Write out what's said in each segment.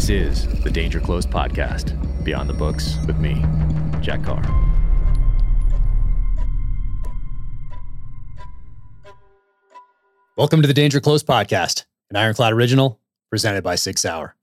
This is the Danger Close podcast, Beyond the Books with me, Jack Carr. Welcome to the Danger Close podcast, an Ironclad original presented by Six Hour.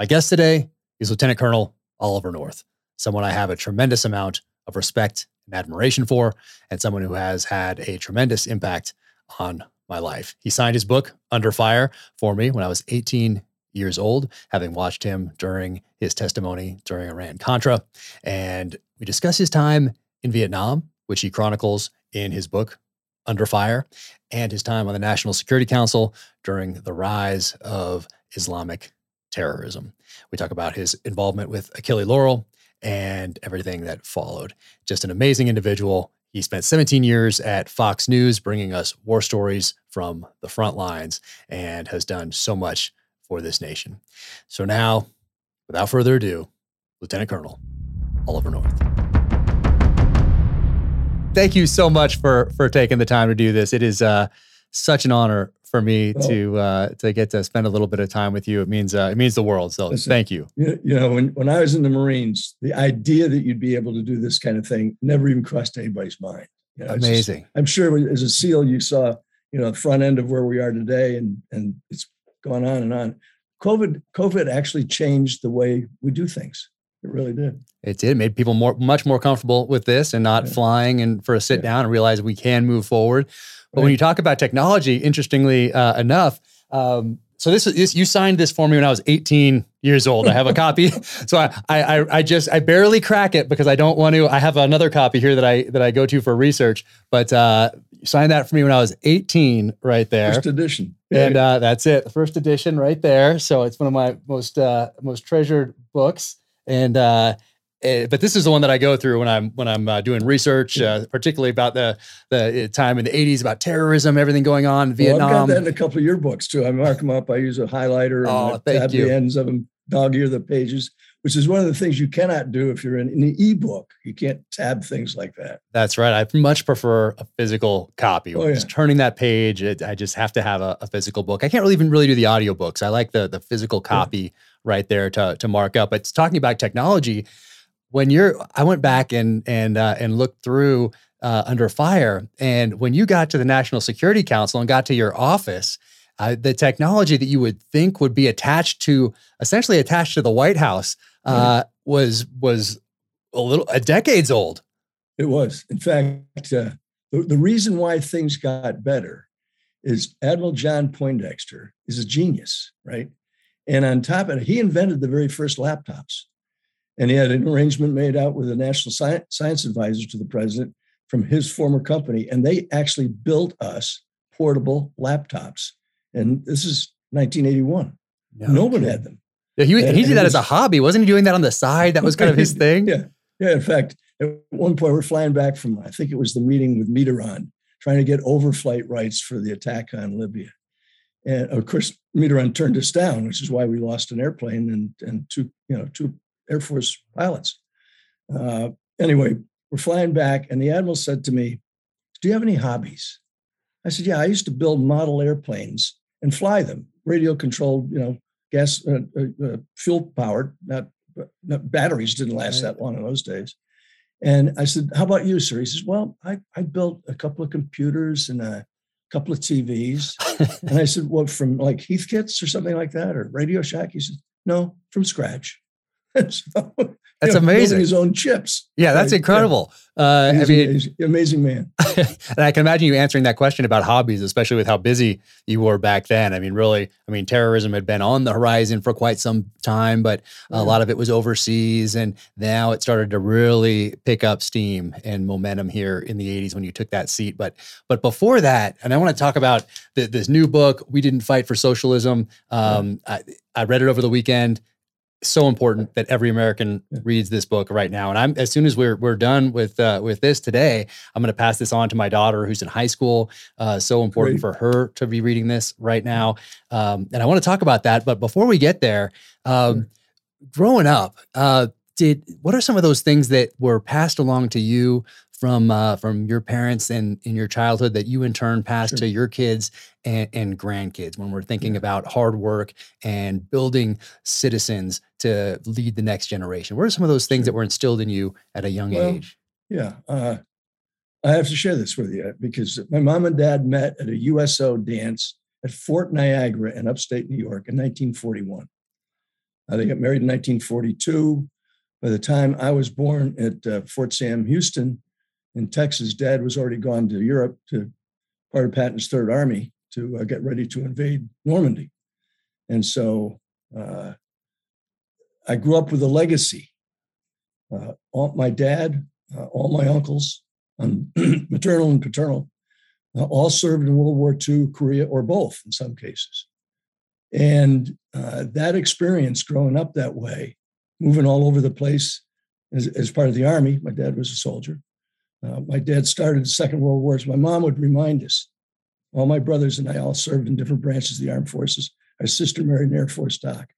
My guest today is Lieutenant Colonel Oliver North, someone I have a tremendous amount of respect and admiration for, and someone who has had a tremendous impact on my life. He signed his book, Under Fire, for me when I was 18 years old, having watched him during his testimony during Iran Contra. And we discuss his time in Vietnam, which he chronicles in his book, Under Fire, and his time on the National Security Council during the rise of Islamic terrorism. We talk about his involvement with Achille Lauro and everything that followed. Just an amazing individual. He spent 17 years at Fox News bringing us war stories from the front lines and has done so much for this nation. So now, without further ado, Lieutenant Colonel Oliver North. Thank you so much for for taking the time to do this. It is uh, such an honor for me well, to uh, to get to spend a little bit of time with you. It means uh, it means the world. So listen, thank you. You know, when when I was in the Marines, the idea that you'd be able to do this kind of thing never even crossed anybody's mind. You know, Amazing. Just, I'm sure as a SEAL, you saw you know the front end of where we are today, and and it's gone on and on. COVID COVID actually changed the way we do things. It really did. It did. It made people more much more comfortable with this and not yeah. flying and for a sit yeah. down and realize we can move forward. But right. when you talk about technology, interestingly uh, enough, um, so this is you signed this for me when I was 18 years old. I have a copy. so I, I I just I barely crack it because I don't want to. I have another copy here that I that I go to for research. But uh, you signed that for me when I was 18, right there. First edition. And uh, that's it, the first edition right there. So it's one of my most uh, most treasured books. And uh, Eh, but this is the one that I go through when I'm when I'm uh, doing research, uh, particularly about the the uh, time in the '80s about terrorism, everything going on in Vietnam. Well, I've got that in a couple of your books too. I mark them up. I use a highlighter oh, and tab the ends of them, dog ear the pages, which is one of the things you cannot do if you're in, in an ebook. You can't tab things like that. That's right. I much prefer a physical copy. Oh, yeah. Just turning that page, it, I just have to have a, a, physical book. I can't really even really do the audiobooks. I like the the physical copy yeah. right there to to mark up. It's talking about technology when you're i went back and and uh, and looked through uh, under fire and when you got to the national security council and got to your office uh, the technology that you would think would be attached to essentially attached to the white house uh, was was a little a decades old. It was. In fact uh, the, the reason why things got better is admiral john poindexter is a genius right? And on top of it he invented the very first laptops and he had an arrangement made out with a national science, science advisor to the president from his former company. And they actually built us portable laptops. And this is 1981. No, no one had them. Yeah, he, and, he did that was, as a hobby. Wasn't he doing that on the side? That was kind of his thing. Yeah. Yeah. In fact, at one point, we're flying back from, I think it was the meeting with Mitterrand, trying to get overflight rights for the attack on Libya. And of course, Mitterrand turned us down, which is why we lost an airplane and, and two, you know, two Air Force pilots. Uh, anyway, we're flying back, and the admiral said to me, "Do you have any hobbies?" I said, "Yeah, I used to build model airplanes and fly them, radio controlled, you know, gas, uh, uh, uh fuel powered. Not, not, batteries didn't last that long in those days." And I said, "How about you, sir?" He says, "Well, I I built a couple of computers and a couple of TVs." and I said, "What from like Heathkits or something like that, or Radio Shack?" He said, "No, from scratch." so, that's know, amazing. His own chips. Yeah, that's right? incredible. Yeah. Uh, I mean, amazing, amazing man. and I can imagine you answering that question about hobbies, especially with how busy you were back then. I mean, really, I mean, terrorism had been on the horizon for quite some time, but yeah. a lot of it was overseas, and now it started to really pick up steam and momentum here in the '80s when you took that seat. But but before that, and I want to talk about the, this new book, "We Didn't Fight for Socialism." Um, I, I read it over the weekend so important that every American reads this book right now. And I'm as soon as we're we're done with uh, with this today, I'm going to pass this on to my daughter who's in high school. Uh, so important Great. for her to be reading this right now. Um, and I want to talk about that. But before we get there, um, growing up, uh, did what are some of those things that were passed along to you from uh, from your parents and in your childhood that you in turn pass Sure. to your kids and, and grandkids when we're thinking Yeah. about hard work and building citizens to lead the next generation? What are some of those things Sure. that were instilled in you at a young Well, age? Yeah. Uh, I have to share this with you because my mom and dad met at a USO dance at Fort Niagara in upstate New York in 1941. Uh, they got married in 1942. By the time I was born at uh, Fort Sam Houston in Texas, dad was already gone to Europe to part of Patton's Third Army to uh, get ready to invade Normandy. And so uh, I grew up with a legacy. Uh, all, my dad, uh, all my uncles, um, maternal and paternal, uh, all served in World War II, Korea, or both in some cases. And uh, that experience growing up that way, moving all over the place as, as part of the Army, my dad was a soldier. Uh, my dad started the Second World War. So my mom would remind us, all my brothers and I all served in different branches of the armed forces. Our sister married an Air Force doc.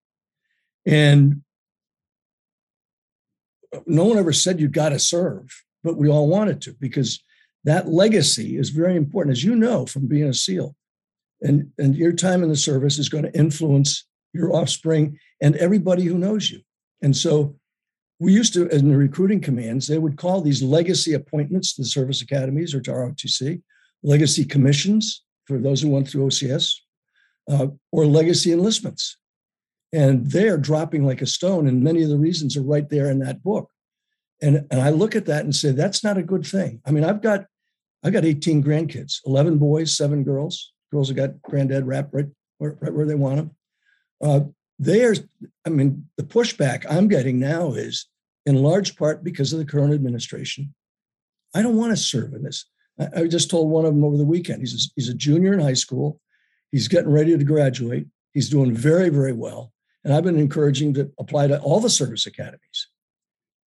And no one ever said you got to serve, but we all wanted to because that legacy is very important, as you know from being a SEAL. And, and your time in the service is going to influence your offspring and everybody who knows you. And so we used to, in the recruiting commands, they would call these legacy appointments to the service academies or to ROTC, legacy commissions for those who went through OCS, uh, or legacy enlistments. And they're dropping like a stone. And many of the reasons are right there in that book. And, and I look at that and say, that's not a good thing. I mean, I've got I've got 18 grandkids, 11 boys, seven girls. Girls have got granddad wrapped right where, right where they want them. Uh, there's, I mean, the pushback I'm getting now is in large part because of the current administration. I don't want to serve in this. I, I just told one of them over the weekend. He's a, he's a junior in high school. He's getting ready to graduate. He's doing very, very well. And I've been encouraging to apply to all the service academies.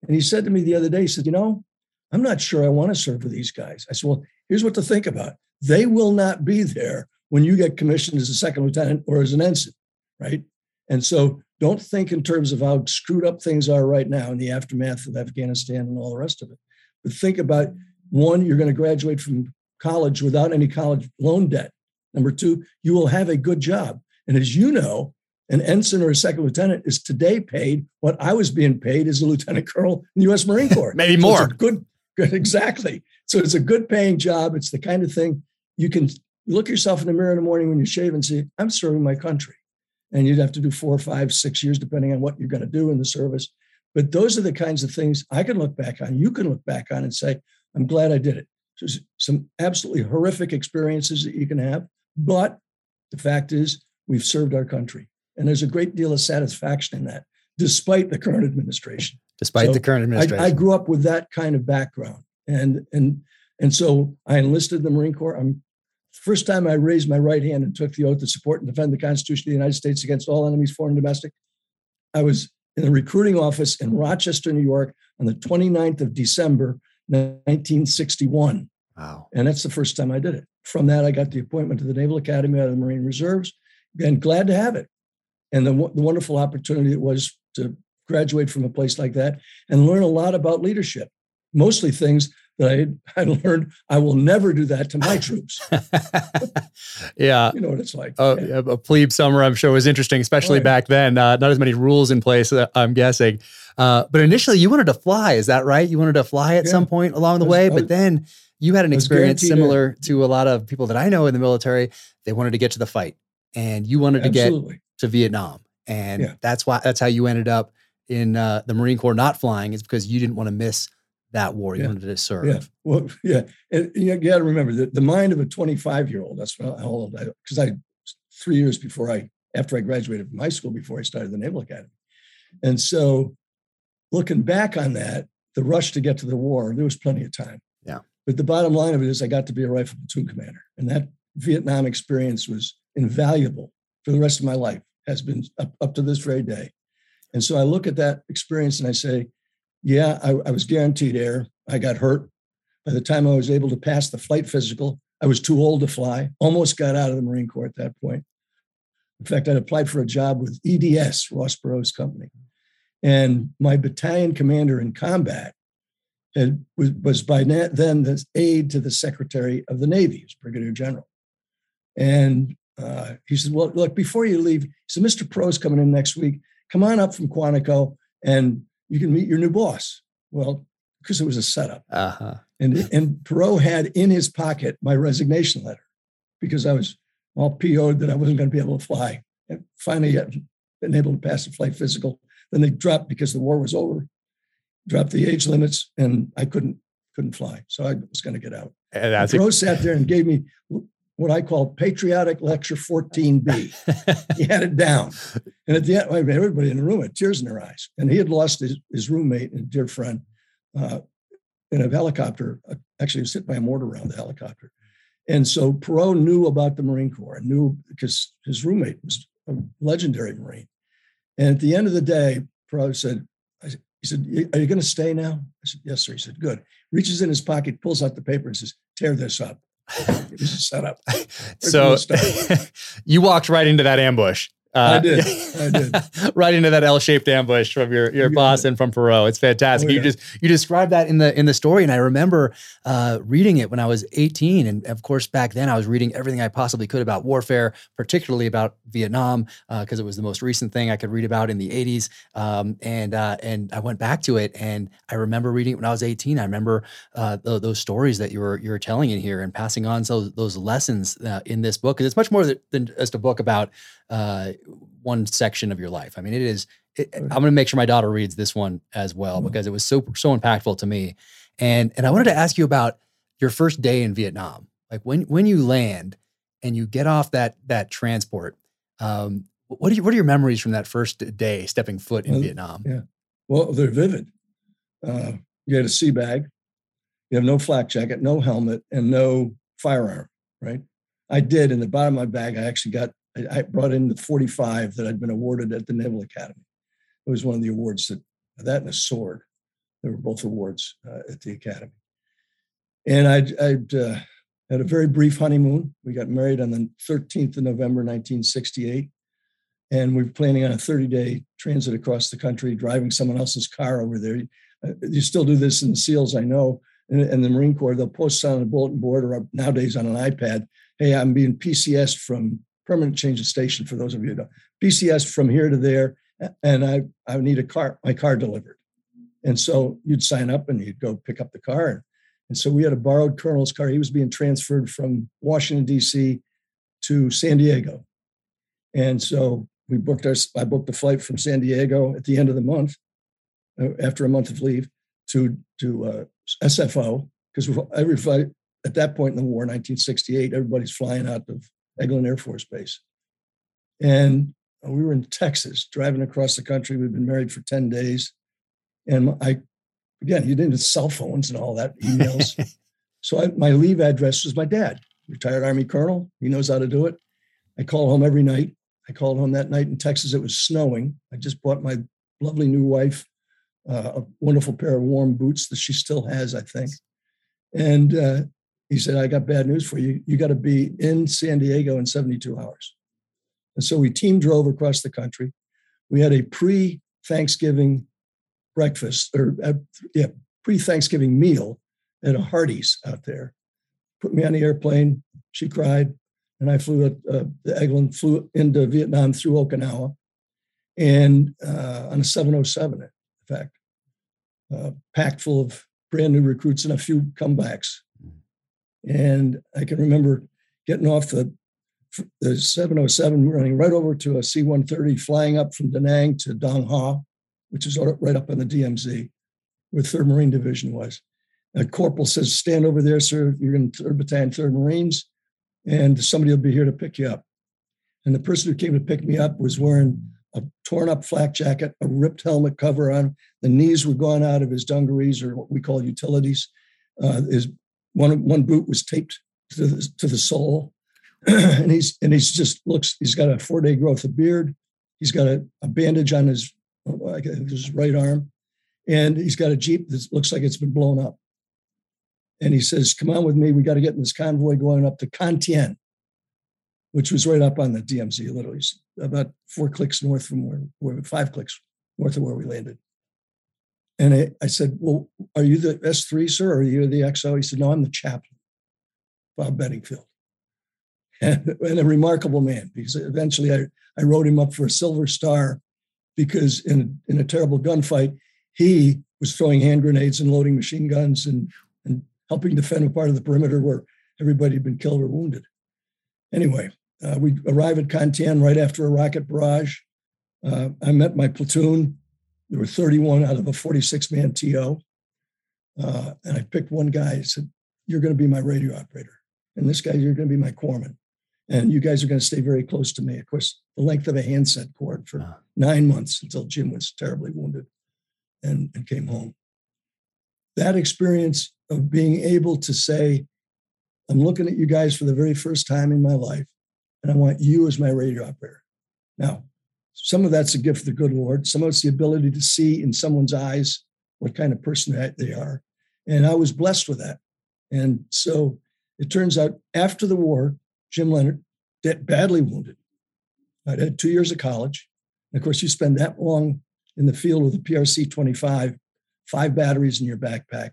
And he said to me the other day, he said, You know, I'm not sure I want to serve with these guys. I said, Well, here's what to think about. They will not be there when you get commissioned as a second lieutenant or as an ensign, right? And so don't think in terms of how screwed up things are right now in the aftermath of Afghanistan and all the rest of it. But think about one, you're going to graduate from college without any college loan debt. Number two, you will have a good job. And as you know, an ensign or a second lieutenant is today paid what I was being paid as a lieutenant colonel in the U.S. Marine Corps. Maybe So more. good, good, exactly. So it's a good paying job. It's the kind of thing you can look yourself in the mirror in the morning when you shave and say, I'm serving my country. And you'd have to do four, five, six years, depending on what you're going to do in the service. But those are the kinds of things I can look back on. You can look back on and say, I'm glad I did it. There's some absolutely horrific experiences that you can have. But the fact is, we've served our country. And there's a great deal of satisfaction in that, despite the current administration. Despite So the current administration. I grew up with that kind of background, and and and so I enlisted the Marine Corps. I'm first time I raised my right hand and took the oath to support and defend the Constitution of the United States against all enemies, foreign and domestic. I was in the recruiting office in Rochester, New York, on the 29th of December, 1961. wow. And that's the first time I did it. From that, I got the appointment to the Naval Academy out of the Marine Reserves, and glad to have it. And the, the wonderful opportunity it was to graduate from a place like that and learn a lot about leadership, mostly things that I I learned I will never do that to my troops. yeah. You know what it's like. Uh, Yeah. A plebe summer, I'm sure, was interesting, especially Right. back then. Uh, not as many rules in place, uh, I'm guessing. Uh, but initially, you wanted to fly. Is that right? You wanted to fly at Yeah. some point along the was- way, I but then you had an experience similar to a lot of people that I know in the military. They wanted to get to the fight, and you wanted to get to Vietnam, and Yeah. that's why that's how you ended up in uh, the Marine Corps not flying. Is because you didn't want to miss that war. You Yeah. wanted to serve. Yeah. Well, yeah. And you got to remember that the mind of a 25 year old, that's how old I, because I, three years before I, after I graduated from high school, before I started the Naval Academy. And so looking back on that, the rush to get to the war, there was plenty of time. Yeah. But the bottom line of it is I got to be a rifle platoon commander. And that Vietnam experience was invaluable for the rest of my life, has been up, up to this very day. And so I look at that experience and I say, yeah, I, I was guaranteed air. I got hurt. By the time I was able to pass the flight physical, I was too old to fly, almost got out of the Marine Corps at that point. In fact, I'd applied for a job with EDS, Ross Perot's company. And my battalion commander in combat had, was, was by then the aide to the Secretary of the Navy, was Brigadier General. And uh, he said, Well, look, before you leave, he said, Mr. Perot's coming in next week. Come on up from Quantico and you can meet your new boss. Well, because it was a setup. Uh-huh. And, and Perot had in his pocket my resignation letter because I was all PO'd that I wasn't going to be able to fly. And finally, got been able to pass the flight physical. Then they dropped because the war was over, dropped the age limits, and I couldn't couldn't fly. So I was going to get out. And that's Perot sat there and gave me what I call patriotic lecture 14B. he had it down. And at the end, everybody in the room had tears in their eyes. And he had lost his, his roommate and dear friend uh, in a helicopter. Uh, actually, he was hit by a mortar around the helicopter. And so Perot knew about the Marine Corps and knew because his roommate was a legendary Marine. And at the end of the day, Perot said, he said, Are you going to stay now? I said, Yes, sir. He said, Good. Reaches in his pocket, pulls out the paper, and says, Tear this up. It was a setup. so you walked right into that ambush. Uh, I did. I did. right into that L-shaped ambush from your your boss and from Perot. It's fantastic. Oh, yeah. You just you described that in the in the story, and I remember uh, reading it when I was 18, and of course back then I was reading everything I possibly could about warfare, particularly about Vietnam, because uh, it was the most recent thing I could read about in the 80s. Um, and uh, and I went back to it, and I remember reading it when I was 18. I remember uh, th- those stories that you were you were telling in here and passing on so, those lessons uh, in this book, because it's much more than just a book about uh, one section of your life. I mean, it is. It, I'm going to make sure my daughter reads this one as well mm-hmm. because it was so so impactful to me. And and I wanted to ask you about your first day in Vietnam. Like when when you land and you get off that that transport. Um, what are you, what are your memories from that first day stepping foot in well, Vietnam? Yeah, well, they're vivid. Uh, you had a sea bag. You have no flak jacket, no helmet, and no firearm. Right. I did in the bottom of my bag. I actually got I, brought in the 45 that I'd been awarded at the Naval Academy. It was one of the awards that that and a sword. They were both awards uh, at the Academy. And I'd, I'd uh, had a very brief honeymoon. We got married on the 13th of November, 1968. And we were planning on a 30 day transit across the country, driving someone else's car over there. Uh, you still do this in the SEALs, I know. And, and the Marine Corps, they'll post on a bulletin board or nowadays on an iPad hey, I'm being PCS from permanent change of station for those of you who. PCS from here to there, and I, I need a car, my car delivered. And so you'd sign up and you'd go pick up the car. And so we had a borrowed colonel's car. He was being transferred from Washington, D.C. to San Diego. And so we booked our, I booked a flight from San Diego at the end of the month, uh, after a month of leave, to, to uh, SFO, because every flight at that point in the war, 1968, everybody's flying out of Eglin Air Force Base. And we were in Texas, driving across the country. We'd been married for 10 days. And I, again, you didn't have cell phones and all that, emails. so I, my leave address was my dad, retired Army colonel. He knows how to do it. I call home every night. I called home that night in Texas. It was snowing. I just bought my lovely new wife uh, a wonderful pair of warm boots that she still has, I think. And uh, he said, I got bad news for you. You got to be in San Diego in 72 hours. And so we team drove across the country. We had a pre Thanksgiving breakfast, or uh, yeah, pre Thanksgiving meal at a Hardee's out there. Put me on the airplane. She cried. And I flew uh, the Eglin, flew into Vietnam through Okinawa and uh, on a 707, in fact, uh, packed full of brand new recruits and a few comebacks. And I can remember getting off the, the 707, running right over to a C 130, flying up from Da Nang to Dong Ha, which is right up on the DMZ, where 3rd Marine Division was. A corporal says, Stand over there, sir. You're in 3rd Battalion, 3rd Marines, and somebody will be here to pick you up. And the person who came to pick me up was wearing a torn up flak jacket, a ripped helmet cover on. The knees were gone out of his dungarees, or what we call utilities. Uh, his one one boot was taped to the, to the sole, and he's and he's just looks. He's got a four day growth of beard. He's got a, a bandage on his uh, his right arm, and he's got a jeep that looks like it's been blown up. And he says, "Come on with me. We got to get in this convoy going up to Con which was right up on the DMZ, literally about four clicks north from where, where five clicks north of where we landed." And I, I said, Well, are you the S3, sir? Or are you the XO? He said, No, I'm the chaplain, Bob Bedingfield. And, and a remarkable man because eventually I, I wrote him up for a Silver Star because in, in a terrible gunfight, he was throwing hand grenades and loading machine guns and, and helping defend a part of the perimeter where everybody had been killed or wounded. Anyway, uh, we arrive at Con right after a rocket barrage. Uh, I met my platoon. There were 31 out of a 46 man TO. Uh, and I picked one guy. I said, You're going to be my radio operator. And this guy, you're going to be my corpsman. And you guys are going to stay very close to me. Of course, the length of a handset cord for nine months until Jim was terribly wounded and, and came home. That experience of being able to say, I'm looking at you guys for the very first time in my life, and I want you as my radio operator. Now, some of that's a gift of the good Lord. Some of it's the ability to see in someone's eyes what kind of person they are. And I was blessed with that. And so it turns out after the war, Jim Leonard, badly wounded. I'd had two years of college. And of course, you spend that long in the field with a PRC 25, five batteries in your backpack.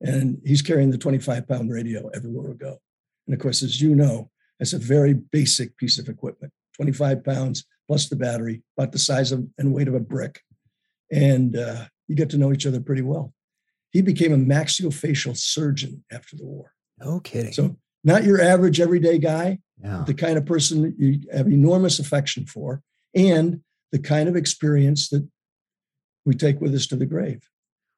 And he's carrying the 25 pound radio everywhere we go. And of course, as you know, that's a very basic piece of equipment 25 pounds plus the battery, about the size of and weight of a brick. And uh, you get to know each other pretty well. He became a maxillofacial surgeon after the war. No kidding. So, not your average everyday guy, yeah. the kind of person that you have enormous affection for, and the kind of experience that we take with us to the grave.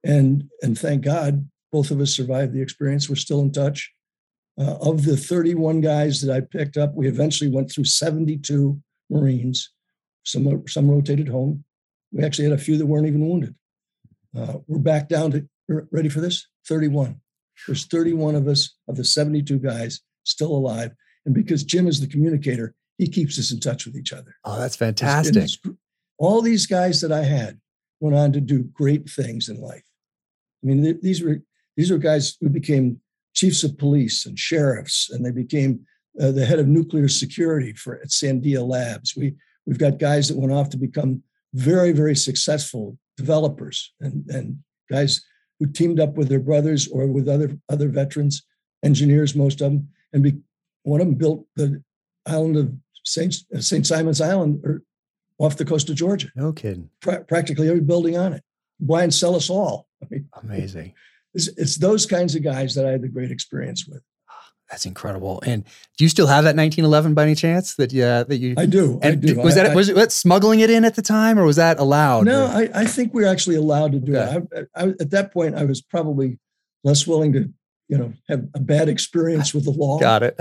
And, and thank God, both of us survived the experience. We're still in touch. Uh, of the 31 guys that I picked up, we eventually went through 72 Marines. Some, some rotated home. We actually had a few that weren't even wounded. Uh, we're back down to, ready for this? 31. There's 31 of us, of the 72 guys, still alive. And because Jim is the communicator, he keeps us in touch with each other. Oh, that's fantastic. All these guys that I had went on to do great things in life. I mean, these were these were guys who became chiefs of police and sheriffs, and they became uh, the head of nuclear security for at Sandia Labs. We we've got guys that went off to become very very successful developers and and guys who teamed up with their brothers or with other other veterans, engineers, most of them, and be, one of them built the island of Saint uh, Saint Simon's Island or off the coast of Georgia. No kidding. Pra- practically every building on it. Buy and sell us all. I mean, Amazing. It's, it's those kinds of guys that I had the great experience with. That's incredible. And do you still have that 1911 by any chance? That yeah, that you. I do. I do. Was I, that was it smuggling it in at the time, or was that allowed? No, I, I think we are actually allowed to do okay. it. I, I, at that point, I was probably less willing to you know have a bad experience with the law. Got it.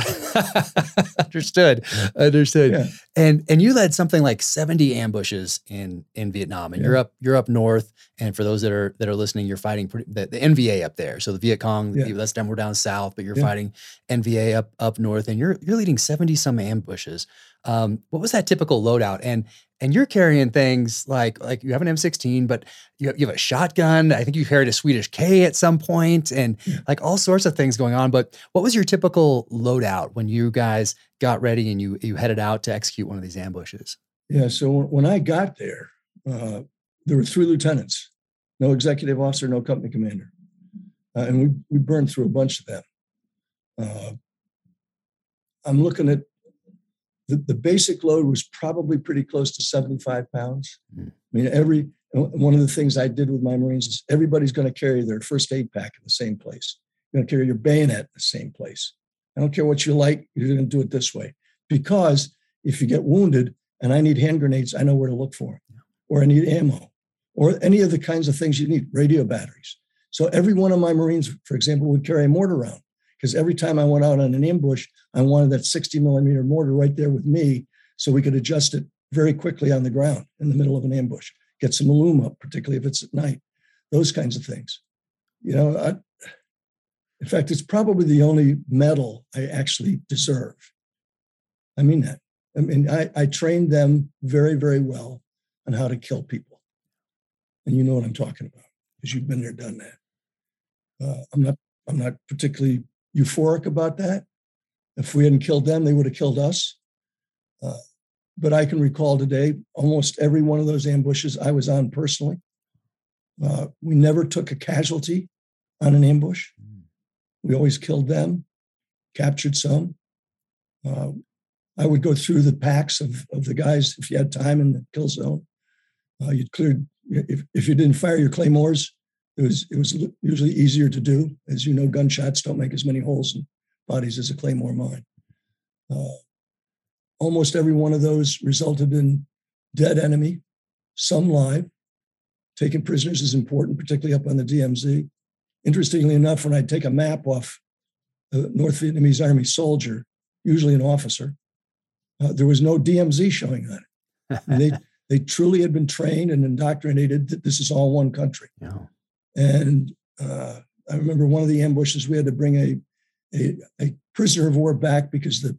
Understood. Understood. Yeah. And and you led something like 70 ambushes in in Vietnam, and yeah. you're up you're up north. And for those that are that are listening, you're fighting pretty, the, the NVA up there. So the Viet Cong, yeah. that's them. We're down south, but you're fighting NVA up up north, and you're you're leading 70 some ambushes. Um, what was that typical loadout? And and you're carrying things like like you have an M16, but you have, you have a shotgun. I think you carried a Swedish K at some point, and like all sorts of things going on. But what was your typical loadout when you guys got ready and you you headed out to execute one of these ambushes? Yeah. So when I got there, uh, there were three lieutenants, no executive officer, no company commander, uh, and we we burned through a bunch of them. Uh, I'm looking at the, the basic load was probably pretty close to 75 pounds. Mm. I mean, every one of the things I did with my Marines is everybody's going to carry their first aid pack in the same place. You're going to carry your bayonet in the same place. I don't care what you like, you're going to do it this way. Because if you get wounded and I need hand grenades, I know where to look for them, or I need ammo, or any of the kinds of things you need, radio batteries. So every one of my Marines, for example, would carry a mortar round because every time I went out on an ambush, I wanted that 60 millimeter mortar right there with me so we could adjust it very quickly on the ground in the middle of an ambush, get some loom up, particularly if it's at night, those kinds of things. You know, I, in fact, it's probably the only medal I actually deserve. I mean that. I mean, I, I trained them very, very well on how to kill people. And you know what I'm talking about because you've been there, done that. Uh, I'm not. I'm not particularly euphoric about that. If we hadn't killed them, they would have killed us. Uh, but I can recall today almost every one of those ambushes I was on personally. Uh, we never took a casualty on an ambush. Mm. We always killed them, captured some. Uh, I would go through the packs of, of the guys if you had time in the kill zone. Uh, you'd clear if, if you didn't fire your claymores, it was it was usually easier to do. As you know, gunshots don't make as many holes in bodies as a claymore mine. Uh, almost every one of those resulted in dead enemy, some live. Taking prisoners is important, particularly up on the DMZ. Interestingly enough, when I'd take a map off a North Vietnamese Army soldier, usually an officer, uh, there was no DMZ showing on it. they they truly had been trained and indoctrinated that this is all one country. Yeah. And uh, I remember one of the ambushes we had to bring a, a, a prisoner of war back because the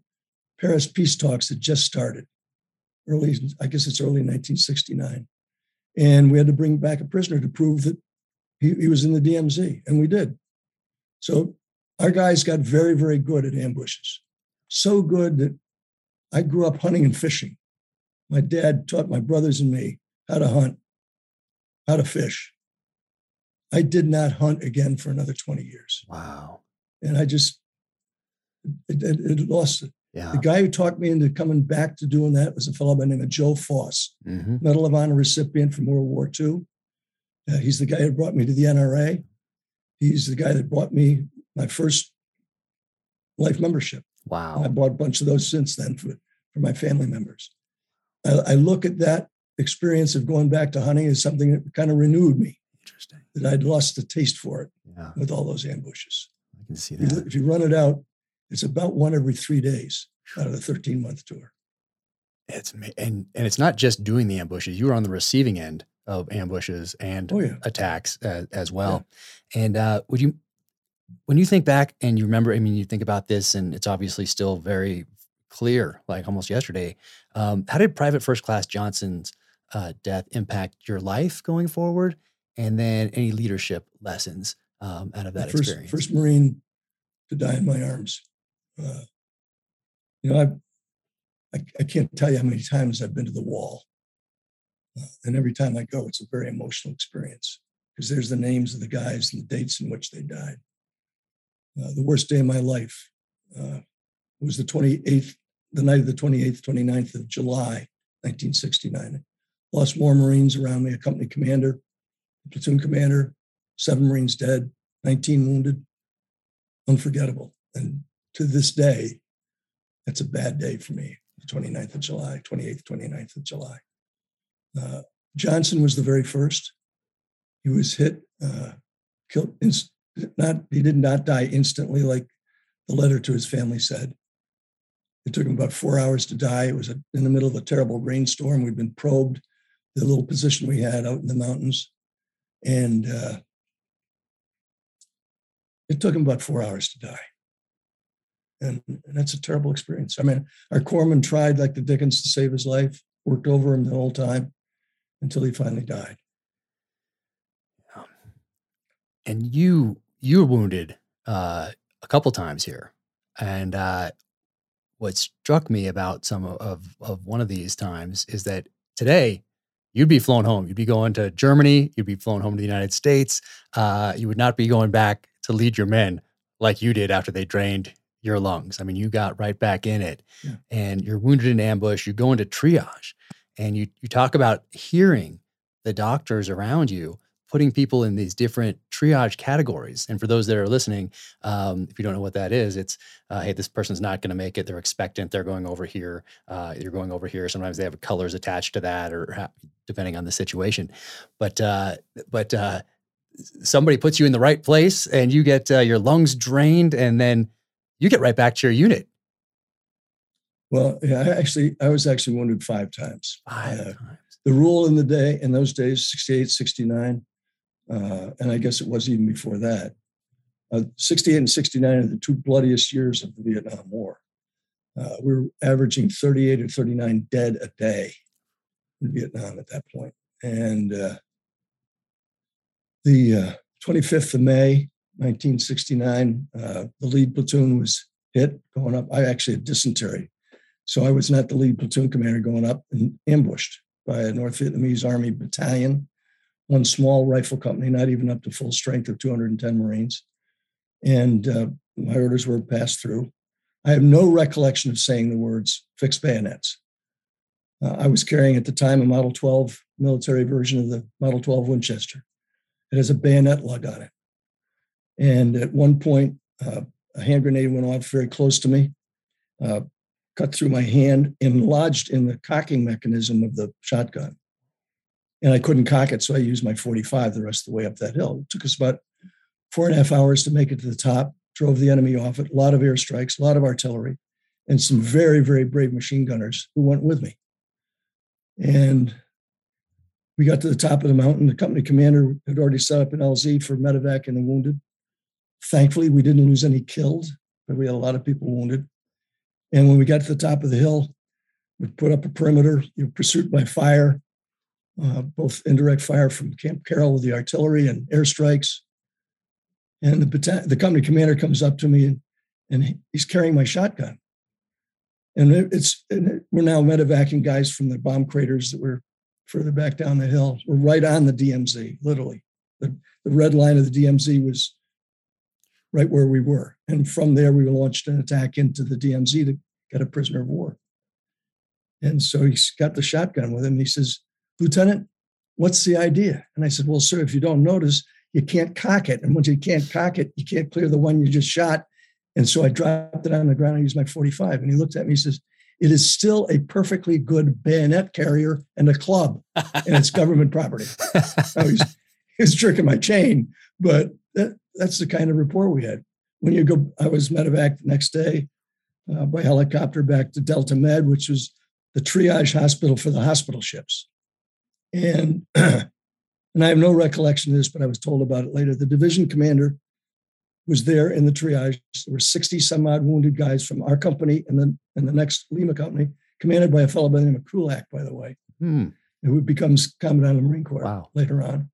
Paris peace talks had just started. Early, I guess it's early 1969, and we had to bring back a prisoner to prove that he, he was in the DMZ, and we did. So our guys got very, very good at ambushes. So good that I grew up hunting and fishing. My dad taught my brothers and me how to hunt, how to fish. I did not hunt again for another 20 years. Wow. And I just, it, it, it lost it. Yeah. The guy who talked me into coming back to doing that was a fellow by the name of Joe Foss, mm-hmm. Medal of Honor recipient from World War II. Uh, he's the guy who brought me to the NRA. He's the guy that bought me my first life membership. Wow. And I bought a bunch of those since then for, for my family members. I, I look at that experience of going back to hunting as something that kind of renewed me. That I'd lost the taste for it yeah. with all those ambushes. I can see that. If you, if you run it out, it's about one every three days out of the 13 month tour. It's and and it's not just doing the ambushes. You were on the receiving end of ambushes and oh, yeah. attacks as, as well. Yeah. And uh, would you, when you think back and you remember, I mean, you think about this, and it's obviously still very clear, like almost yesterday. Um, how did Private First Class Johnson's uh, death impact your life going forward? And then any leadership lessons um, out of that first, experience? First Marine to die in my arms. Uh, you know, I, I, I can't tell you how many times I've been to the wall. Uh, and every time I go, it's a very emotional experience because there's the names of the guys and the dates in which they died. Uh, the worst day of my life uh, was the 28th the night of the 28th, 29th of July, 1969. Lost more Marines around me, a company commander, platoon commander, seven Marines dead, 19 wounded. Unforgettable. And to this day, that's a bad day for me, the 29th of July, 28th, 29th of July. Uh, Johnson was the very first. He was hit, uh, killed, inst- not, he did not die instantly like the letter to his family said. It took him about four hours to die. It was a, in the middle of a terrible rainstorm. We'd been probed the little position we had out in the mountains. And uh, it took him about four hours to die. And, and, that's a terrible experience. I mean, our corpsman tried like the Dickens to save his life, worked over him the whole time until he finally died. And you you were wounded uh, a couple times here, and uh, what struck me about some of, of one of these times is that today you'd be flown home. You'd be going to Germany. You'd be flown home to the United States. Uh, you would not be going back to lead your men like you did after they drained your lungs. I mean, you got right back in it, yeah. and you're wounded in ambush. You go into triage, and you you talk about hearing the doctors around you putting people in these different triage categories. And for those that are listening, um, if you don't know what that is, it's uh, hey, this person's not going to make it. They're expectant. They're going over here. Uh, you're going over here. Sometimes they have colors attached to that, or depending on the situation. But uh, but uh, somebody puts you in the right place, and you get uh, your lungs drained, and then you get right back to your unit. Well, yeah, I actually, I was actually wounded five times. Five uh, times. The rule in the day, in those days, 68, 69, uh, and I guess it was even before that. Uh, 68 and 69 are the two bloodiest years of the Vietnam War. Uh, we were averaging 38 or 39 dead a day in Vietnam at that point. And uh, the 25th uh, of May, 1969, uh, the lead platoon was hit going up. I actually had dysentery. So I was not the lead platoon commander going up and ambushed by a North Vietnamese Army battalion one small rifle company, not even up to full strength of 210 Marines. And uh, my orders were passed through. I have no recollection of saying the words fixed bayonets. Uh, I was carrying at the time a Model 12 military version of the Model 12 Winchester. It has a bayonet lug on it. And at one point, uh, a hand grenade went off very close to me, uh, cut through my hand, and lodged in the cocking mechanism of the shotgun. And I couldn't cock it, so I used my 45 the rest of the way up that hill. It took us about four and a half hours to make it to the top, drove the enemy off it, a lot of airstrikes, a lot of artillery, and some very, very brave machine gunners who went with me. And we got to the top of the mountain. The company commander had already set up an LZ for medevac and the wounded. Thankfully, we didn't lose any killed, but we had a lot of people wounded. And when we got to the top of the hill, we put up a perimeter, you know, pursuit by fire, uh, both indirect fire from Camp Carroll with the artillery and airstrikes. And the, the company commander comes up to me and, and he's carrying my shotgun. And it's and we're now medevacing guys from the bomb craters that were further back down the hill. We're right on the DMZ, literally. The, the red line of the DMZ was right where we were. And from there, we launched an attack into the DMZ to get a prisoner of war. And so he's got the shotgun with him. He says, Lieutenant, what's the idea? And I said, Well, sir, if you don't notice, you can't cock it. And once you can't cock it, you can't clear the one you just shot. And so I dropped it on the ground and used my 45. And he looked at me, he says, It is still a perfectly good bayonet carrier and a club, and it's government property. I was, he was jerking my chain, but that, that's the kind of report we had. When you go, I was medevac the next day uh, by helicopter back to Delta Med, which was the triage hospital for the hospital ships. And and I have no recollection of this, but I was told about it later. The division commander was there in the triage. There were 60 some odd wounded guys from our company and then and the next Lima company, commanded by a fellow by the name of Krulak, by the way, hmm. who becomes commandant of the Marine Corps wow. later on.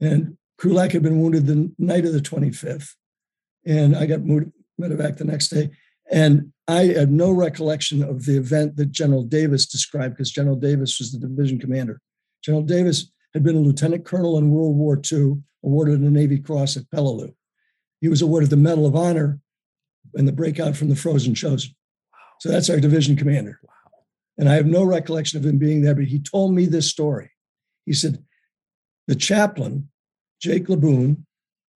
And Krulak had been wounded the night of the 25th. And I got moved medevac the next day. And I had no recollection of the event that General Davis described because General Davis was the division commander. General Davis had been a lieutenant colonel in World War II, awarded a Navy Cross at Peleliu. He was awarded the Medal of Honor in the breakout from the Frozen Chosen. Wow. So that's our division commander. Wow. And I have no recollection of him being there, but he told me this story. He said, the chaplain, Jake Laboon,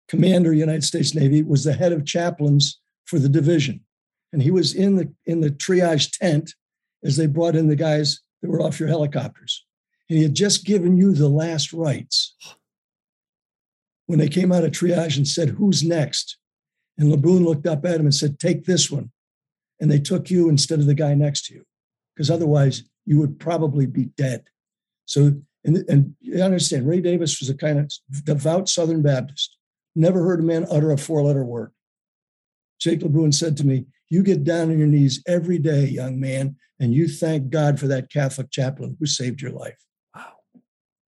commander United States Navy, was the head of chaplains for the division. And he was in the in the triage tent as they brought in the guys that were off your helicopters and he had just given you the last rites. When they came out of triage and said, Who's next? And Laboon looked up at him and said, Take this one. And they took you instead of the guy next to you, because otherwise you would probably be dead. So, and, and you understand, Ray Davis was a kind of devout Southern Baptist, never heard a man utter a four letter word. Jake Laboon said to me, You get down on your knees every day, young man, and you thank God for that Catholic chaplain who saved your life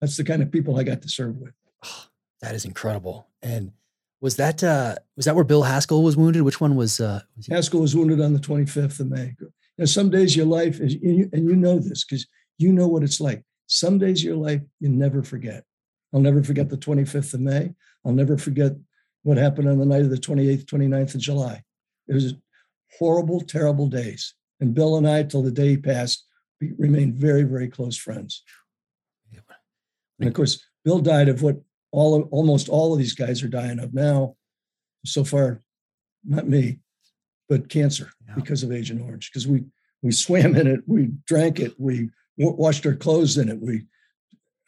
that's the kind of people I got to serve with. Oh, that is incredible. And was that uh, was that where Bill Haskell was wounded? Which one was? Uh, was Haskell was wounded on the 25th of May. You know, some days your life is, and you know this because you know what it's like. Some days your life you never forget. I'll never forget the 25th of May. I'll never forget what happened on the night of the 28th, 29th of July. It was horrible, terrible days. And Bill and I, till the day he passed, we remained very, very close friends. And of course, Bill died of what all almost all of these guys are dying of now. So far, not me, but cancer yeah. because of Agent Orange. Because we we swam in it, we drank it, we w- washed our clothes in it, we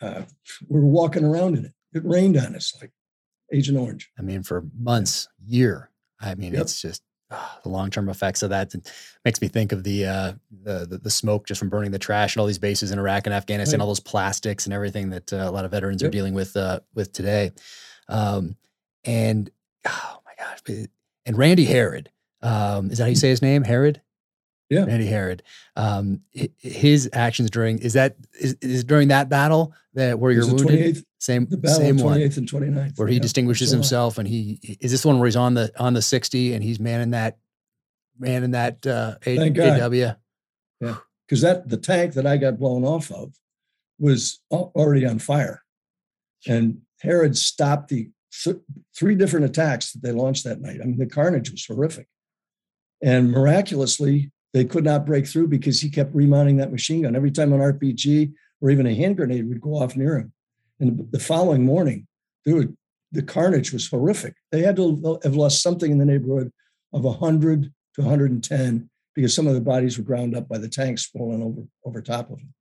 uh, we were walking around in it. It rained on us like Agent Orange. I mean, for months, year. I mean, yep. it's just the long term effects of that makes me think of the, uh, the, the the smoke just from burning the trash and all these bases in Iraq and Afghanistan, right. all those plastics and everything that uh, a lot of veterans yep. are dealing with uh, with today. Um, and oh my gosh, and Randy Herrod, um, is that how you say his name? Herrod. Yeah, Randy Herrod. Um, his actions during is that is, is during that battle that where you're wounded. Same, the battle same 28th one, and 29th, where he yeah, distinguishes himself, and he is this one where he's on the on the 60 and he's manning that manning that uh, A. AW. Yeah, because that the tank that I got blown off of was already on fire, And Herrod stopped the th- three different attacks that they launched that night. I mean, the carnage was horrific. And miraculously, they could not break through because he kept remounting that machine gun. Every time an RPG or even a hand grenade would go off near him. And the following morning, dude, the carnage was horrific. They had to have lost something in the neighborhood of 100 to 110 because some of the bodies were ground up by the tanks falling over, over top of them.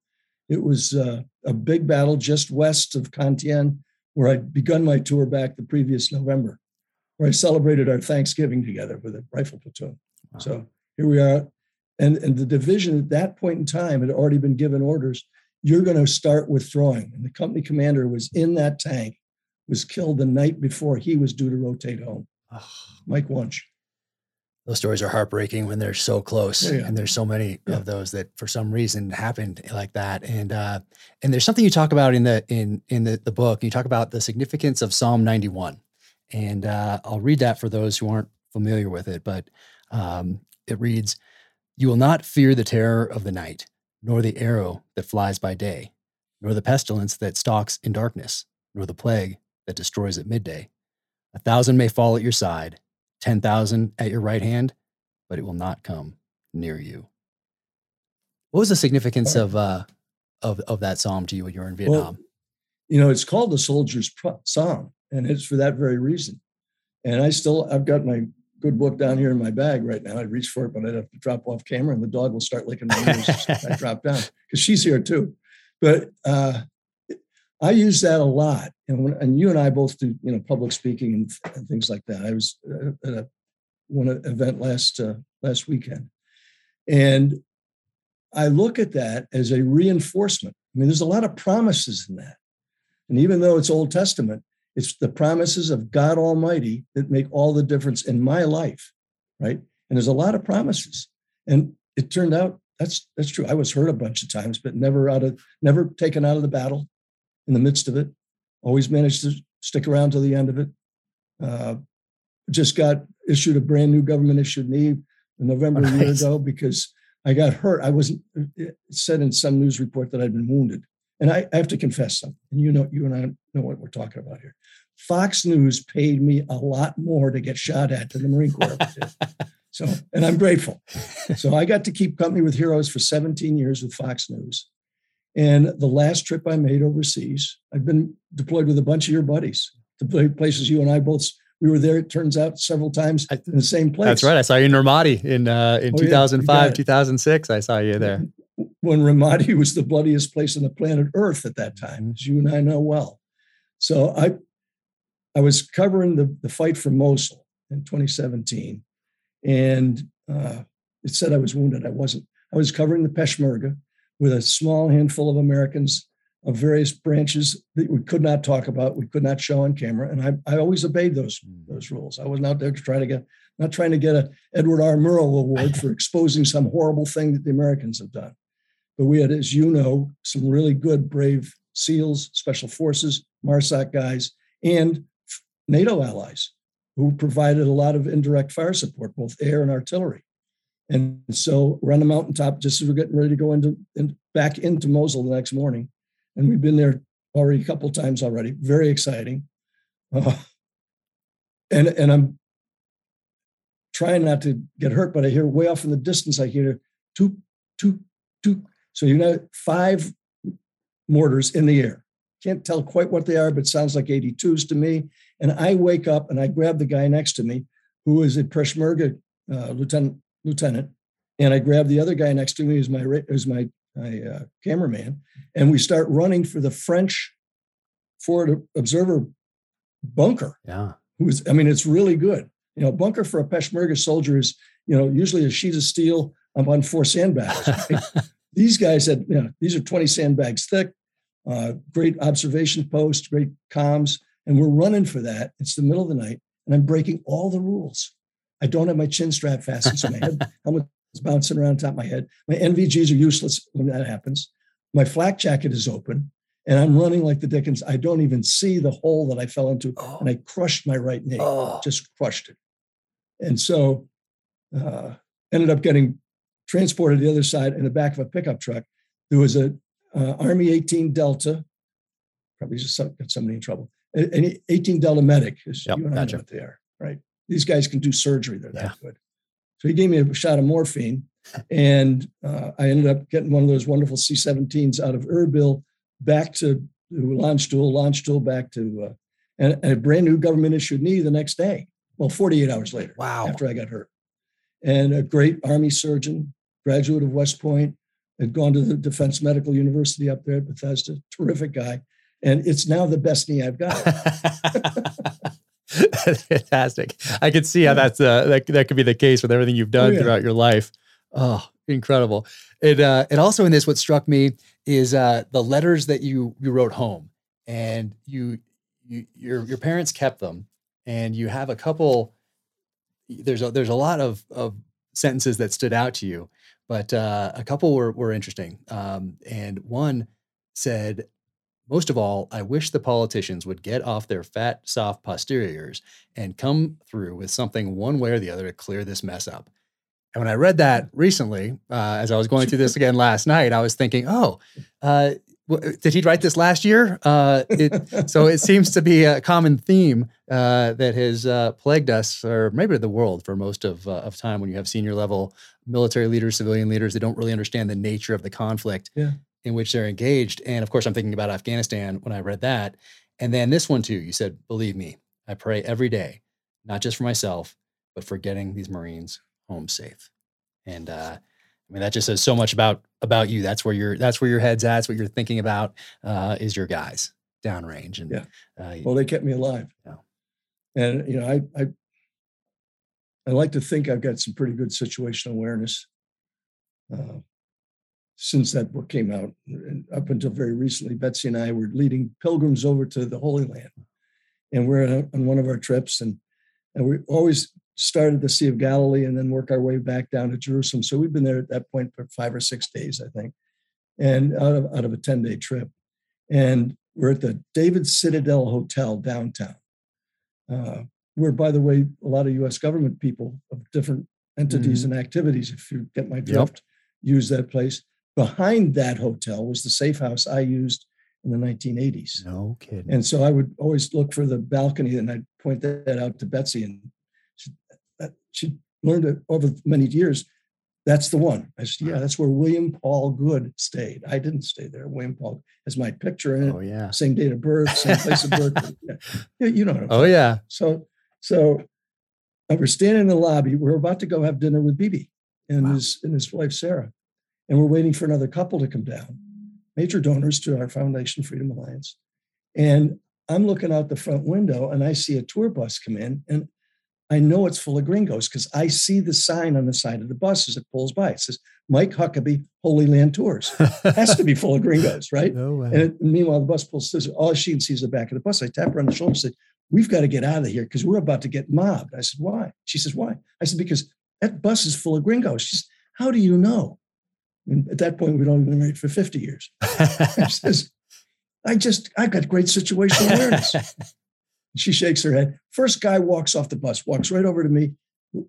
It was uh, a big battle just west of Con Thien, where I'd begun my tour back the previous November, where I celebrated our Thanksgiving together with a rifle platoon. Wow. So here we are. And, and the division at that point in time had already been given orders you're going to start withdrawing. And the company commander was in that tank, was killed the night before he was due to rotate home. Oh. Mike Wunsch. Those stories are heartbreaking when they're so close, yeah, yeah. and there's so many yeah. of those that for some reason happened like that. And uh, and there's something you talk about in the in in the, the book. You talk about the significance of Psalm 91, and uh, I'll read that for those who aren't familiar with it. But um, it reads, "You will not fear the terror of the night." Nor the arrow that flies by day, nor the pestilence that stalks in darkness, nor the plague that destroys at midday. A thousand may fall at your side, 10,000 at your right hand, but it will not come near you. What was the significance of, uh, of, of that psalm to you when you were in Vietnam? Well, you know, it's called the soldier's psalm, and it's for that very reason. And I still, I've got my good book down here in my bag right now. I'd reach for it, but I'd have to drop off camera and the dog will start licking my ears I drop down because she's here too. But uh, I use that a lot. And, when, and you and I both do, you know, public speaking and, and things like that. I was uh, at a one event last uh, last weekend, and I look at that as a reinforcement. I mean, there's a lot of promises in that, and even though it's Old Testament, it's the promises of God Almighty that make all the difference in my life, right? And there's a lot of promises. And it turned out that's that's true. I was hurt a bunch of times, but never out of never taken out of the battle in the midst of it. Always managed to stick around to the end of it. Uh, just got issued a brand new government issued knee in November nice. a year ago because I got hurt. I wasn't it said in some news report that I'd been wounded. And I, I have to confess something, and you know, you and I know what we're talking about here. Fox News paid me a lot more to get shot at than the Marine Corps did. So, and I'm grateful. So I got to keep company with heroes for 17 years with Fox News. And the last trip I made overseas, I've been deployed with a bunch of your buddies to places you and I both. We were there. It turns out several times in the same place. That's right. I saw you in Ramadi in uh, in oh, 2005, yeah, 2006. I saw you there. When Ramadi was the bloodiest place on the planet Earth at that time, as you and I know well. So I I was covering the, the fight for Mosul in 2017, and uh, it said I was wounded. I wasn't. I was covering the Peshmerga with a small handful of Americans of various branches that we could not talk about, we could not show on camera, and I, I always obeyed those hmm. those rules. I wasn't out there to try to get not trying to get a Edward R. Murrow Award for exposing some horrible thing that the Americans have done. But we had, as you know, some really good, brave SEALs, Special Forces, MARSOC guys, and NATO allies who provided a lot of indirect fire support, both air and artillery. And so we're on the mountaintop just as we're getting ready to go into in, back into Mosul the next morning. And we've been there already a couple times already. Very exciting. Uh, and and I'm trying not to get hurt, but I hear way off in the distance, I hear two, two, two. So you know, five mortars in the air. Can't tell quite what they are, but sounds like 82s to me. And I wake up and I grab the guy next to me, who is a Peshmerga uh, lieutenant, lieutenant, and I grab the other guy next to me, who's my who's my my uh, cameraman, and we start running for the French forward observer bunker. Yeah, who's I mean, it's really good. You know, bunker for a Peshmerga soldier is you know usually a sheet of steel up on four sandbags. Right? these guys had you know these are 20 sandbags thick uh, great observation post, great comms, and we're running for that. It's the middle of the night, and I'm breaking all the rules. I don't have my chin strap fastened, so my head helmet is bouncing around top of my head. My NVGs are useless when that happens. My flak jacket is open, and I'm running like the Dickens. I don't even see the hole that I fell into, oh. and I crushed my right knee, oh. just crushed it. And so, uh, ended up getting transported to the other side in the back of a pickup truck. There was a uh, Army 18 Delta probably just got somebody in trouble. And 18 Delta Medic, is Yep, you and I gotcha. know what they are, right? These guys can do surgery. They're Yeah. that good. So he gave me a shot of morphine, and uh, I ended up getting one of those wonderful C-17s out of Erbil back to Landstuhl, Landstuhl back to, uh, and a brand new government issued knee the next day. Well, 48 hours later Wow. after I got hurt. And a great Army surgeon, graduate of West Point, had gone to the Defense Medical University up there at Bethesda, terrific guy. And it's now the best knee I've got. Fantastic. I can see how that's uh, that that could be the case with everything you've done yeah. throughout your life. Oh, incredible! It uh, and also in this, what struck me is uh, the letters that you you wrote home, and you you your your parents kept them, and you have a couple. There's a there's a lot of of sentences that stood out to you, but uh, a couple were were interesting. Um, and one said, most of all, I wish the politicians would get off their fat, soft posteriors and come through with something one way or the other to clear this mess up. And when I read that recently, uh, as I was going through this again last night, I was thinking, oh, uh, w- did he write this last year? Uh, it, so it seems to be a common theme uh, that has uh, plagued us, or maybe the world, for most of, uh, of time when you have senior level military leaders, civilian leaders, they don't really understand the nature of the conflict Yeah. in which they're engaged. And of course, I'm thinking about Afghanistan when I read that. And then this one too, you said, believe me, I pray every day, not just for myself, but for getting these Marines home safe. And uh, I mean, that just says so much about about you. That's where your that's where your head's at. That's what you're thinking about uh, is your guys downrange. And Yeah. uh, Well, they kept me alive. Yeah. And you know, I I I like to think I've got some pretty good situational awareness. Uh, since that book came out, and up until very recently, Betsy and I were leading pilgrims over to the Holy Land, and we're on on one of our trips, and and we always started the Sea of Galilee and then work our way back down to Jerusalem. So we've been there at that point for five or six days, I think, and out of out of a ten day trip, and we're at the David Citadel Hotel downtown, uh, where, by the way, a lot of U.S. government people of different entities mm-hmm. and activities, if you get my drift, use that place. Behind that hotel was the safe house I used in the 1980s. no kidding. And so I would always look for the balcony and I'd point that out to Betsy. And she, she learned it over many years. That's the one. I said, yeah, that's where William Paul Goode stayed. I didn't stay there. William Paul has my picture in it, oh yeah. same date of birth, same place of birth. Yeah. Yeah, you know Oh yeah. so, so uh, we're standing in the lobby. We're about to go have dinner with Bibi and Wow. his and his wife Sarah, and we're waiting for another couple to come down, major donors to our foundation, Freedom Alliance. And I'm looking out the front window and I see a tour bus come in, and I know it's full of gringos because I see the sign on the side of the bus as it pulls by. It says Mike Huckabee Holy Land Tours. Has to be full of gringos, right? no way. And it, meanwhile, the bus pulls through. All she can see is the back of the bus. I tap her on the shoulder and say, We've got to get out of here because we're about to get mobbed. I said, Why? She says, Why? I said, Because that bus is full of gringos. She says, How do you know? And at that point, we'd only been married for 50 years. She says, I just, I've got great situational awareness. she shakes her head. First guy walks off the bus, walks right over to me.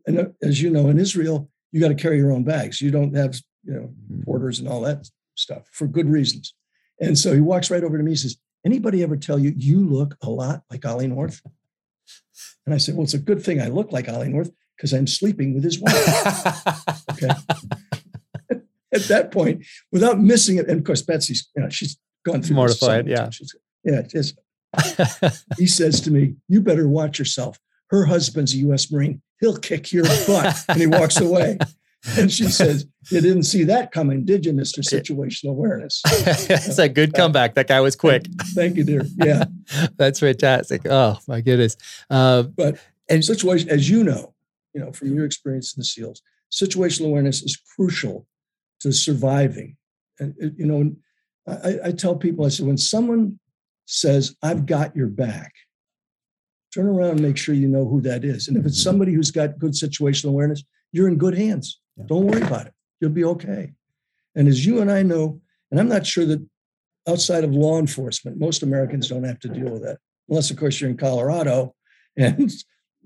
And uh, as you know, in Israel, you got to carry your own bags. You don't have, you know, porters and all that stuff for good reasons. And so he walks right over to me. He says, Anybody ever tell you you look a lot like Ollie North? And I said, Well, it's a good thing I look like Ollie North because I'm sleeping with his wife. Okay. At that point, without missing it, and of course, Betsy's, you know, she's gone through Mortified, yeah. She's- yeah. Just, he says to me, You better watch yourself. Her husband's a US Marine. He'll kick your butt. And he walks away. And she says, You didn't see that coming, did you, Mr. Situational Awareness? That's a good comeback. That guy was quick. Thank you, dear. Yeah. That's fantastic. Oh my goodness. Uh, But and situation, as you know, you know, from your experience in the SEALs, situational awareness is crucial to surviving. And you know, I, I tell people, I said, when someone says, "I've got your back," turn around and make sure you know who that is. And if it's Mhm. somebody who's got good situational awareness, you're in good hands. Yeah. Don't worry about it. You'll be okay. And as you and I know, and I'm not sure that outside of law enforcement, most Americans don't have to deal with that, unless, of course, you're in Colorado and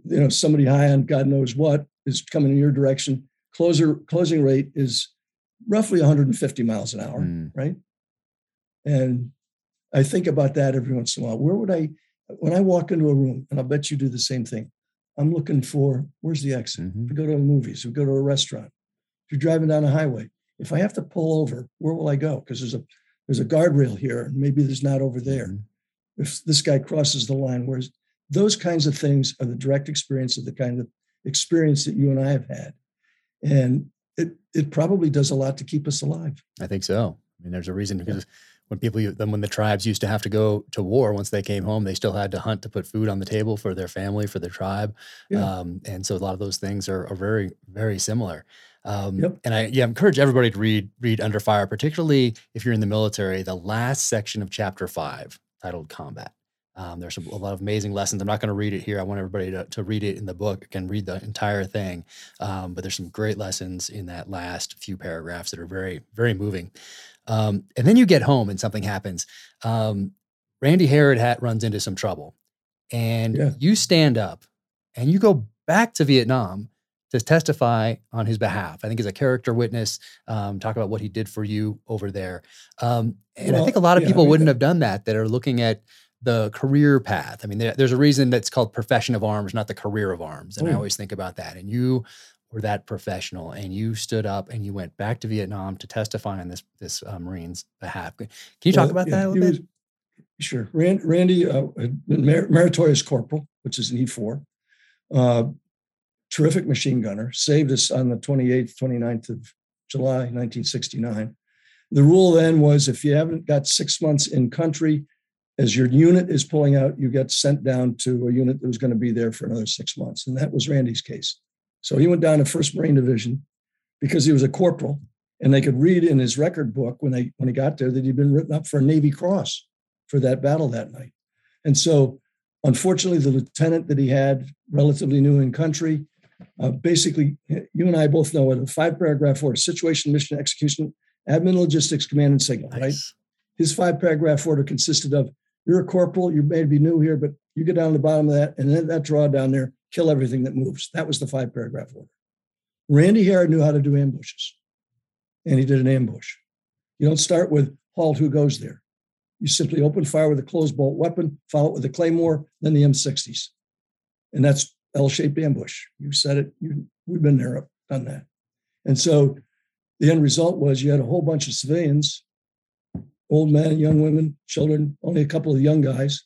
you know somebody high on God knows what is coming in your direction. Closer closing rate is roughly 150 miles an hour, mm, right? And I think about that every once in a while. Where would I, when I walk into a room, and I'll bet you do the same thing. I'm looking for where's the exit. Mhm. We go to movies. We go to a restaurant. You're driving down a highway, if I have to pull over, where will I go? Because there's a there's a guardrail here, and maybe there's not over there. Mhm. If this guy crosses the line, where's those kinds of things are the direct experience of the kind of experience that you and I have had, and it it probably does a lot to keep us alive. I think so. I mean, there's a reason because when people, then when the tribes used to have to go to war, once they came home, they still had to hunt to put food on the table for their family, for their tribe. Yeah. Um, and so a lot of those things are, are very, very similar. Um, Yep. And I yeah, encourage everybody to read read Under Fire, particularly if you're in the military. The last section of chapter five, titled Combat. Um, there's a, a lot of amazing lessons. I'm not going to read it here. I want everybody to, to read it in the book and read the entire thing. Um, but there's some great lessons in that last few paragraphs that are very, very moving. Um, and then you get home and something happens. Um, Randy Herrod hat runs into some trouble, and Yeah. you stand up and you go back to Vietnam to testify on his behalf. I think as a character witness, um, talk about what he did for you over there. Um, and I think a lot of yeah, I people mean, wouldn't uh, have done that that are looking at the career path. I mean, there, there's a reason that's called profession of arms, not the career of arms. And I Mm. always think about that. And you were that professional, and you stood up and you went back to Vietnam to testify on this this uh, Marine's behalf. Can you talk Well, about yeah, that a little bit? was- Sure. Rand, Randy uh, had been mer- meritorious corporal, which is an E4. Uh, terrific machine gunner. Saved us on the 28th, 29th of July, 1969. The rule then was if you haven't got six months in country, as your unit is pulling out, you get sent down to a unit that was going to be there for another six months. And that was Randy's case. So he went down to 1st Marine Division because he was a corporal. And they could read in his record book when they when he got there that he'd been written up for a Navy Cross for that battle that night. And so, unfortunately, the lieutenant that he had, relatively new in country, uh, basically, you and I both know what a five paragraph order situation, mission, execution, admin, logistics, command, and signal, right? His five paragraph order consisted of you're a corporal, you may be new here, but you get down to the bottom of that, and then that draw down there, kill everything that moves. That was the five paragraph order. Randy Herrod knew how to do ambushes, and he did an ambush. You don't start with halt who goes there. You simply open fire with a closed bolt weapon, follow it with a claymore, then the M60s. And that's L-shaped ambush. You said it. You, we've been there, done that. And so the end result was you had a whole bunch of civilians, old men, young women, children, only a couple of young guys,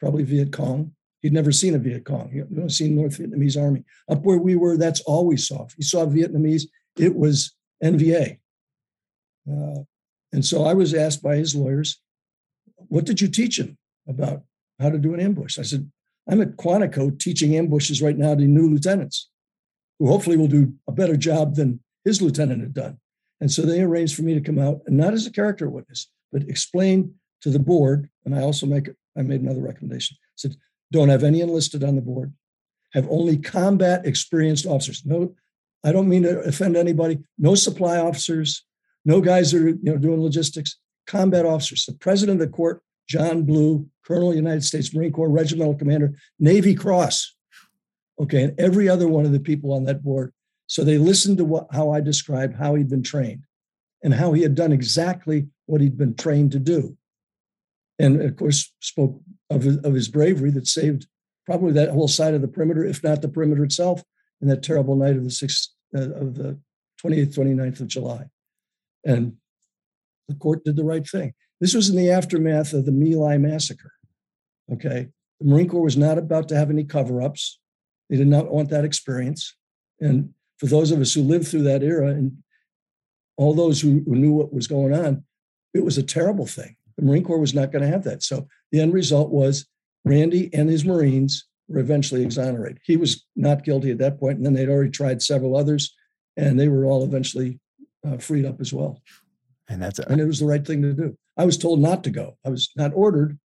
probably Viet Cong. He'd never seen a Viet Cong. He'd never seen North Vietnamese army. Up where we were, that's all we saw. If you saw Vietnamese, it was NVA. Uh, and so I was asked by his lawyers, what did you teach him about how to do an ambush? I said, I'm at Quantico teaching ambushes right now to new lieutenants who hopefully will do a better job than his lieutenant had done. And so they arranged for me to come out and not as a character witness, but explain to the board. And I also make I made another recommendation. I said, don't have any enlisted on the board. Have only combat experienced officers. No, I don't mean to offend anybody. No supply officers, no guys that are you know doing logistics. Combat officers. The president of the court, John Blue, Colonel, United States Marine Corps, Regimental Commander, Navy Cross. Okay, and every other one of the people on that board. So they listened to what, how I described how he'd been trained and how he had done exactly what he'd been trained to do. And of course, spoke of, of his bravery that saved probably that whole side of the perimeter, if not the perimeter itself, in that terrible night of the sixth uh, of the 28th, 29th of July. And the court did the right thing. This was in the aftermath of the My Lai massacre. Okay. The Marine Corps was not about to have any cover ups. They did not want that experience. And for those of us who lived through that era and all those who, who knew what was going on, it was a terrible thing. The Marine Corps was not going to have that. So the end result was Randy and his Marines were eventually exonerated. He was not guilty at that point, and then they'd already tried several others, and they were all eventually uh, freed up as well. And that's a, And it was the right thing to do. I was told not to go. I was not ordered,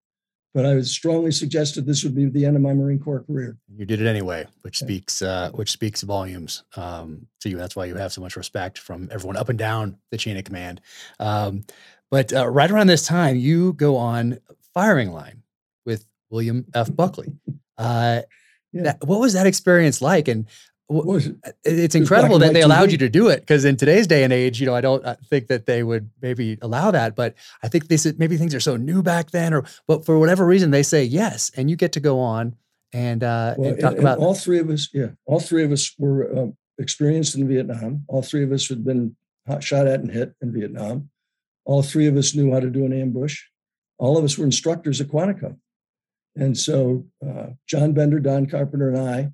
but I was strongly suggested this would be the end of my Marine Corps career. you did it anyway, which Yeah. speaks uh, which speaks volumes um, to you. That's why you have so much respect from everyone up and down the chain of command. Um, but uh, right around this time, you go on firing line with William F. Buckley. Uh, Yeah. that, what was that experience like? And was it? it's It was black incredible and that they allowed TV. you to do it because in today's day and age, you know, I don't uh, think that they would maybe allow that, but I think they said maybe things are so new back then, or but for whatever reason they say yes, and you get to go on and uh, Well, and talk and- and about all three of us, yeah, all three of us were um, experienced in Vietnam. All three of us had been shot at and hit in Vietnam. All three of us knew how to do an ambush. All of us were instructors at Quantico. And so uh, John Bender, Don Carpenter, and I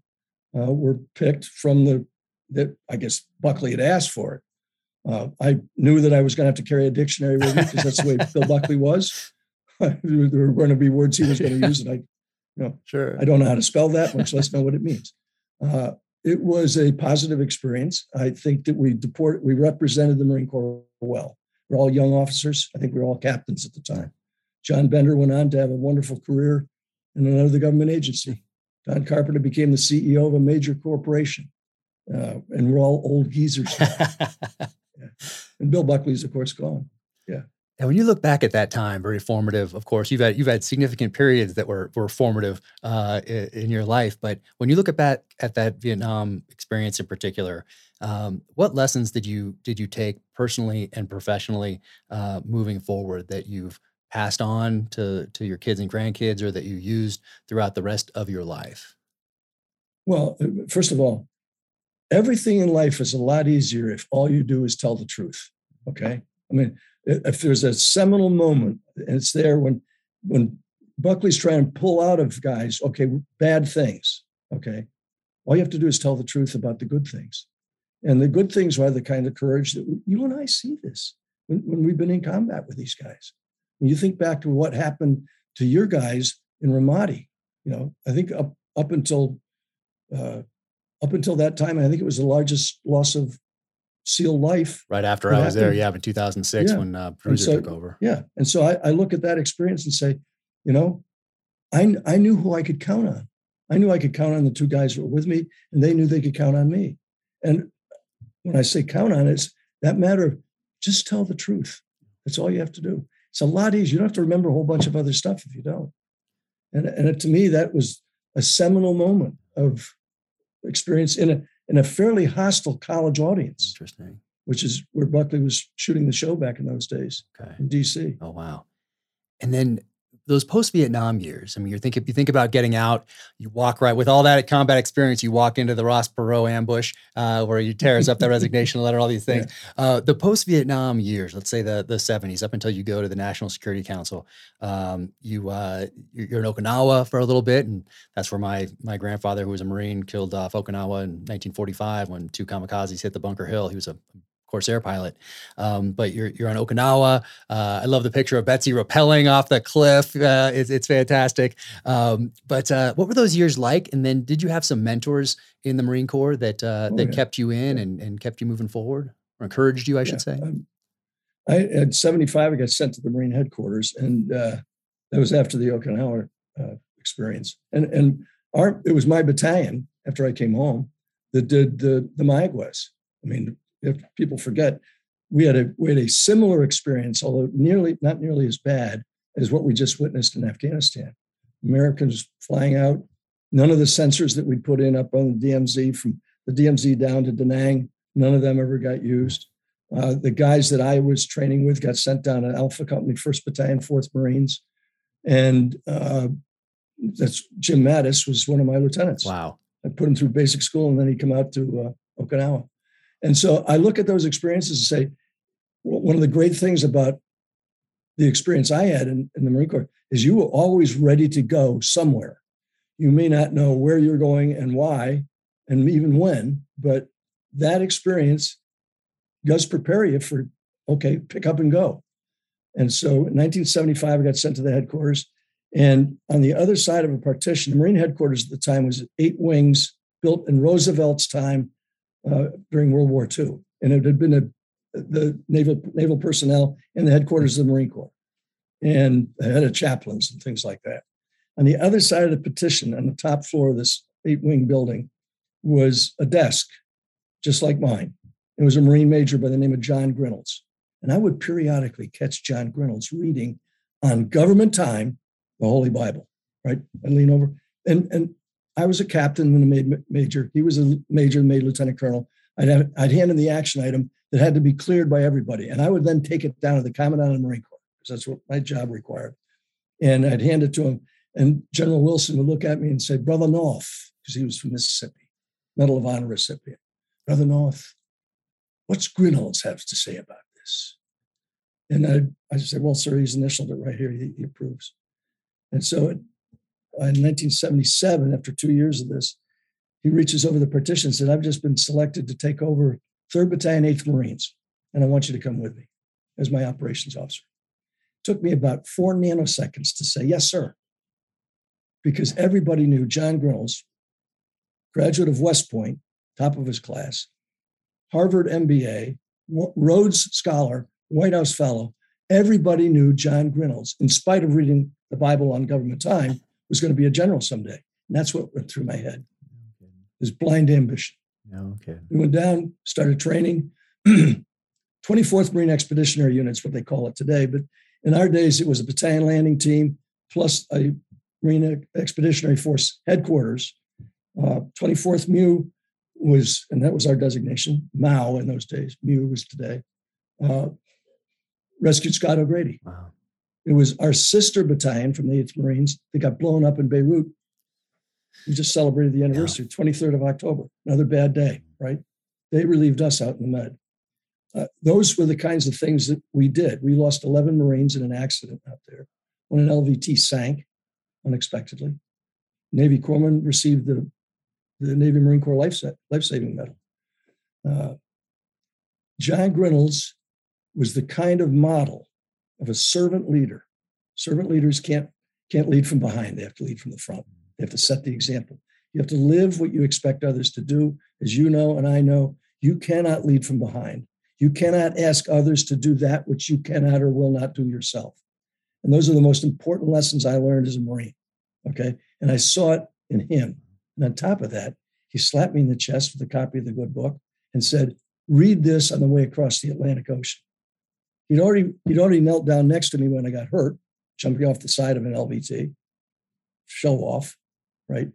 uh, were picked from the, that I guess Buckley had asked for it. Uh, I knew that I was going to have to carry a dictionary with me because that's the way Bill Buckley was. there were going to be words he was going to use, and I you know, sure. I don't know how to spell that, much less know what it means. Uh, it was a positive experience. I think that we deport, we represented the Marine Corps well. We're all young officers. I think we were all captains at the time. John Bender went on to have a wonderful career in another government agency. Don Carpenter became the CEO of a major corporation, uh, and we're all old geezers. and Bill Buckley's, of course, gone. Yeah. And when you look back at that time, very formative. Of course, you've had you've had significant periods that were were formative uh, in your life. But when you look at that at that Vietnam experience in particular, um, what lessons did you did you take personally and professionally uh, moving forward that you've passed on to to your kids and grandkids, or that you used throughout the rest of your life? Well, uh, first of all, everything in life is a lot easier if all you do is tell the truth. Okay. I mean, if there's a seminal moment, it's there when when Buckley's trying to pull out of guys, okay, bad things. Okay. All you have to do is tell the truth about the good things. And the good things are the kind of courage that you and I see this when, when we've been in combat with these guys. When you think back to what happened to your guys in Ramadi, you know, I think up up until uh, up until that time, I think it was the largest loss of SEAL life. Right after I was there, yeah, in 2006 Yeah. when uh, Bruiser so- took over. Yeah. And so I, I look at that experience and say, you know, I, I knew who I could count on. I knew I could count on the two guys who were with me, and they knew they could count on me. And when I say count on it, it's that matter of just tell the truth. That's all you have to do. It's a lot easier. You don't have to remember a whole bunch of other stuff if you don't. And, and to me, that was a seminal moment of experience in a in a fairly hostile college audience, Interesting. which is where Buckley was shooting the show back in those days Okay. in DC. Oh wow. And then those post Vietnam years. I mean, you're thinking you think about getting out. You walk right with all that combat experience. You walk into the Ross Perot ambush, uh, where he tears up the resignation letter, all these things. Uh, the post Vietnam years, let's say the the 70s, up until you go to the National Security Council, um, you uh, you're you're in Okinawa for a little bit, and that's where my my grandfather, who was a Marine, killed off Okinawa in 1945 when two kamikazes hit the Bunker Hill. He was a Corsair pilot. Um, but you're you're on Okinawa. Uh, I love the picture of Betsy rappelling off the cliff. Uh, it's, it's fantastic. Um, but uh, what were those years like? And then did you have some mentors in the Marine Corps that uh, Oh, that yeah. kept you in Yeah. and, and kept you moving forward or encouraged you, I should Yeah, say? um, I at 75, I got sent to the Marine headquarters, and uh, that was after the Okinawa uh, experience. And and our it was my battalion after I came home that did the the Mayaguez. I mean, if people forget, we had a we had a similar experience, although nearly not nearly as bad as what we just witnessed in Afghanistan. Americans flying out, none of the sensors that we put in up on the DMZ from the DMZ down to Da Nang, none of them ever got used. Uh, the guys that I was training with got sent down to Alpha Company, First Battalion, Fourth Marines, and uh, that's Jim Mattis was one of my lieutenants. Wow. I put him through basic school, and then he come out to uh, Okinawa. And so I look at those experiences and say, one of the great things about the experience I had in, in the Marine Corps is you were always ready to go somewhere. You may not know where you're going and why, and even when, but that experience does prepare you for okay, pick up and go. And so in 1975, I got sent to the headquarters. And on the other side of a partition, the Marine headquarters at the time was eight wings built in Roosevelt's time uh, during World War II. And it had been a, the naval, naval personnel in the headquarters of the Marine Corps. And had a chaplains and things like that. On the other side of the petition, on the top floor of this eight wing building, was a desk just like mine. It was a Marine major by the name of John Grinalds. And I would periodically catch John Grinalds reading on government time the Holy Bible, right? And lean over. And, and I was a captain and a major. He was a major and made lieutenant colonel. I'd, have, I'd hand him the action item that had to be cleared by everybody. And I would then take it down to the commandant of the Marine Corps, because that's what my job required. And I'd hand it to him. And General Wilson would look at me and say, Brother North, because he was from Mississippi, Medal of Honor recipient. Brother North, what's Grinalds have to say about this? And I, I said, well, sir, he's initialed it right here. He, he approves. And so it, in 1977, after two years of this, he reaches over the partition and said, I've just been selected to take over 3rd Battalion, 8th Marines, and I want you to come with me as my operations officer. It took me about four nanoseconds to say, yes, sir. Because everybody knew John Grinalds, graduate of West Point, top of his class, Harvard MBA, Rhodes Scholar, White House Fellow. Everybody knew John Grinalds, in spite of reading the Bible on government time, was going to be a general someday. And that's what went through my head. His blind ambition. Okay. We went down, started training. 24th Marine Expeditionary Units, what they call it today. But in our days, it was a battalion landing team plus a Marine Expeditionary Force headquarters. Uh, 24th MEU was, and that was our designation, MAU in those days. MEU was today. Uh, rescued Scott O'Grady. Wow. It was our sister battalion from the 8th Marines that got blown up in Beirut. We just celebrated the anniversary, yeah. 23rd of October. Another bad day, right? They relieved us out in the mud. Uh, those were the kinds of things that we did. We lost 11 Marines in an accident out there when an LVT sank unexpectedly. Navy corpsman received the, the Navy Marine Corps life, life saving medal. Uh, John Grinalds was the kind of model of a servant leader. Servant leaders can't can't lead from behind; they have to lead from the front. They have to set the example. You have to live what you expect others to do. As you know, and I know, you cannot lead from behind. You cannot ask others to do that which you cannot or will not do yourself. And those are the most important lessons I learned as a Marine. Okay. And I saw it in him. And on top of that, he slapped me in the chest with a copy of the good book and said, Read this on the way across the Atlantic Ocean. He'd already he'd already knelt down next to me when I got hurt, jumping off the side of an LVT. Show off, right?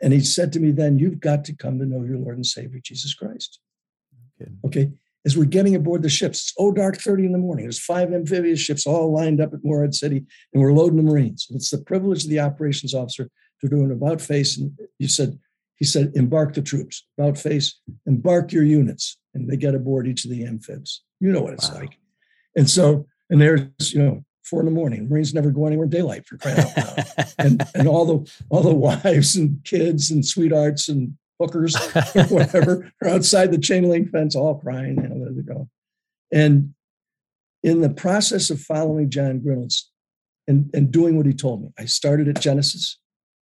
And he said to me then, You've got to come to know your Lord and Savior, Jesus Christ. Okay. okay. As we're getting aboard the ships, it's oh dark 30 in the morning. There's five amphibious ships all lined up at Morehead City, and we're loading the Marines. It's the privilege of the operations officer to do an about face. And you said, he said, embark the troops, about face, embark your units. And they get aboard each of the amphibs. You know what it's wow. like. And so, and there's, you know, four in the morning. Marines never go anywhere in daylight for crying out loud. and and all the all the wives and kids and sweethearts and hookers or whatever are outside the chain link fence, all crying. You know, there they go. And in the process of following John Grinalds and, and doing what he told me, I started at Genesis.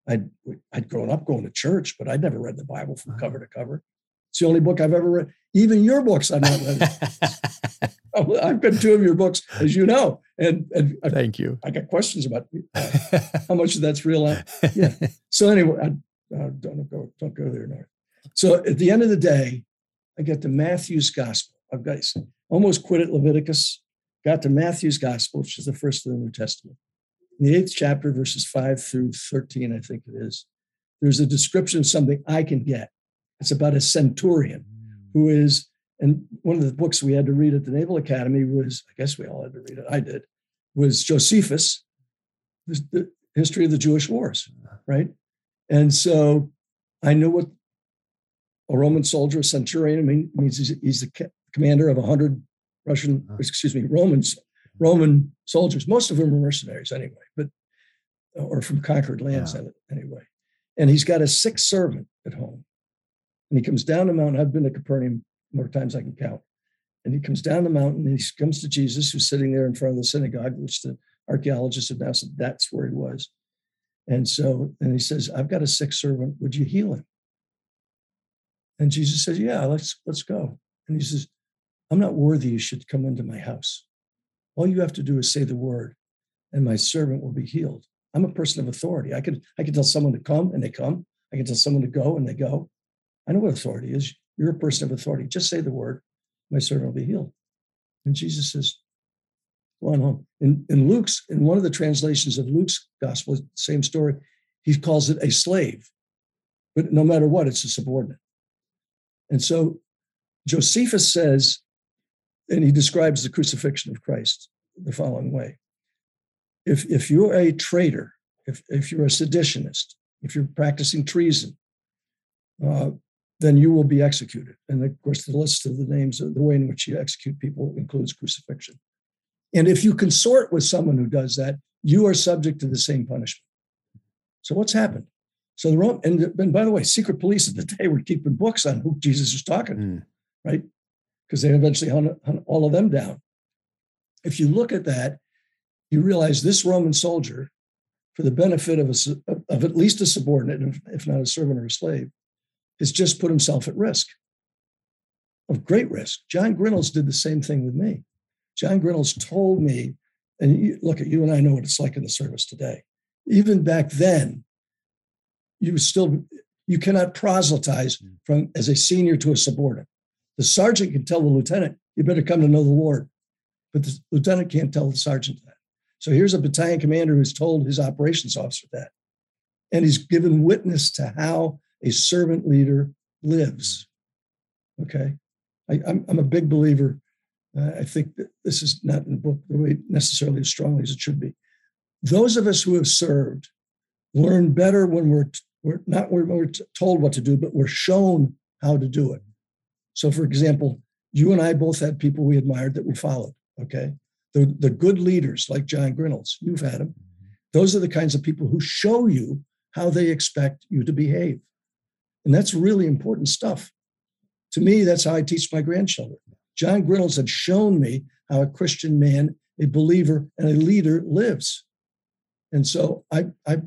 I'd, I'd grown up going to church, but I'd never read the Bible from uh-huh. cover to cover. It's the only book I've ever read. Even your books, I've not read. I've got two of your books, as you know, and, and I, thank you. I got questions about uh, how much of that's real. Yeah. So anyway, I, uh, don't go don't go there now. So at the end of the day, I get to Matthew's Gospel. I've got almost quit at Leviticus, got to Matthew's Gospel, which is the first of the New Testament. In the eighth chapter, verses five through thirteen, I think it is. There's a description of something I can get. It's about a centurion who is and one of the books we had to read at the Naval Academy was, I guess we all had to read it, I did, was Josephus, the history of the Jewish wars, right? And so I knew what a Roman soldier, a centurion, I mean, means he's, he's the commander of 100 Russian, uh-huh. excuse me, Romans, Roman soldiers. Most of them are mercenaries anyway, but or from conquered lands yeah. anyway. And he's got a sick servant at home. And he comes down the mountain. I've been to Capernaum more times I can count. And he comes down the mountain and he comes to Jesus, who's sitting there in front of the synagogue, which the archaeologists have now said that's where he was. And so, and he says, I've got a sick servant. Would you heal him? And Jesus says, Yeah, let's let's go. And he says, I'm not worthy you should come into my house. All you have to do is say the word, and my servant will be healed. I'm a person of authority. I can I can tell someone to come and they come. I can tell someone to go and they go. I know what authority is. You're a person of authority. Just say the word, my servant will be healed. And Jesus says, Go on home. In, in Luke's, in one of the translations of Luke's gospel, same story, he calls it a slave. but no matter what, it's a subordinate. And so Josephus says, and he describes the crucifixion of Christ the following way if, if you're a traitor, if, if you're a seditionist, if you're practicing treason, uh, then you will be executed. And of course, the list of the names of the way in which you execute people includes crucifixion. And if you consort with someone who does that, you are subject to the same punishment. So what's happened? So the Rome, and, and by the way, secret police at the day were keeping books on who Jesus was talking to, mm. right? Because they eventually hunt, hunt all of them down. If you look at that, you realize this Roman soldier, for the benefit of, a, of at least a subordinate, if not a servant or a slave, has just put himself at risk, of great risk. John Grinalds did the same thing with me. John Grinalds told me, and you, look at you and I know what it's like in the service today. Even back then, you still you cannot proselytize hmm. from as a senior to a subordinate. The sergeant can tell the lieutenant, "You better come to know the Lord," but the lieutenant can't tell the sergeant that. So here's a battalion commander who's told his operations officer that, and he's given witness to how a servant leader lives. Okay, I, am a big believer. Uh, I think that this is not in the book the way necessarily as strongly as it should be. Those of us who have served learn better when we're we're not when we're told what to do, but we're shown how to do it. So, for example, you and I both had people we admired that we followed. Okay, the the good leaders like John Grinalds, you've had them. Those are the kinds of people who show you how they expect you to behave. And that's really important stuff. To me, that's how I teach my grandchildren. John Grinalds had shown me how a Christian man, a believer, and a leader lives. And so I, I,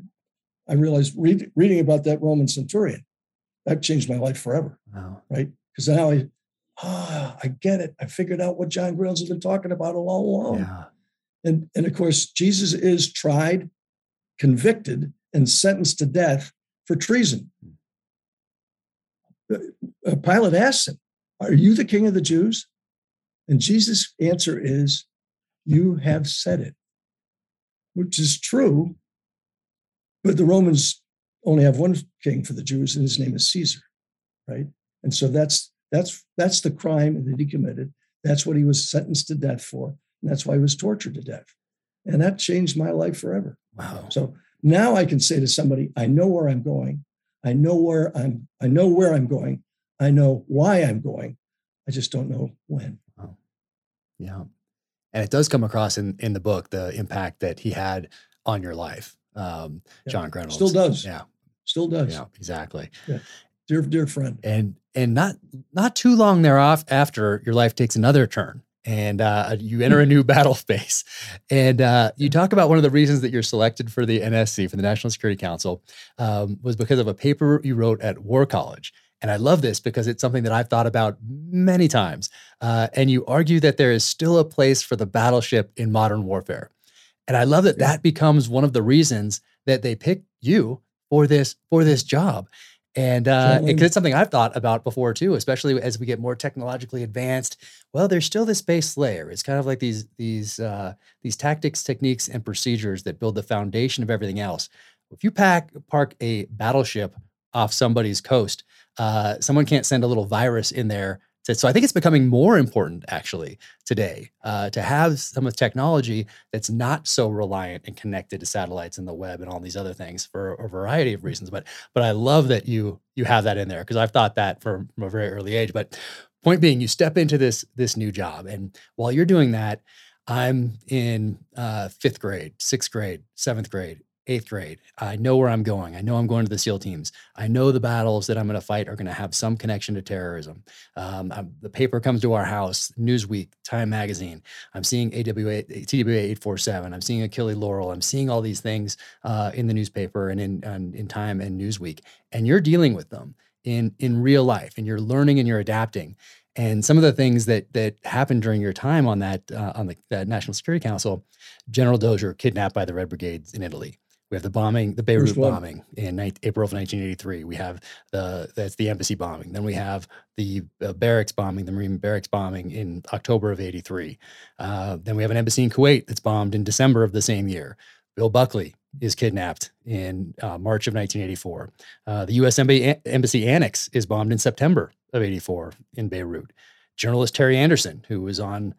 I realized read, reading about that Roman centurion, that changed my life forever. Wow. Right? Because now I, ah, I get it. I figured out what John Grinalds has been talking about all along. Yeah. And, and of course, Jesus is tried, convicted, and sentenced to death for treason. Uh, Pilate asks him, Are you the king of the Jews? And Jesus' answer is, You have said it, which is true. But the Romans only have one king for the Jews, and his name is Caesar, right? And so that's that's that's the crime that he committed. That's what he was sentenced to death for. And that's why he was tortured to death. And that changed my life forever. Wow. So now I can say to somebody, I know where I'm going. I know where I'm, I know where I'm going. I know why I'm going. I just don't know when. Wow. Yeah. And it does come across in, in the book, the impact that he had on your life. Um, yeah. John Grinalds still does. Yeah. Still does. Yeah, exactly. Yeah. Dear, dear friend. And, and not, not too long thereafter, after your life takes another turn and uh, you enter a new battle space. And uh, you talk about one of the reasons that you're selected for the NSC, for the National Security Council, um, was because of a paper you wrote at War College. And I love this because it's something that I've thought about many times. Uh, and you argue that there is still a place for the battleship in modern warfare. And I love that that becomes one of the reasons that they pick you for this for this job. And uh, it, it's something I've thought about before too, especially as we get more technologically advanced. Well, there's still this base layer. It's kind of like these these uh, these tactics, techniques, and procedures that build the foundation of everything else. If you pack park a battleship off somebody's coast, uh, someone can't send a little virus in there so I think it's becoming more important actually today uh, to have some of technology that's not so reliant and connected to satellites and the web and all these other things for a variety of reasons. But but I love that you you have that in there because I've thought that from, from a very early age. But point being, you step into this this new job, and while you're doing that, I'm in uh, fifth grade, sixth grade, seventh grade, eighth grade. I know where I'm going. I know I'm going to the SEAL teams. I know the battles that I'm going to fight are going to have some connection to terrorism. Um, the paper comes to our house, Newsweek, Time Magazine. I'm seeing AWA, TWA 847. I'm seeing Achille Lauro. I'm seeing all these things uh, in the newspaper and in, in Time and Newsweek. And you're dealing with them in, in real life and you're learning and you're adapting. And some of the things that that happened during your time on that uh, on the National Security Council, General Dozier kidnapped by the Red Brigades in Italy. We have the bombing, the Beirut bombing in April of 1983. We have the that's the embassy bombing. Then we have the uh, barracks bombing, the Marine barracks bombing in October of 83. Uh, then we have an embassy in Kuwait that's bombed in December of the same year. Bill Buckley is kidnapped in uh, March of 1984. Uh, the U.S. Embassy, Embassy Annex is bombed in September of 84 in Beirut. Journalist Terry Anderson, who was on,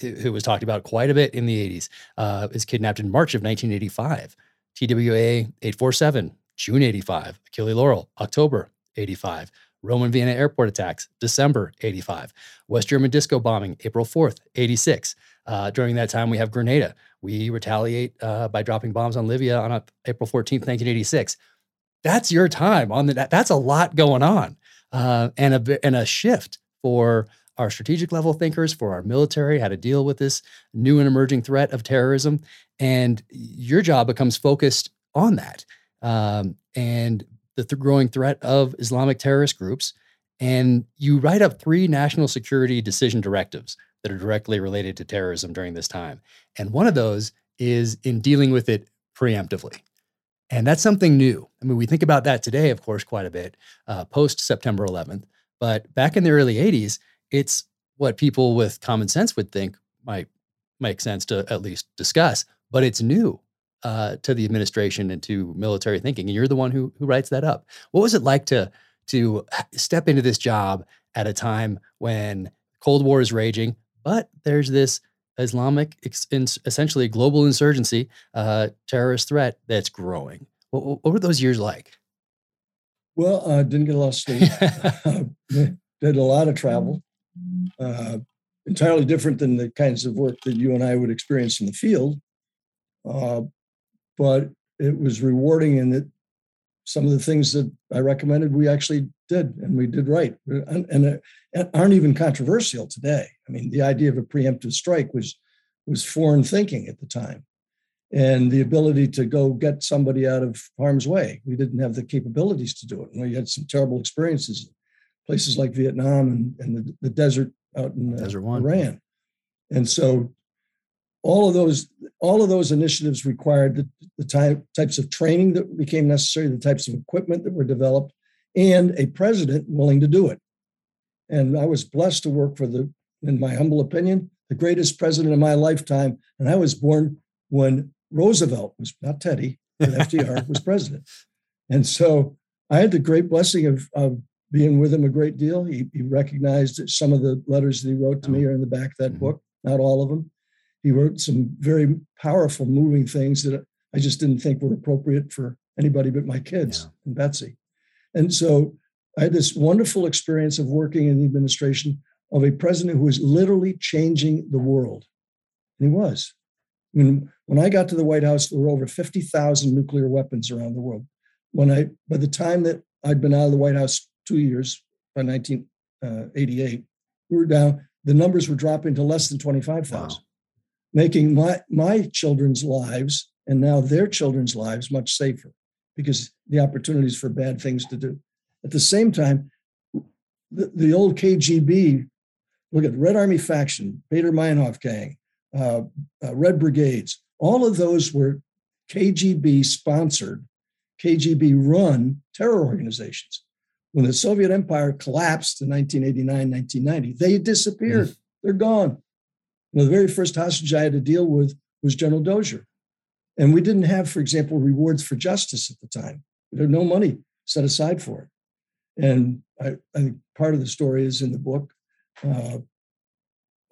who was talked about quite a bit in the 80s, uh, is kidnapped in March of 1985. TWA 847, June 85. Achille Lauro, October 85. Roman Vienna airport attacks, December 85. West German disco bombing, April 4th, 86. Uh, during that time, we have Grenada. We retaliate uh, by dropping bombs on Libya on April 14th, 1986. That's your time on the. That's a lot going on, uh, and a and a shift for our strategic level thinkers, for our military, how to deal with this new and emerging threat of terrorism, and your job becomes focused on that. Um, and the th- growing threat of Islamic terrorist groups. And you write up three national security decision directives that are directly related to terrorism during this time. And one of those is in dealing with it preemptively. And that's something new. I mean, we think about that today, of course, quite a bit uh, post September 11th. But back in the early 80s, it's what people with common sense would think might make sense to at least discuss, but it's new uh, to the administration and to military thinking. And you're the one who who writes that up. What was it like to to step into this job at a time when Cold War is raging, but there's this Islamic, essentially global insurgency, uh, terrorist threat that's growing. What, what, were those years like? Well, uh, didn't get a lot of sleep. did a lot of travel. Uh, entirely different than the kinds of work that you and I would experience in the field. Uh, but it was rewarding in that some of the things that I recommended we actually did and we did right and, and, and, aren't even controversial today. I mean, the idea of a preemptive strike was was foreign thinking at the time, and the ability to go get somebody out of harm's way. We didn't have the capabilities to do it. And we had some terrible experiences, places like Vietnam and, and the, the desert out in uh, desert Iran. And so all of those all of those initiatives required the, the type, types of training that became necessary the types of equipment that were developed and a president willing to do it. And i was blessed to work for the in my humble opinion the greatest president of my lifetime. And i was born when roosevelt was not teddy but fdr was president. And so i had the great blessing of, of being with him a great deal he, he recognized that some of the letters that he wrote to me oh. are in the back of that mm-hmm. book not all of them he wrote some very powerful, moving things that I just didn't think were appropriate for anybody but my kids yeah. and Betsy. And so I had this wonderful experience of working in the administration of a president who was literally changing the world. And he was. Mean, when I got to the White House, there were over 50,000 nuclear weapons around the world. When I, by the time that I'd been out of the White House two years, by 1988, uh, we were down, the numbers were dropping to less than 25,000. Wow making my, my children's lives and now their children's lives much safer because the opportunities for bad things to do. At the same time, the, the old KGB, look at Red Army faction, Baader Meinhof gang, uh, uh, Red Brigades, all of those were KGB sponsored, KGB run terror organizations. When the Soviet Empire collapsed in 1989, 1990, they disappeared. Mm. They're gone. You know, the very first hostage I had to deal with was General Dozier. And we didn't have, for example, rewards for justice at the time. There had no money set aside for it. And I, I think part of the story is in the book. Uh,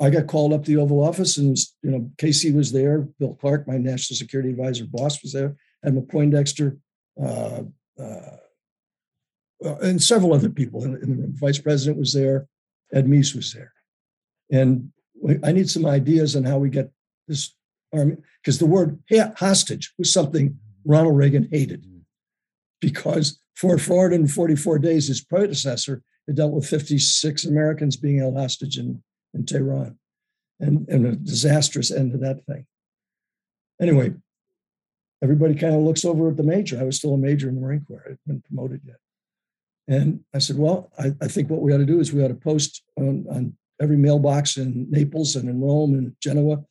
I got called up to the Oval Office, and you know, Casey was there. Bill Clark, my national security advisor boss, was there. Emma Poindexter, uh, uh, Uh, and several other people in, in, the room. Vice President was there. Ed Meese was there, and I need some ideas on how we get this army, because the word hostage was something Ronald Reagan hated because for 444 days, his predecessor had dealt with 56 Americans being held hostage in, in Tehran and, and a disastrous end to that thing. Anyway, everybody kind of looks over at the major. I was still a major in the Marine Corps. I hadn't been promoted yet. And I said, well, I, I think what we ought to do is we ought to post on, on every mailbox in Naples and in Rome and Genoa,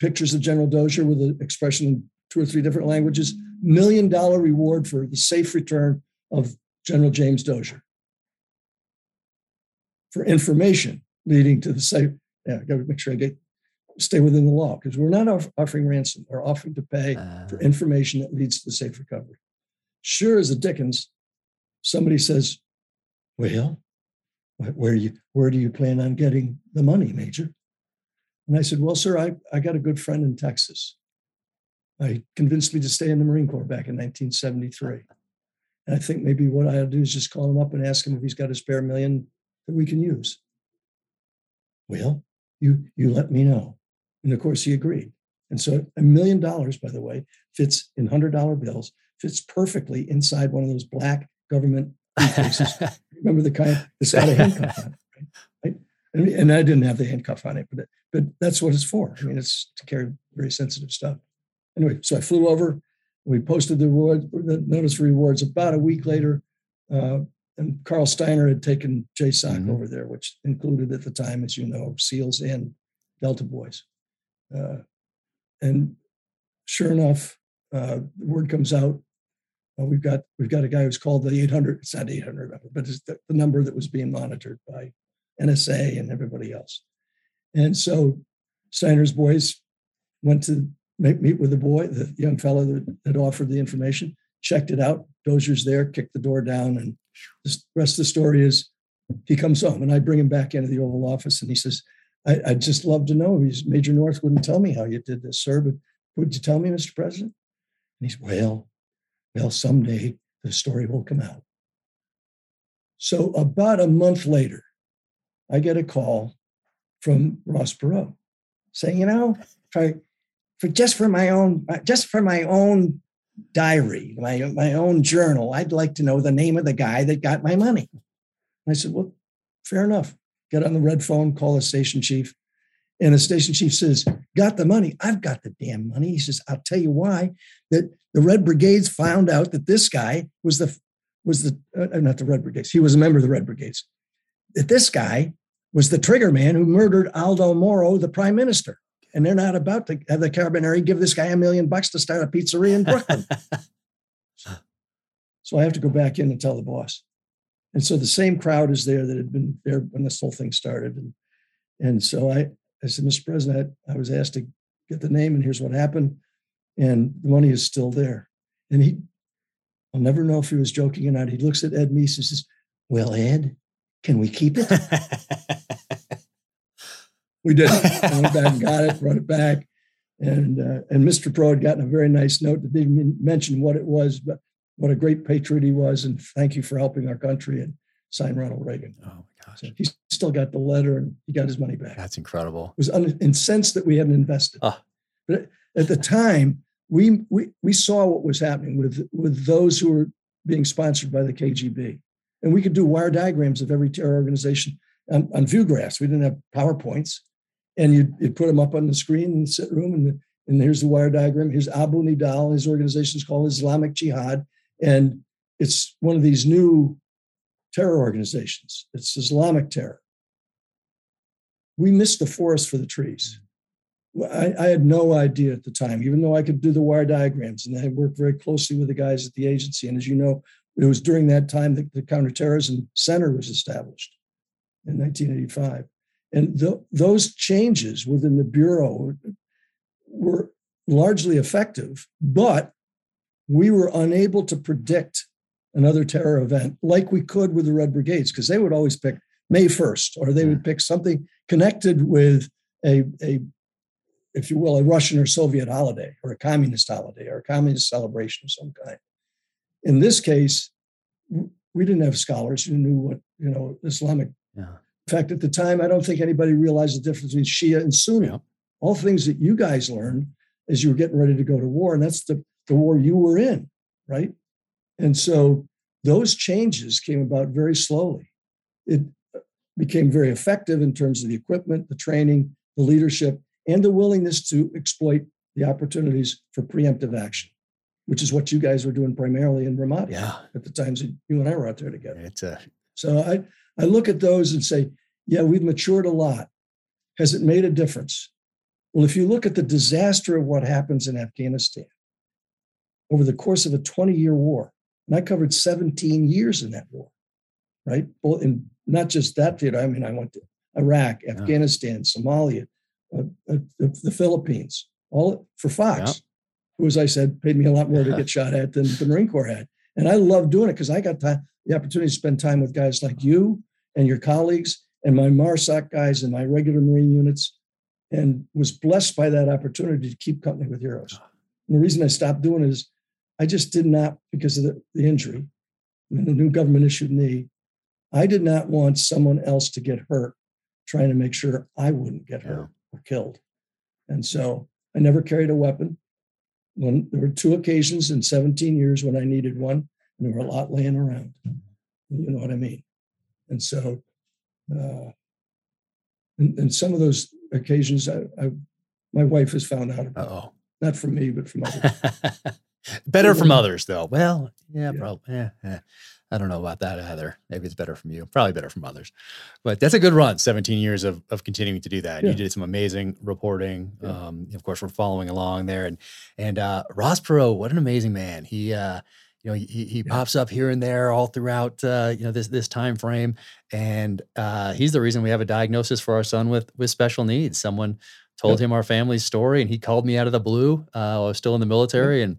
pictures of General Dozier with an expression in two or three different languages, million dollar reward for the safe return of General James Dozier. For information leading to the safe, yeah, I gotta make sure I get stay within the law because we're not off- offering ransom. We're offering to pay uh, for information that leads to the safe recovery. Sure as the Dickens, somebody says, "Well, where you where do you plan on getting the money, Major?" And I said, "Well, sir, I I got a good friend in Texas. I convinced me to stay in the Marine Corps back in 1973." And I think maybe what I'll do is just call him up and ask him if he's got a spare million that we can use. Well, you you let me know. And of course he agreed. And so a million dollars, by the way, fits in hundred dollar bills, fits perfectly inside one of those black government. Remember the kind that's got a handcuff on it, right? And, and, I didn't have the handcuff on it, but but that's what it's for. I mean, it's to carry very sensitive stuff. Anyway, so I flew over. We posted the reward, the notice for rewards. About a week later, uh, and Carl Stiner had taken JSOC mm-hmm. over there, which included at the time, as you know, SEALs and Delta Boys. Uh, and sure enough, uh, the word comes out. Uh, we've got we've got a guy who's called the 800. It's not 800 number, but it's the, the number that was being monitored by NSA and everybody else. And so Stiner's boys went to meet with the boy, the young fellow that had offered the information, checked it out. Dozier's there, kicked the door down, and the rest of the story is he comes home. And I bring him back into the Oval Office, and he says, I, would just love to know. He's Major North wouldn't tell me how you did this, sir, but would you tell me, Mr. President? And he's, well, well, someday the story will come out. So about a month later, I get a call from Ross Perot saying, you know, for, for just for my own, just for my own diary, my, my own journal, I'd like to know the name of the guy that got my money. And I said, well, fair enough get on the red phone, call the station chief. And the station chief says, Got the money. I've got the damn money. He says, I'll tell you why. That the Red Brigades found out that this guy was the, was the, uh, not the Red Brigades, he was a member of the Red Brigades. That this guy was the trigger man who murdered Aldo Moro, the prime minister. And they're not about to have the Carabinieri give this guy a million bucks to start a pizzeria in Brooklyn. so I have to go back in and tell the boss. And so the same crowd is there that had been there when this whole thing started. And, and so I, I said, Mr. President, I, was asked to get the name, and here's what happened. And the money is still there. And he, I'll never know if he was joking or not. He looks at Ed Meese and says, Well, Ed, can we keep it? we did. I went back and got it, brought it back. And uh, and Mr. Perot had gotten a very nice note that didn't mention what it was, but what a great patriot he was, and thank you for helping our country. And sign Ronald Reagan. Oh gosh! He still got the letter, and he got his money back. That's incredible. It was un- incensed that we hadn't invested. Oh. But at the time, we we we saw what was happening with with those who were being sponsored by the KGB, and we could do wire diagrams of every terror organization on, on ViewGraphs. We didn't have PowerPoints, and you'd, you'd put them up on the screen in the sit room, and and here's the wire diagram. Here's Abu Nidal. His organization is called Islamic Jihad. And it's one of these new terror organizations. It's Islamic terror. We missed the forest for the trees. Mm-hmm. I, I, had no idea at the time, even though I could do the wire diagrams and I worked very closely with the guys at the agency. And as you know, it was during that time that the Counterterrorism Center was established in 1985. And th- those changes within the Bureau were largely effective, but we were unable to predict another terror event like we could with the Red Brigades, because they would always pick May 1st, or they would pick something connected with a, a, if you will, a Russian or Soviet holiday, or a communist holiday, or a communist celebration of some kind. In this case, we didn't have scholars who knew what, you know, Islamic. Yeah. In fact, at the time, I don't think anybody realized the difference between Shia and Sunni. Yeah. All things that you guys learned as you were getting ready to go to war. And that's the the war you were in, right? And so those changes came about very slowly. It uh, became very effective in terms of the equipment, the training, the leadership, and the willingness to exploit the opportunities for preemptive action, which is what you guys were doing primarily in Ramadi yeah. at the times that you and I were out there together. It's a... So I, I look at those and say, yeah, we've matured a lot. Has it made a difference? Well, if you look at the disaster of what happens in Afghanistan, over the course of a 20 year war. And I covered 17 years in that war, right? Well, in not just that theater. I mean, I went to Iraq, Afghanistan, Somalia, uh, uh, the, the, Philippines, all for Fox, yep. who, as I said, paid me a lot more to get shot at than the Marine Corps had. And I love doing it because I got the opportunity to spend time with guys like you and your colleagues and my MARSOC guys and my regular Marine units, and was blessed by that opportunity to keep company with heroes. And the reason I stopped doing it is I just did not, because of the, the injury, and the new government issued knee, I did not want someone else to get hurt trying to make sure I wouldn't get hurt or killed. And so I never carried a weapon. When there were two occasions in 17 years when I needed one, and there were a lot laying around. You know what I mean? And so, uh, and, and some of those occasions, I, I, my wife has found out about. Oh, not from me, but from others. Better from others, though. Well, yeah, yeah. probably. Yeah, yeah. I don't know about that either. Maybe it's better from you. Probably better from others. But that's a good run. 17 years of, of continuing to do that. Yeah. You did some amazing reporting. Yeah. Um, of course, we're following along there. And and uh, Ross Perot, what an amazing man. He uh, you know, he, he pops up here and there all throughout uh, you know this this time frame, and uh, he's the reason we have a diagnosis for our son with with special needs. Someone told him our family's story, and he called me out of the blue. Uh, I was still in the military, and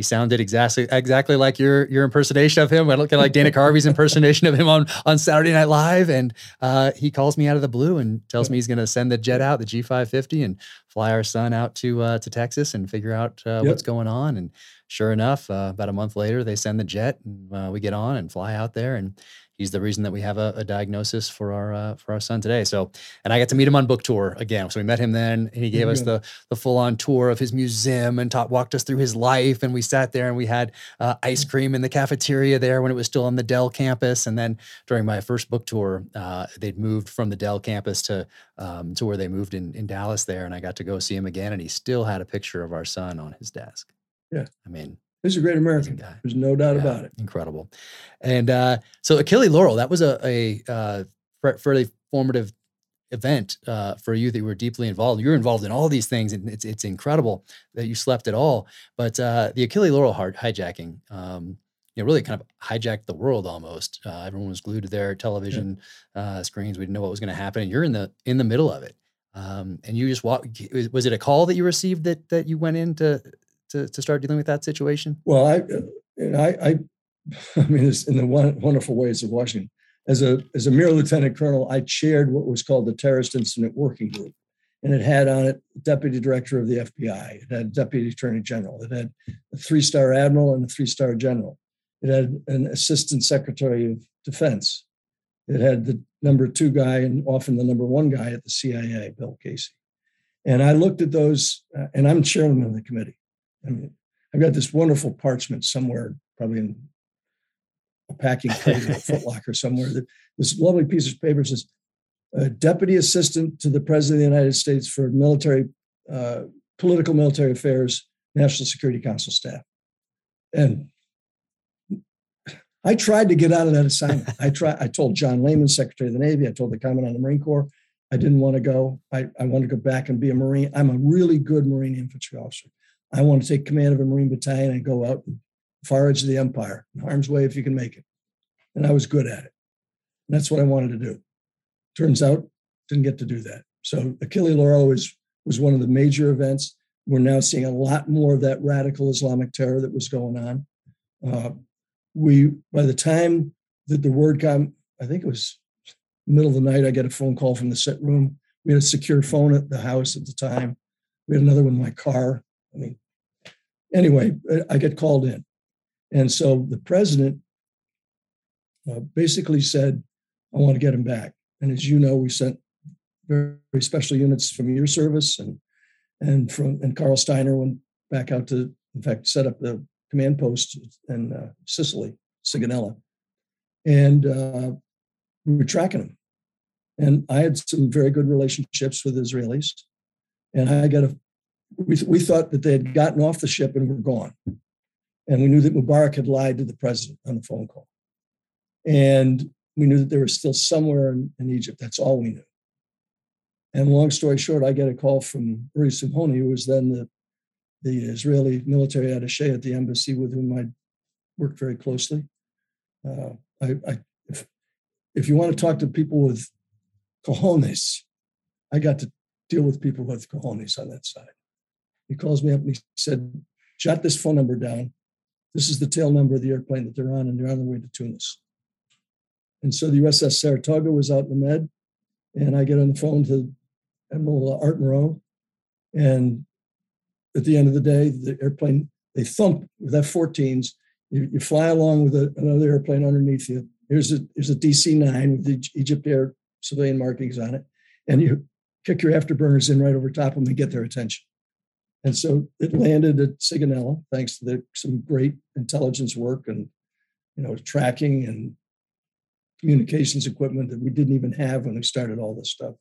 he sounded exactly exactly like your your impersonation of him. I look like Dana Carvey's impersonation of him on on Saturday Night Live, and uh, he calls me out of the blue and tells me he's going to send the jet out, the G550, and fly our son out to uh, to Texas and figure out uh, yep. what's going on. And sure enough, uh, about a month later, they send the jet, and uh, we get on and fly out there, and he's the reason that we have a, a diagnosis for our uh, for our son today. So, and I got to meet him on book tour again. So we met him then, and he gave us the the full on tour of his museum and taught walked us through his life. And we sat there and we had uh, ice cream in the cafeteria there when it was still on the Dell campus. And then during my first book tour, uh, they'd moved from the Dell campus to um, to where they moved in in Dallas there, and I got to go see him again. And he still had a picture of our son on his desk. Yeah, I mean He's a great American guy. There's no doubt yeah, about it. Incredible. And uh, so Achille Lauro, that was a, a uh, fairly formative event uh, for you that you were deeply involved. You're involved in all these things, and it's it's incredible that you slept at all. But uh, the Achille Lauro heart hijacking, um, you know, really kind of hijacked the world almost. Uh, everyone was glued to their television yeah. Uh, screens. We didn't know what was going to happen, and you're in the in the middle of it. Um, and you just walk. Was it a call that you received that that you went in to to, to start dealing with that situation? Well, I, I, I, I mean, it's in the wonderful ways of Washington. As a as a mere lieutenant colonel, I chaired what was called the Terrorist Incident Working Group, and it had on it deputy director of the FBI. It had deputy attorney general. It had a three star admiral and a three star general. It had an assistant secretary of defense. It had the number two guy and often the number one guy at the CIA, Bill Casey. And I looked at those, uh, and I'm chairman of the committee. I mean, I've got this wonderful parchment somewhere, probably in a packing crate or a footlocker somewhere. That this lovely piece of paper says, "Deputy Assistant to the President of the United States for Military, uh, Political Military Affairs, National Security Council staff." And I tried to get out of that assignment. I tried. I told John Lehman, Secretary of the Navy. I told the Commandant of the Marine Corps. I didn't want to go. I, I wanted to go back and be a Marine. I'm a really good Marine infantry officer. I want to take command of a Marine battalion and go out far edge of the empire, in harm's way if you can make it. And I was good at it. And that's what I wanted to do. Turns out, didn't get to do that. So Achille Lauro was, was one of the major events. We're now seeing a lot more of that radical Islamic terror that was going on. Uh, we, by the time that the word got, I think it was middle of the night, I get a phone call from the sit room. We had a secure phone at the house at the time. We had another one in my car. I mean, anyway, I get called in. And so the president uh, basically said, I want to get him back. And as you know, we sent very, special units from your service and and from and Carl Stiner went back out to, in fact, set up the command post in uh, Sicily, Sigonella. And uh, we were tracking him. And I had some very good relationships with Israelis. And I got a we, we thought that they had gotten off the ship and were gone. And we knew that Mubarak had lied to the president on the phone call. And we knew that they were still somewhere in, in Egypt. That's all we knew. And long story short, I get a call from Uri Simhoni, who was then the, the Israeli military attache at the embassy with whom I worked very closely. Uh, I, I, if, if you want to talk to people with cojones, I got to deal with people with cojones on that side. He calls me up and he said, jot this phone number down. This is the tail number of the airplane that they're on, and they're on their way to Tunis. And so the USS Saratoga was out in the Med, and I get on the phone to Admiral Art Moreau. And at the end of the day, the airplane, they thump with F 14s. You, you, fly along with a, another airplane underneath you. Here's a, here's a DC 9 with the Egypt Air civilian markings on it. And you kick your afterburners in right over top of them and get their attention. And so it landed at Sigonella, thanks to the, some great intelligence work and you know tracking and communications equipment that we didn't even have when we started all this stuff.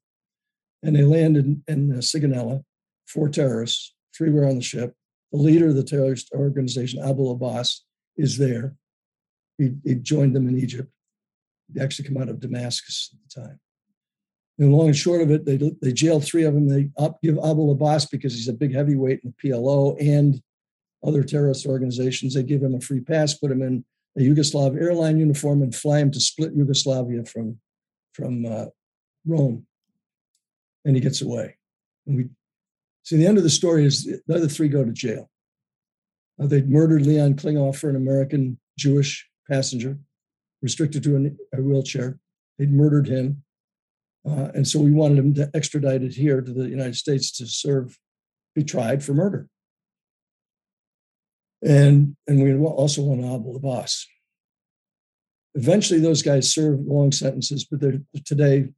And they landed in, in uh, Sigonella, four terrorists, three were on the ship. The leader of the terrorist organization, Abu Abbas, is there. He, he joined them in Egypt. He actually come out of Damascus at the time. And long and short of it, they they jailed three of them. They up, give Abu Abbas because he's a big heavyweight in the PLO and other terrorist organizations. They give him a free pass, put him in a Yugoslav airline uniform, and fly him to split Yugoslavia from from uh, Rome. And he gets away. And we see the end of the story is the other three go to jail. Uh, they'd murdered Leon Klinghoffer, an American Jewish passenger, restricted to an, a wheelchair. They'd murdered him. Uh, and so we wanted him to extradite it here to the United States to serve, be tried for murder. And, and we also want Abu Abbas. Eventually, those guys served long sentences, but today,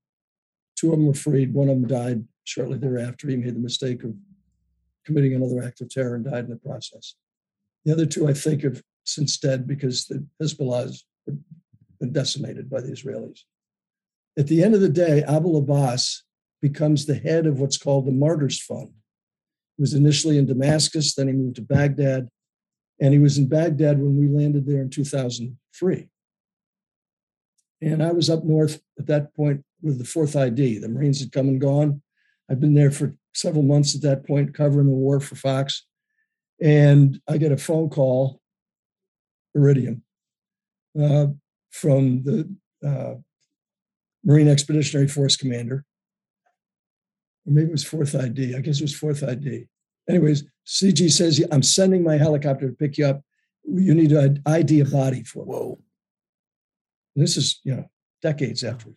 two of them were freed. One of them died shortly thereafter. He made the mistake of committing another act of terror and died in the process. The other two, I think, have since dead because the Hezbollah has been decimated by the Israelis. At the end of the day, Abu Abbas becomes the head of what's called the Martyrs Fund. He was initially in Damascus, then he moved to Baghdad, and he was in Baghdad when we landed there in 2003. And I was up north at that point with the fourth ID. The Marines had come and gone. I've been there for several months at that point, covering the war for Fox. And I get a phone call, Iridium, uh, from the uh, Marine Expeditionary Force commander. Or maybe it was fourth ID. I guess it was fourth ID. Anyways, CG says, I'm sending my helicopter to pick you up. You need to ID a body for me. Whoa. This is, you know, decades after.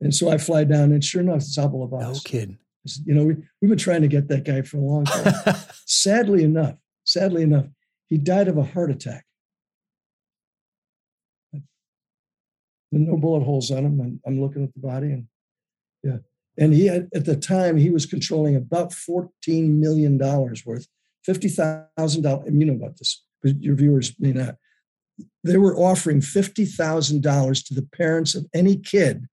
And so I fly down, and sure enough, it's Abu Abbas. No kidding. You know, we, we've been trying to get that guy for a long time. sadly enough, sadly enough, he died of a heart attack. No bullet holes on him. I'm, I'm looking at the body, and yeah, and he had, at the time he was controlling about fourteen million dollars worth, fifty thousand dollars. You know about this, but your viewers may not. They were offering fifty thousand dollars to the parents of any kid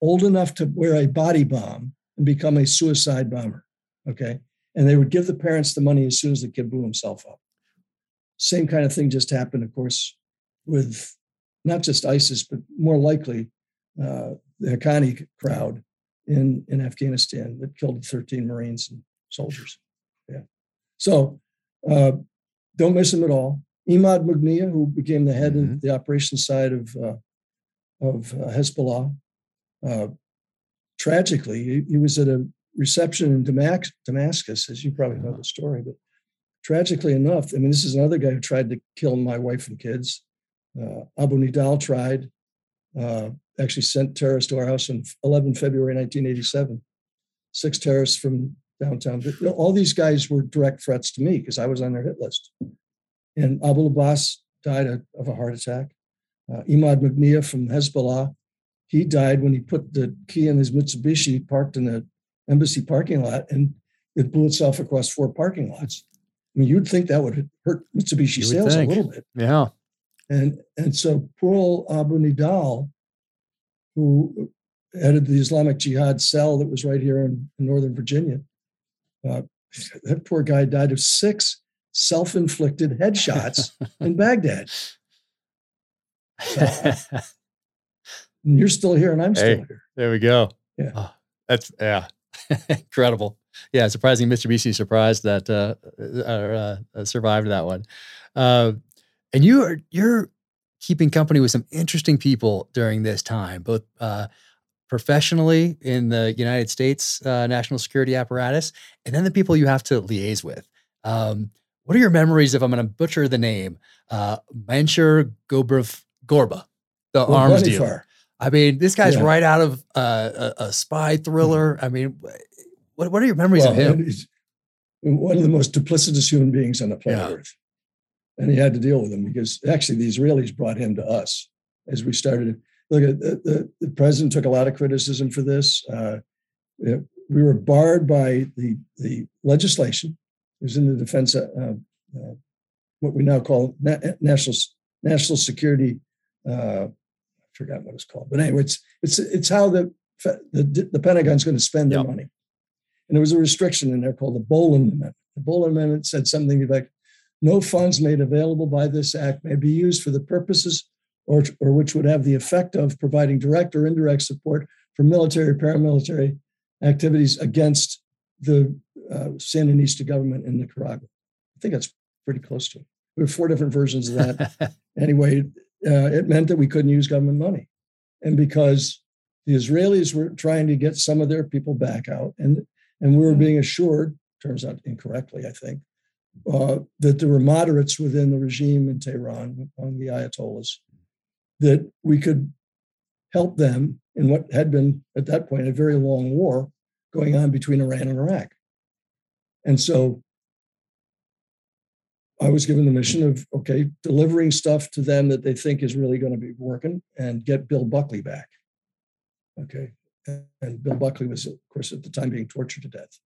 old enough to wear a body bomb and become a suicide bomber. Okay, and they would give the parents the money as soon as the kid blew himself up. Same kind of thing just happened, of course, with not just ISIS, but more likely uh, the Haqqani crowd in, in Afghanistan that killed 13 Marines and soldiers. Yeah. So uh, don't miss him at all. Imad Mughniyeh, who became the head mm-hmm. of the operations side of, uh, of uh, Hezbollah, uh, tragically, he, he, was at a reception in Damascus, Damascus, as you probably know the story, but tragically enough, I mean, this is another guy who tried to kill my wife and kids. Uh, Abu Nidal tried, uh, actually sent terrorists to our house on 11 February 1987. Six terrorists from downtown. You all these guys were direct threats to me because I was on their hit list. And Abu Abbas died of a heart attack. Uh, Imad Mughniyeh from Hezbollah, he died when he put the key in his Mitsubishi parked in the embassy parking lot and it blew itself across four parking lots. I mean, you'd think that would hurt Mitsubishi sales a little bit. Yeah. And, and so Paul Abu Nidal, who headed the Islamic Jihad cell that was right here in, in Northern Virginia, uh, that poor guy died of six self inflicted headshots in Baghdad. You're still here and I'm still hey, here. There we go. Yeah. Oh, that's, yeah. Incredible. Yeah. Surprising Mitsubishi surprised that, uh, uh, uh, survived that one. And you are you're keeping company with some interesting people during this time, both uh, professionally in the United States uh, national security apparatus, and then the people you have to liaise with. Um, what are your memories if I'm going to butcher the name? Uh, Manshur Gobrov Gorba, the well, arms dealer. Far. I mean, this guy's yeah. right out of uh, a, a, spy thriller. I mean, what, what are your memories well, of him? one of the most duplicitous human beings on the planet yeah. Earth. And he had to deal with them because actually the Israelis brought him to us as we started. Look, at the, the, the president took a lot of criticism for this. Uh, we were barred by the, the legislation. It was in the defense, uh, uh, what we now call na- national national security. Uh, I forgot what it's called, but anyway, it's it's it's how the the, the Pentagon's going to spend their yep. money. And there was a restriction in there called the Boland Amendment. The Boland Amendment said something like no funds made available by this act may be used for the purposes or, or which would have the effect of providing direct or indirect support for military or paramilitary activities against the uh, Sandinista government in Nicaragua. I think that's pretty close to it. We have four different versions of that. anyway, uh, it meant that we couldn't use government money. And because the Israelis were trying to get some of their people back out, and and we were being assured, turns out incorrectly, I think, uh, that there were moderates within the regime in Tehran, among the Ayatollahs, that we could help them in what had been, at that point, a very long war going on between Iran and Iraq. And so I was given the mission of, okay, delivering stuff to them that they think is really going to be working and get Bill Buckley back. Okay and Bill Buckley was, of course, at the time being tortured to death.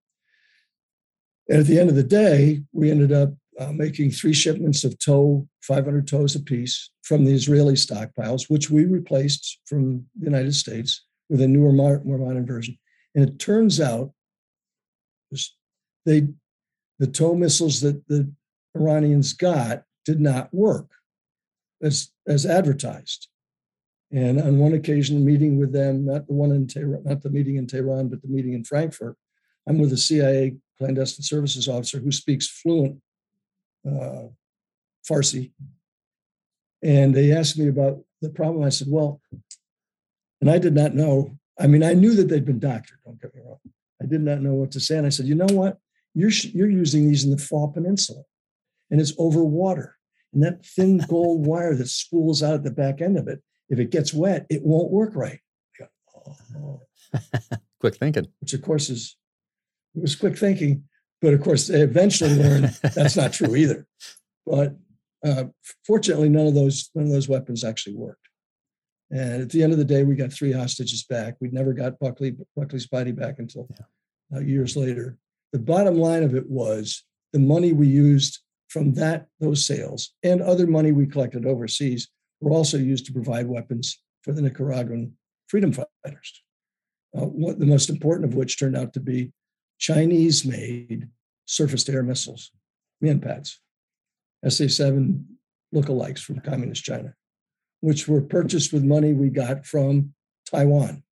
And at the end of the day, we ended up uh, making three shipments of tow, 500 tows apiece from the Israeli stockpiles, which we replaced from the United States with a newer, more, modern version. And it turns out they, the tow missiles that the Iranians got did not work as, as advertised. And on one occasion, meeting with them, not the one in Tehran, not the meeting in Tehran, but the meeting in Frankfurt, I'm with a CIA clandestine services officer who speaks fluent uh, Farsi. And they asked me about the problem. I said, well, and I did not know. I mean, I knew that they'd been doctored, don't get me wrong. I did not know what to say. And I said, you know what? You're, you're using these in the Faw Peninsula, and it's over water. And that thin gold wire that spools out at the back end of it if it gets wet, it won't work right. oh. quick thinking. Which of course is it was quick thinking, but of course they eventually learned that's not true either. But uh, fortunately, none of those none of those weapons actually worked. And at the end of the day, we got three hostages back. We never got Buckley Buckley's body back until yeah. uh, years later. The bottom line of it was the money we used from that those sales and other money we collected overseas were also used to provide weapons for the Nicaraguan freedom fighters. Uh, what, the most important of which turned out to be Chinese made surface to air missiles, MANPADS, SA 7 lookalikes from communist China, which were purchased with money we got from Taiwan.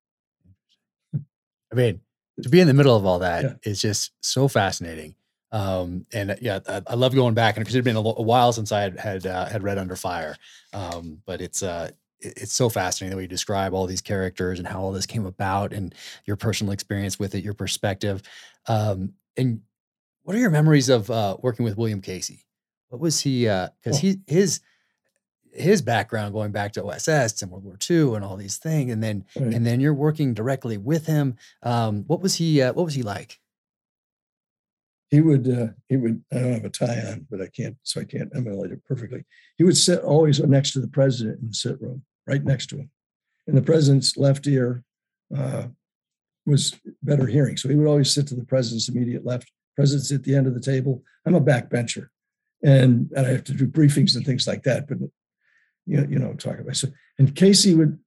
I mean, to be in the middle of all that yeah. is just so fascinating. Um, and yeah, I, I, love going back, and it had been a, a, while since I had had, uh, had read Under Fire, um, but it's uh, it's so fascinating the way you describe all these characters and how all this came about, and your personal experience with it, your perspective, um, and what are your memories of uh, working with William Casey? What was he? Because uh, he his his background going back to OSS and World War II and all these things, and then right. and then you're working directly with him. Um, what was he? Uh, what was he like? He would uh, he would I don't have a tie on, but I can't so I can't emulate it perfectly. He would sit always next to the president in the sit room, right next to him, and the president's left ear uh, was better hearing, so he would always sit to the president's immediate left. President's at the end of the table. I'm a backbencher, and, and I have to do briefings and things like that. But you know, you know, talk about so. And Casey would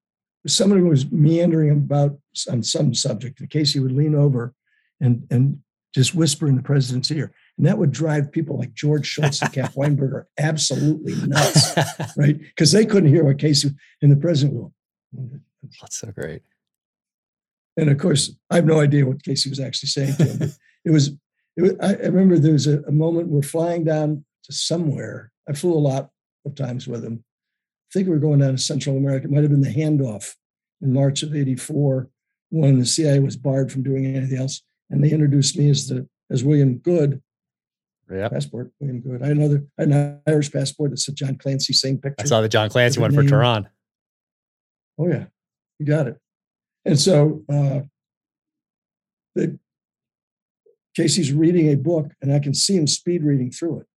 somebody was meandering about on some subject, and Casey would lean over and and just whisper in the president's ear. And that would drive people like George Shultz and Cap Weinberger absolutely nuts, right? Because they couldn't hear what Casey and the president will. Mm-hmm. That's so great. And of course, I have no idea what Casey was actually saying to him. it was, it was I remember there was a, a moment we're flying down to somewhere. I flew a lot of times with him. I think we were going down to Central America. It might have been the handoff in March of 84 when the CIA was barred from doing anything else, and they introduced me as the as William Goode. Yeah. Passport, William Goode. I had another I had an Irish passport that said John Clancy same picture. I saw the John Clancy one for. Tehran. Oh yeah, you got it. And so uh, the, Casey's reading a book, and I can see him speed reading through it.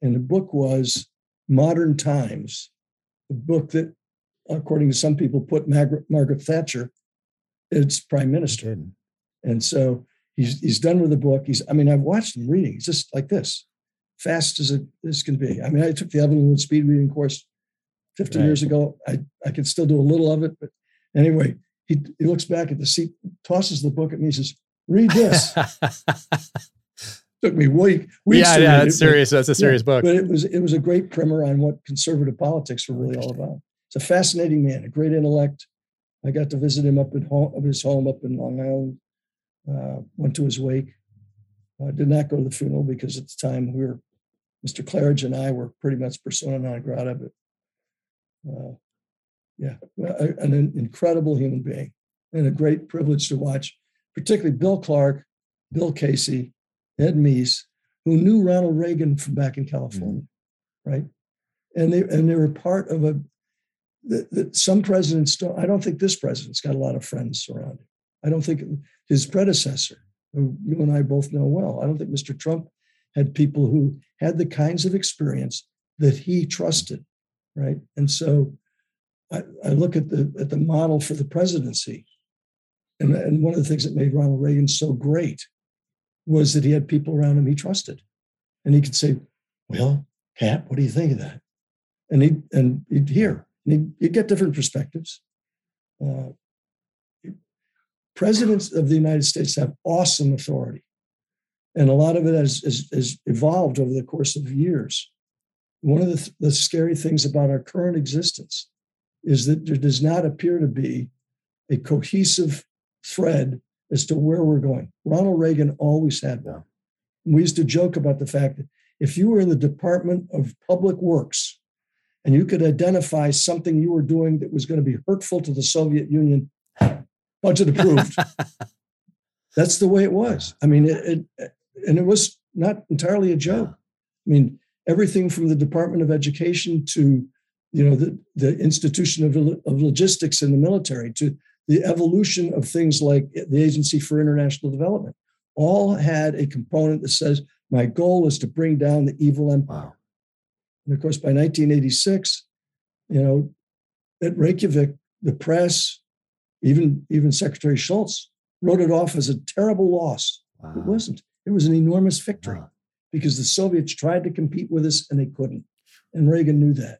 And the book was Modern Times, the book that, according to some people, put Margaret, Margaret Thatcher as prime minister. And so he's he's done with the book. He's I mean I've watched him reading. He's just like this, fast as it as can be. I mean I took the Evelyn Wood speed reading course 50 Right. years ago. I I can still do a little of it, but anyway, he he looks back at the seat, tosses the book at me, and says, "Read this." Took me week weeks. yeah, to yeah, that's it, but- serious. That's a serious book. But it was it was a great primer on what conservative politics were really all about. It's a fascinating man, a great intellect. I got to visit him up at home, of his home up in Long Island. Uh, went to his wake. Uh, did not go to the funeral because at the time we were, Mr. Clarridge and I were pretty much persona non grata. But uh, yeah, an incredible human being and a great privilege to watch, particularly Bill Clark, Bill Casey, Ed Meese, who knew Ronald Reagan from back in California, right? And they and they were part of a that, that some presidents don't. I don't think this president's got a lot of friends surrounding. I don't think his predecessor, who you and I both know well, I don't think Mr. Trump had people who had the kinds of experience that he trusted, right? And so I, I look at the at the model for the presidency, and, and one of the things that made Ronald Reagan so great was that he had people around him he trusted, and he could say, "Well, Cap, what do you think of that?" And he and he'd hear, and he'd, he'd get different perspectives. Uh, presidents of the United States have awesome authority, and a lot of it has, has, has evolved over the course of years. One of the, th- the scary things about our current existence is that there does not appear to be a cohesive thread as to where we're going. Ronald Reagan always had one. We used to joke about the fact that if you were in the Department of Public Works and you could identify something you were doing that was going to be hurtful to the Soviet Union, budget approved. That's the way it was. I mean, it, it and it was not entirely a joke. I mean, everything from the Department of Education to you know the, the institution of, of logistics in the military to the evolution of things like the Agency for International Development all had a component that says my goal is to bring down the evil empire. Wow. And of course, by 1986, you know, at Reykjavik, the press, even even Secretary Shultz, wrote it off as a terrible loss. Wow. It wasn't. It was an enormous victory Wow. because the Soviets tried to compete with us and they couldn't. And Reagan knew that.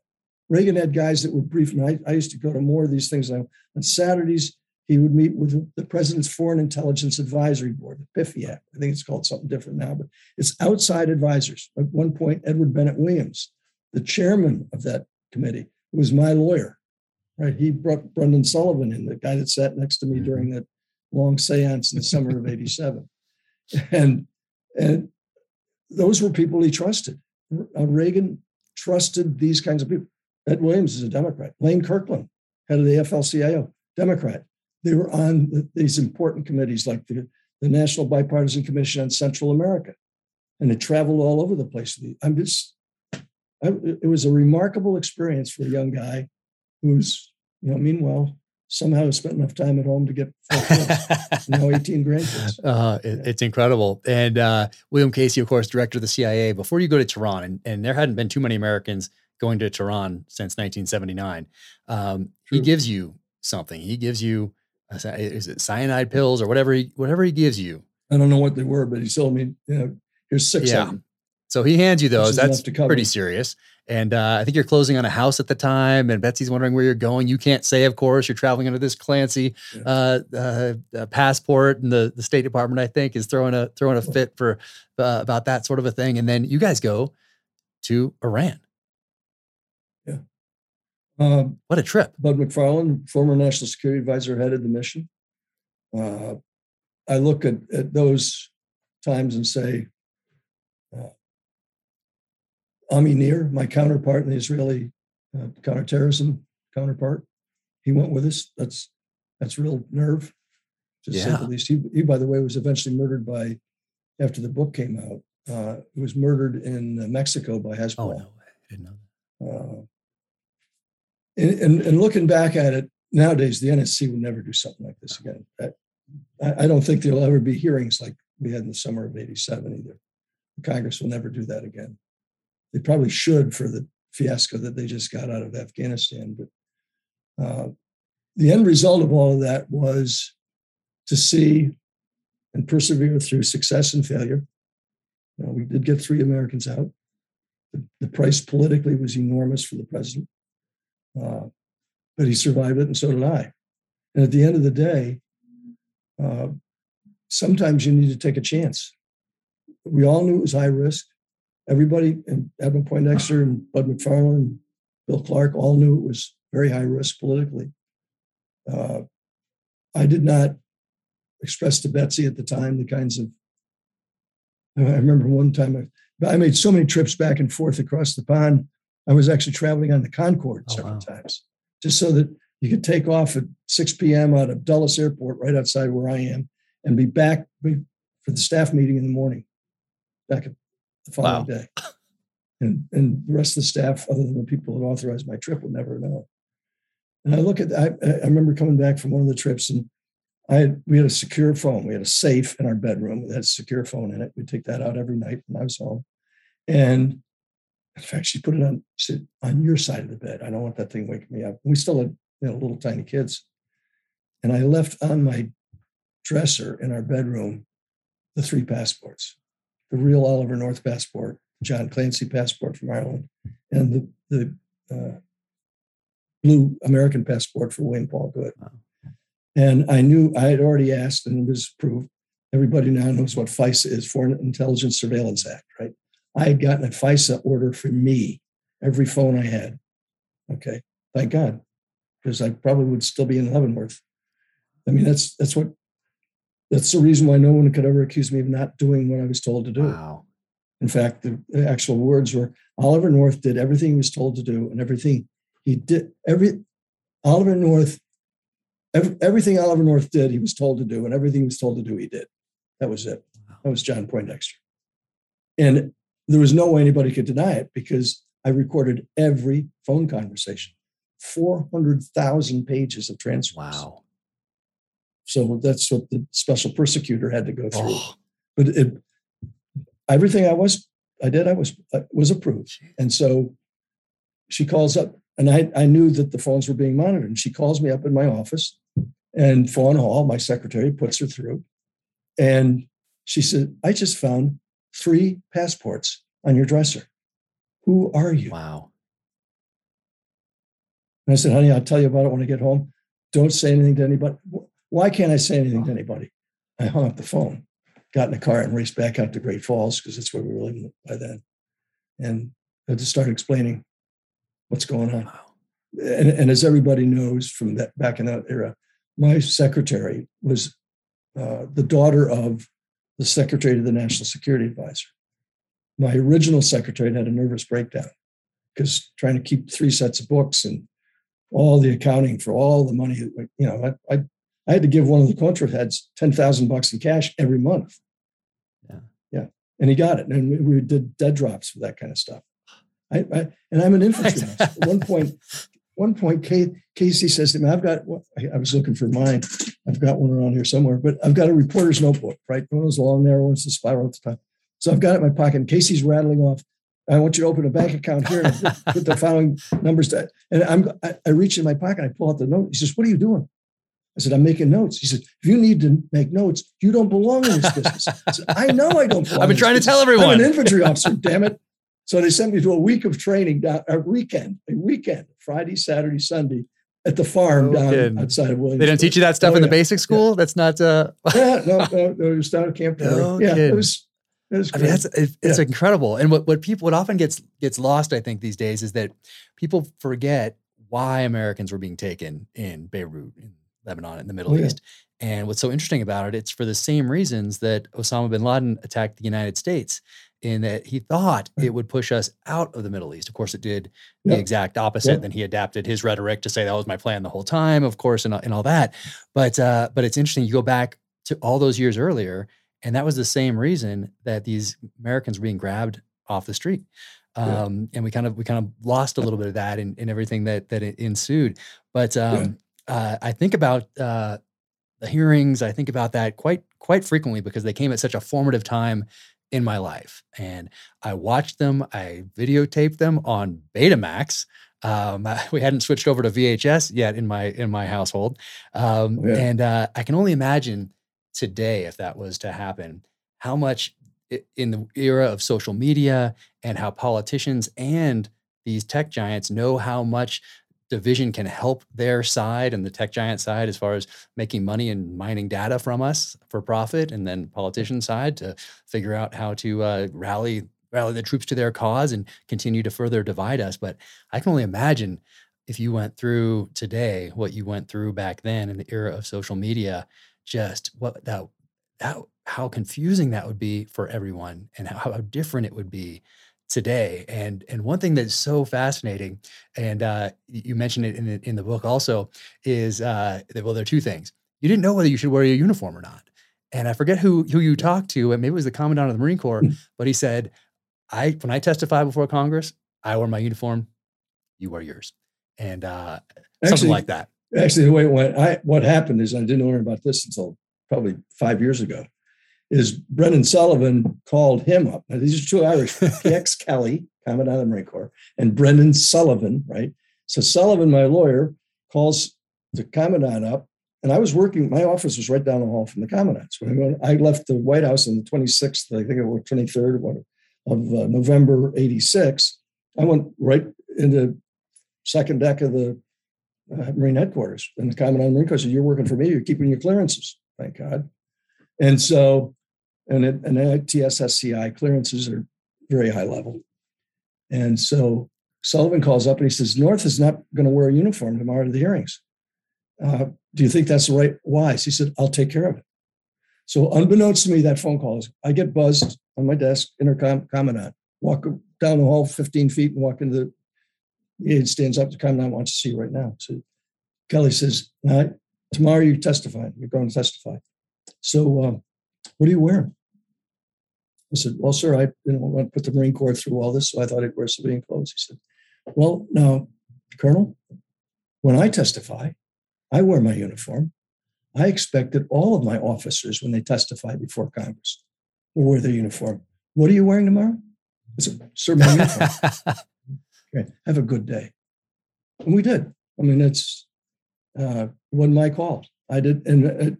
Reagan had guys that would brief me. I, I used to go to more of these things. On Saturdays, he would meet with the President's Foreign Intelligence Advisory Board, the PFIAB. I think it's called something different now, but it's outside advisors. At one point, Edward Bennett Williams, the chairman of that committee, was my lawyer. Right? He brought Brendan Sullivan in, the guy that sat next to me Mhm. during that long séance in the summer of '87, and and those were people he trusted. Uh, Reagan trusted these kinds of people. Ed Williams is a Democrat. Lane Kirkland, head of the FLCIO, Democrat. They were on th- these important committees like the, the National Bipartisan Commission on Central America, and they traveled all over the place. I'm just, I, it was a remarkable experience for a young guy who's, you know, meanwhile, somehow spent enough time at home to get four kids, now 18 grandkids. Uh, it- it's incredible. And uh, William Casey, of course, director of the CIA. Before you go to Tehran, and, and there hadn't been too many Americans going to Tehran since 1979, um, he gives you something. He gives you, uh, is it cyanide pills or whatever he, whatever he gives you. I don't know what they were, but he told me, you know, here's six Yeah. of them. So he hands you those. That's pretty serious. And uh, I think you're closing on a house at the time, and Betsy's wondering where you're going. You can't say, of course, you're traveling under this Clancy Yeah. uh, uh, uh, passport, and the, the State Department, I think, is throwing a throwing a fit for uh, about that sort of a thing. And then you guys go to Iran. Um, What a trip! Bud McFarland, former national security advisor, headed the mission. Uh, I look at, at those times and say, uh, Ami Nir, my counterpart in the Israeli uh, counterterrorism counterpart, he went with us. That's That's real nerve, to say the least. He, he, by the way, was eventually murdered by, after the book came out, uh, he was murdered in uh, Mexico by Hezbollah. Oh no, I didn't know. That. Uh, and, and, and looking back at it nowadays, the NSC would never do something like this again. I, I I don't think there'll ever be hearings like we had in the summer of 87 either. Congress will never do that again. They probably should for the fiasco that they just got out of Afghanistan. But uh, the end result of all of that was to see and persevere through success and failure. You know, we did get three Americans out. The, the price politically was enormous for the president, uh, but he survived it, and so did I. And at the end of the day, uh, sometimes you need to take a chance. We all knew it was high risk. Everybody, and Evan Poindexter and Bud McFarlane, and Bill Clark, all knew it was very high risk politically. Uh, I did not express to Betsy at the time the kinds of. I remember one time I, I made so many trips back and forth across the pond. I was actually traveling on the Concorde Oh, several wow. times, just so that you could take off at 6 p.m. out of Dulles Airport, right outside where I am, and be back for the staff meeting in the morning, back at the following Wow. day. And, and the rest of the staff, other than the people that authorized my trip, would never know. And I look at, I, I remember coming back from one of the trips and I had, we had a secure phone. We had a safe in our bedroom that had a secure phone in it. We'd take that out every night when I was home. And in fact, she put it on, she said, on your side of the bed. I don't want that thing waking me up. We still had you know, little tiny kids. And I left on my dresser in our bedroom the three passports the real Oliver North passport, John Clancy passport from Ireland, and the, the uh, blue American passport for Wayne Paul Goode. Wow. And I knew I had already asked, and it was approved. Everybody now knows what FISA is, Foreign Intelligence Surveillance Act, right? I had gotten a FISA order for me, every phone I had. Okay, thank God, because I probably would still be in Leavenworth. I mean, that's that's what that's the reason why no one could ever accuse me of not doing what I was told to do. Wow. In fact, the, actual words were Oliver North did everything he was told to do, and everything he did, every Oliver North, every, everything Oliver North did, he was told to do, and everything he was told to do, he did. That was it. That was John Poindexter. And there was no way anybody could deny it because I recorded every phone conversation, 400,000 pages of transcripts. Wow. So that's what the special persecutor had to go through. Oh, But it, everything I was, I did, I was, uh, was approved. And so she calls up, and I, I knew that the phones were being monitored. And she calls me up in my office, and Fawn Hall, my secretary, puts her through. And she said, I just found three passports on your dresser. Who are you? wow. And I said, honey, I'll tell you about it when I get home. Don't say anything to anybody. Wh- Why can't I say anything to anybody? I hung up the phone, got in the car and raced back out to Great Falls because that's where we were living by then. And I just started explaining what's going on. And, and as everybody knows from that back in that era, my secretary was uh, the daughter of the secretary of the National Security Advisor. My original secretary had a nervous breakdown because trying to keep three sets of books and all the accounting for all the money, you know, I, I, I had to give one of the contra heads 10,000 bucks in cash every month. Yeah. Yeah. And he got it. And we, we did dead drops for that kind of stuff. I, I and I'm an infantryman. At one point, one point, Casey says to me, I've got, well, I, I was looking for mine. I've got one around here somewhere, but I've got a reporter's notebook, right? One of those long, narrow ones, the spiral at the top. So I've got it in my pocket. And Casey's rattling off. I want you to open a bank account here and put, put the following numbers. To, and I'm, I, I reach in my pocket. I pull out the note. He says, "What are you doing?" I said, "I'm making notes." He said, "If you need to make notes, you don't belong in this business." I said, "I know I don't." Belong I've been in this trying to business. tell I'm everyone. an infantry officer, damn it. So they sent me to a week of training down a weekend, a weekend, Friday, Saturday, Sunday at the farm No down kidding. outside of Williamsburg. They didn't teach you that stuff Oh, in the yeah. basic school. That's not. uh yeah, no, no, no, it was down at Camp Peary. No yeah, kidding. it was. It was I mean, that's it- it's incredible. And what what people what often gets gets lost, I think, these days is that people forget why Americans were being taken in Beirut, in Lebanon, in the Middle Oh, yeah. East. And what's so interesting about it, it's for the same reasons that Osama bin Laden attacked the United States. in that he thought it would push us out of the Middle East. Of course, it did the exact opposite. Then he adapted his rhetoric to say that was my plan the whole time, of course, and, and all that. But uh, but it's interesting. You go back to all those years earlier, and that was the same reason that these Americans were being grabbed off the street. Um, and we kind of we kind of lost a little bit of that in, in everything that that ensued. But um, uh, I think about uh, the hearings. I think about that quite quite frequently because they came at such a formative time in my life, and I watched them. I videotaped them on Betamax. Um, we hadn't switched over to VHS yet in my in my household, um, yeah. and uh, I can only imagine today if that was to happen, how much in the era of social media and how politicians and these tech giants know how much division can help their side and the tech giant side as far as making money and mining data from us for profit and then politician side to figure out how to uh, rally rally the troops to their cause and continue to further divide us. But i can only imagine if you went through today what you went through back then in the era of social media just what that that how confusing that would be for everyone and how, how different it would be today. And and one thing that's so fascinating, and uh, you mentioned it in the, in the book also, is uh, that well, there are two things. You didn't know whether you should wear a uniform or not, and I forget who who you talked to, and maybe it was the commandant of the Marine Corps, mm. but he said, "I when I testify before Congress, I wear my uniform, you wear yours," and uh, actually, something like that. Actually, the way it went, I what happened is I didn't learn about this until probably five years ago is Brendan Sullivan called him up. Now, these are two Irish, PX Kelly, Commandant of the Marine Corps, and Brendan Sullivan, right? So Sullivan, my lawyer, calls the Commandant up, and I was working, my office was right down the hall from the Commandant's. When I left the White House on the 26th, I think it was 23rd of uh, November 86, I went right into second deck of the uh, Marine headquarters. And the Commandant of the Marine Corps said, you're working for me, you're keeping your clearances, thank God. And so and, it, and ITS-SCI clearances are very high level. And so Sullivan calls up and he says, North is not going to wear a uniform tomorrow to the hearings. Uh, do you think that's the right wise? He said, I'll take care of it. So unbeknownst to me, that phone call is I get buzzed on my desk, intercom commandant, walk down the hall 15 feet and walk into the, the aide stands up, the commandant wants to see you right now. So Kelly says, tomorrow you testify, you're going to testify. So um, what are you wearing? I said, Well, sir, I didn't want to put the Marine Corps through all this, so I thought I'd wear civilian clothes. He said, Well, now, Colonel, when I testify, I wear my uniform. I expect that all of my officers, when they testify before Congress, will wear their uniform. What are you wearing tomorrow? I said, Sir, my uniform. okay, have a good day. And we did. I mean, it's uh, wasn't my call. I did, and uh,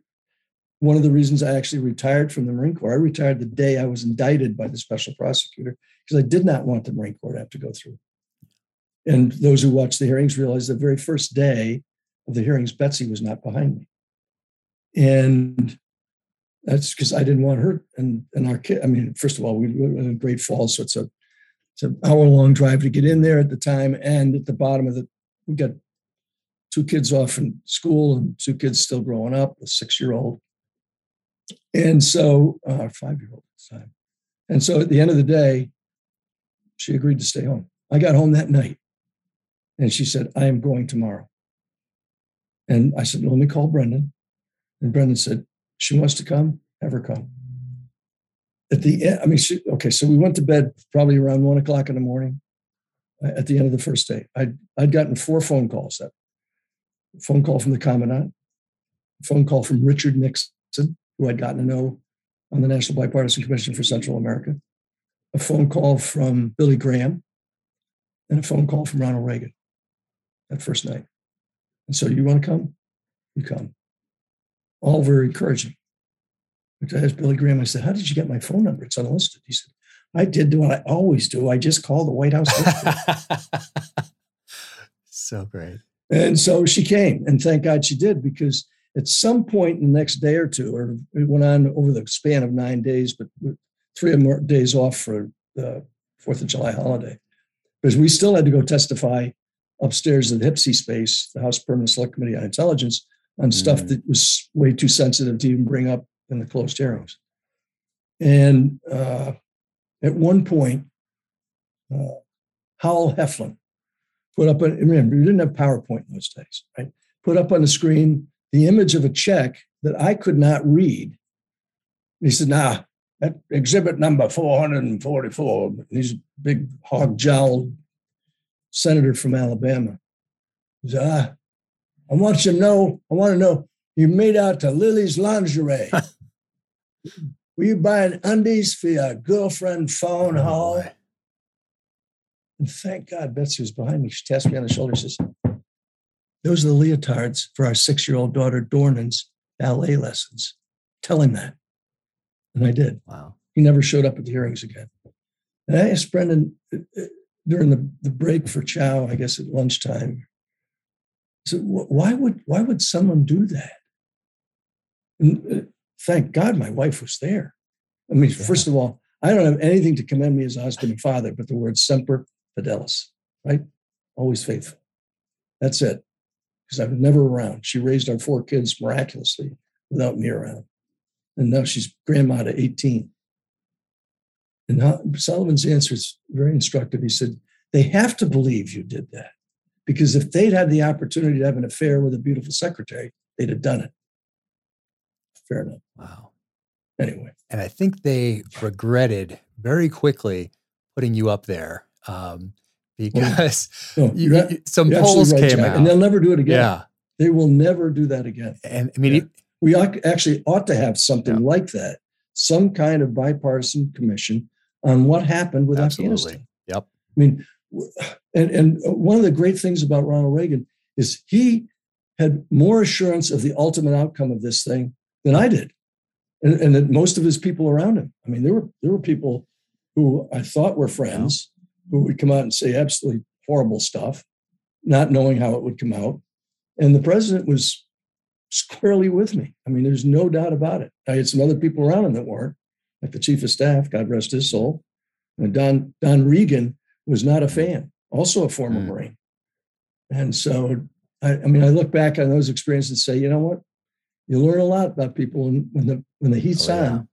one of the reasons I actually retired from the Marine Corps. I retired the day I was indicted by the special prosecutor because I did not want the Marine Corps to have to go through. And those who watched the hearings realized the very first day of the hearings, Betsy was not behind me. And that's because I didn't want her and, and our kid. I mean, first of all, we live in Great Falls, so it's a it's an hour long drive to get in there at the time. And at the bottom of the, we got two kids off in school and two kids still growing up, a six year old and so, uh, five year old time. And so at the end of the day, she agreed to stay home. I got home that night and she said, I am going tomorrow. And I said, Let me call Brendan. And Brendan said, She wants to come, have her come. At the end, I mean, she, okay, so we went to bed probably around one o'clock in the morning uh, at the end of the first day. I'd, I'd gotten four phone calls that phone call from the commandant, phone call from Richard Nixon, who I'd gotten to know on the National Bipartisan Commission for Central America, a phone call from Billy Graham, and a phone call from Ronald Reagan that first night. And so, you want to come? You come. All very encouraging. I asked Billy Graham, I said, How did you get my phone number? It's unlisted. He said, I did what I always do. I just called the White House. so great. And so she came, and thank God she did because at some point in the next day or two, or it went on over the span of nine days, but three or more days off for the Fourth of July holiday, because we still had to go testify upstairs in the HPSCI space, the House Permanent Select Committee on Intelligence, on stuff mm. that was way too sensitive to even bring up in the closed hearings. And uh, at one point, uh, Howell Heflin put up, a, remember, you didn't have PowerPoint in those days, right? Put up on the screen the image of a check that I could not read. He said, nah, that exhibit number 444, he's a big hog jowled senator from Alabama. He said, ah, I want you to know, I want to know, you made out to Lily's lingerie. Were you buying undies for your girlfriend Fawn oh, Hall? And thank God Betsy was behind me. She taps me on the shoulder. Says, "Those are the leotards for our six-year-old daughter Dornin's ballet lessons. Tell him that." And I did. Wow. He never showed up at the hearings again. And I asked Brendan uh, uh, during the, the break for chow, I guess at lunchtime. I said, "Why would why would someone do that?" And uh, thank God my wife was there. I mean, yeah. first of all, I don't have anything to commend me as a husband and father, but the word semper fidelis, right? Always faithful. That's it. Because I was never around. She raised our four kids miraculously without me around. And now she's grandma to 18. And Sullivan's answer is very instructive. He said, They have to believe you did that. Because if they'd had the opportunity to have an affair with a beautiful secretary, they'd have done it. Fair enough. Wow. Anyway. And I think they regretted very quickly putting you up there um, because no, you, you, some polls right, came Jack, out. And they'll never do it again. Yeah. They will never do that again. And I mean, yeah. it, we actually ought to have something yeah. like that, some kind of bipartisan commission on what happened with Absolutely. Afghanistan. Yep. I mean, and, and one of the great things about Ronald Reagan is he had more assurance of the ultimate outcome of this thing than I did, and, and that most of his people around him. I mean, there were there were people who I thought were friends who would come out and say absolutely horrible stuff, not knowing how it would come out, and the president was squarely with me. I mean, there's no doubt about it. I had some other people around him that weren't, like the chief of staff, God rest his soul. And Don Don Regan was not a fan, also a former mm. Marine. And so, I, I, mean, I look back on those experiences and say, you know what? You learn a lot about people when, when the when the heat's oh, yeah. on.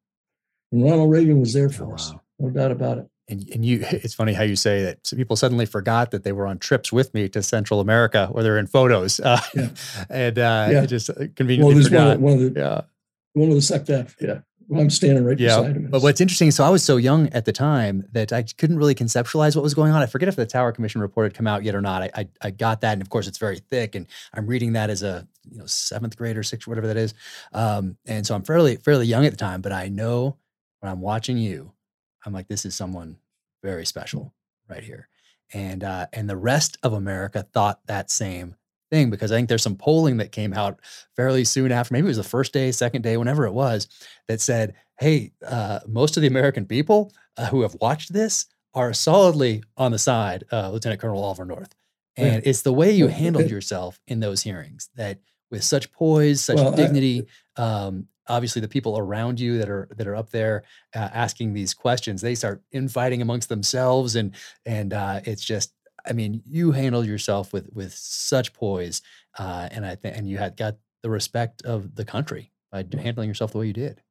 And Ronald Reagan was there for oh, us, wow. no doubt about it and, and you it's funny how you say that people suddenly forgot that they were on trips with me to Central America or they're in photos uh, yeah. and uh, yeah. just uh, conveniently well, forgot. One of, one of the, yeah. one of the SecDef, yeah. Well, I'm standing right yeah. beside him. But what's interesting, so I was so young at the time that I couldn't really conceptualize what was going on. I forget if the Tower Commission report had come out yet or not. I, I, I got that, and of course, it's very thick, and I'm reading that as a you know seventh grade or sixth, whatever that is. Um, and so I'm fairly fairly young at the time, but I know when I'm watching you, I'm like, this is someone very special right here. And uh, and the rest of America thought that same thing because I think there's some polling that came out fairly soon after, maybe it was the first day, second day, whenever it was, that said, "Hey, uh, most of the American people uh, who have watched this are solidly on the side of Lieutenant Colonel Oliver North." And yeah. it's the way you handled yourself in those hearings that with such poise, such well, dignity, I, um, obviously the people around you that are that are up there uh, asking these questions they start infighting amongst themselves and and uh, it's just i mean you handled yourself with with such poise uh, and i think and you had got the respect of the country by handling yourself the way you did.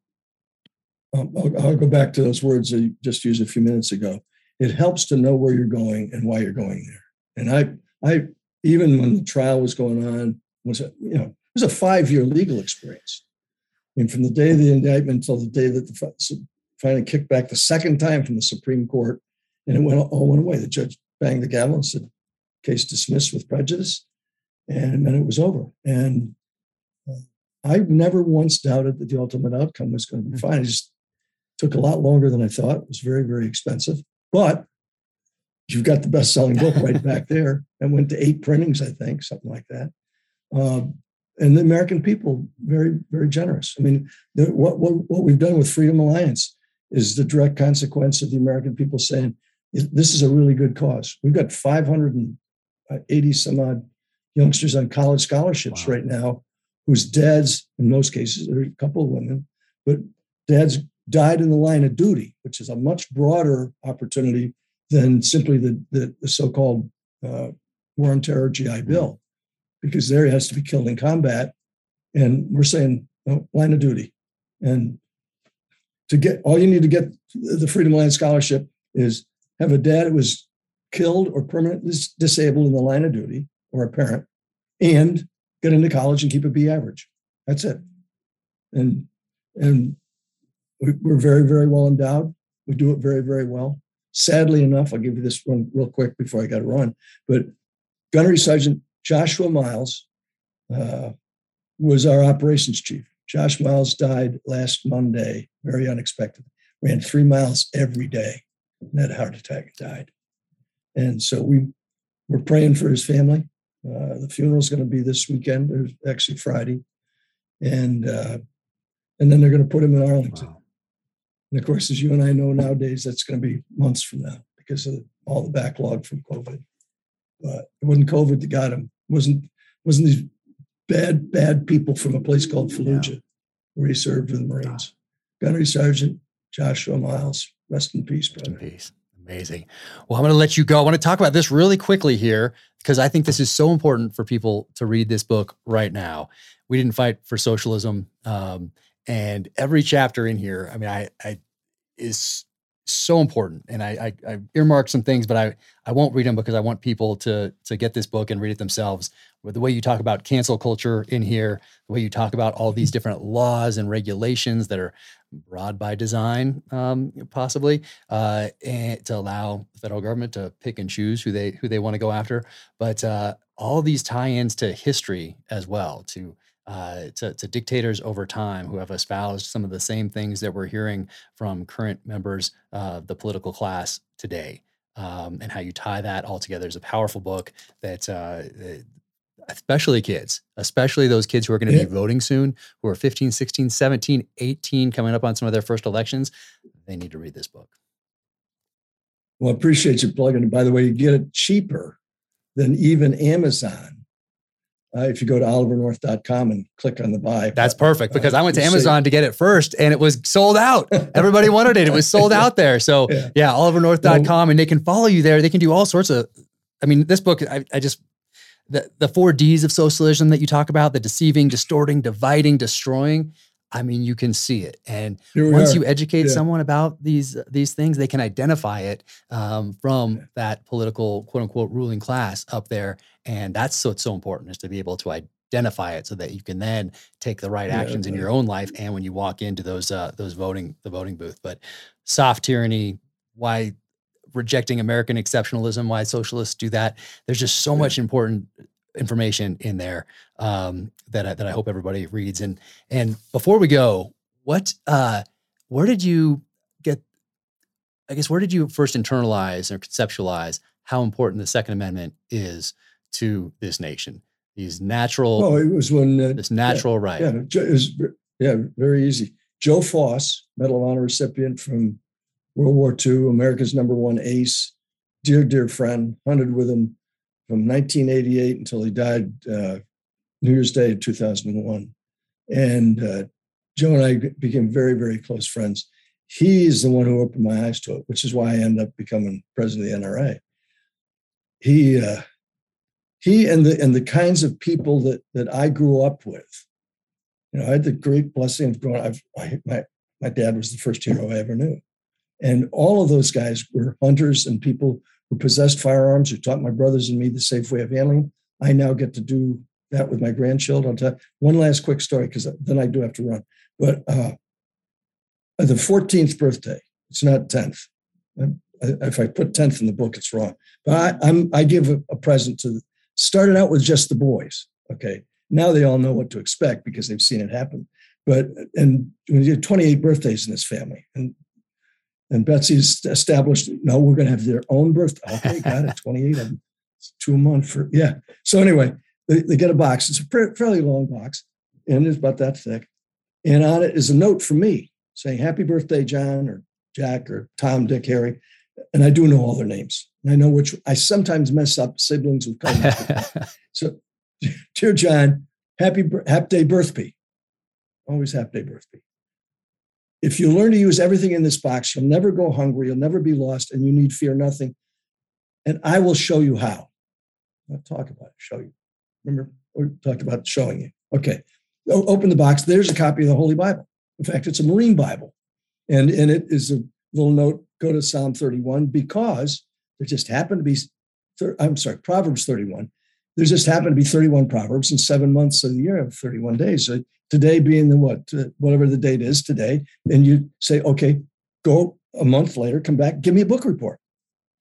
Um, I'll, I'll, go back to those words that you just used a few minutes ago. It helps to know where you're going and why you're going there. And i i even when the trial was going on was you know it was a five year legal experience mean, from the day of the indictment until the day that the finally kicked back the second time from the Supreme Court, and it went all went away. The judge banged the gavel and said, "Case dismissed with prejudice," and then it was over. And uh, I never once doubted that the ultimate outcome was going to be mm-hmm. fine. It just took a lot longer than I thought. It was very, very expensive, but you've got the best-selling book right back there. And went to eight printings, I think, something like that. Uh, and the American people very very generous. I mean, the, what, what what we've done with Freedom Alliance is the direct consequence of the American people saying this is a really good cause. We've got 580 some odd youngsters on college scholarships wow. right now, whose dads, in most cases, there are a couple of women, but dads died in the line of duty, which is a much broader opportunity than simply the the, the so-called uh, war on terror GI mm-hmm. Bill because there he has to be killed in combat. And we're saying, no, line of duty. And to get all you need to get the Freedom Alliance Scholarship is have a dad that was killed or permanently disabled in the line of duty, or a parent, and get into college and keep a B average. That's it. And and we're very very well endowed. We do it very very well. Sadly enough, I'll give you this one real quick before I got to run. But Gunnery Sergeant Joshua Miles uh, was our operations chief. Josh Miles died last Monday, very unexpected. Ran three miles every day and had a heart attack and died. And so we we're praying for his family. Uh, the funeral is going to be this weekend, or actually Friday, and uh, and then they're going to put him in Arlington. Wow. And of course, as you and I know nowadays, that's going to be months from now because of all the backlog from COVID. But it wasn't COVID that got him. Wasn't wasn't these bad bad people from a place called Fallujah, yeah. where he served with the Marines. Gunnery Sergeant Joshua Miles, rest in peace, brother. Rest in peace. Amazing. Well, I'm going to let you go. I want to talk about this really quickly here because I think this is so important for people to read this book right now. We didn't fight for socialism, um, and every chapter in here, I mean, I, I is so important. And I, I, I earmarked some things, but I, I won't read them because I want people to to get this book and read it themselves. With the way you talk about cancel culture in here, the way you talk about all these different laws and regulations that are broad by design, um, possibly, uh, and to allow the federal government to pick and choose who they who they want to go after. But uh, all these tie-ins to history as well, to uh, to, to, dictators over time who have espoused some of the same things that we're hearing from current members of the political class today. Um, and how you tie that all together is a powerful book that, uh, especially kids, especially those kids who are going to yeah. be voting soon, who are 15, 16, 17, 18, coming up on some of their first elections, they need to read this book. Well, I appreciate you plugging it. By the way, you get it cheaper than even Amazon uh, if you go to olivernorth.com and click on the buy. That's perfect because uh, I went to Amazon to get it first and it was sold out. Everybody wanted it. It was sold out there. So yeah, yeah olivernorth.com well, and they can follow you there. They can do all sorts of, I mean, this book, I, I just, the, the four D's of socialism that you talk about, the deceiving, distorting, dividing, destroying. I mean, you can see it, and once are. you educate yeah. someone about these these things, they can identify it um, from yeah. that political quote unquote ruling class up there, and that's so it's so important is to be able to identify it so that you can then take the right yeah, actions in your own life and when you walk into those uh, those voting the voting booth. But soft tyranny, why rejecting American exceptionalism, why socialists do that? There's just so much important information in there um, that I, that I hope everybody reads. And and before we go, what uh, where did you get? I guess where did you first internalize or conceptualize how important the Second Amendment is to this nation? These natural. Oh, it was when uh, this natural yeah, right. Yeah, it was yeah very easy. Joe Foss, Medal of Honor recipient from World War II, America's number one ace, dear dear friend, hunted with him from 1988 until he died uh, New Year's Day of 2001. And uh, Joe and I became very, very close friends. He's the one who opened my eyes to it, which is why I ended up becoming president of the NRA. He, uh, he and the and the kinds of people that that I grew up with. You know, I had the great blessing of growing. I've, I, my my dad was the first hero I ever knew, and all of those guys were hunters and people who possessed firearms, who taught my brothers and me the safe way of handling. I now get to do that with my grandchildren. I'll tell one last quick story because then I do have to run. But uh, the 14th birthday, it's not 10th. If I put 10th in the book, it's wrong. But I, am I give a, present to. Started out with just the boys. Okay, now they all know what to expect because they've seen it happen. But and you have 28 birthdays in this family, and and Betsy's established, no, we're going to have their own birthday. Okay, got it. 28 of them. two a month for, yeah. So anyway, they, they get a box. It's a fairly long box and it's about that thick. And on it is a note from me saying, Happy birthday, John or Jack or Tom, Dick, Harry. And I do know all their names. And I know which I sometimes mess up siblings who come. so, dear John, happy, happy day birthday. Always happy day birthday. If you learn to use everything in this box, you'll never go hungry, you'll never be lost, and you need fear nothing. And I will show you how. Talk about it, show you. Remember, we talked about showing you. Okay. O- open the box. There's a copy of the Holy Bible. In fact, it's a Marine Bible. And, in it is a little note go to Psalm 31 because there just happened to be, I'm sorry, Proverbs 31. There just happened to be 31 Proverbs in seven months of the year of 31 days. So today being the what, uh, whatever the date is today. And you say, okay, go a month later, come back, give me a book report.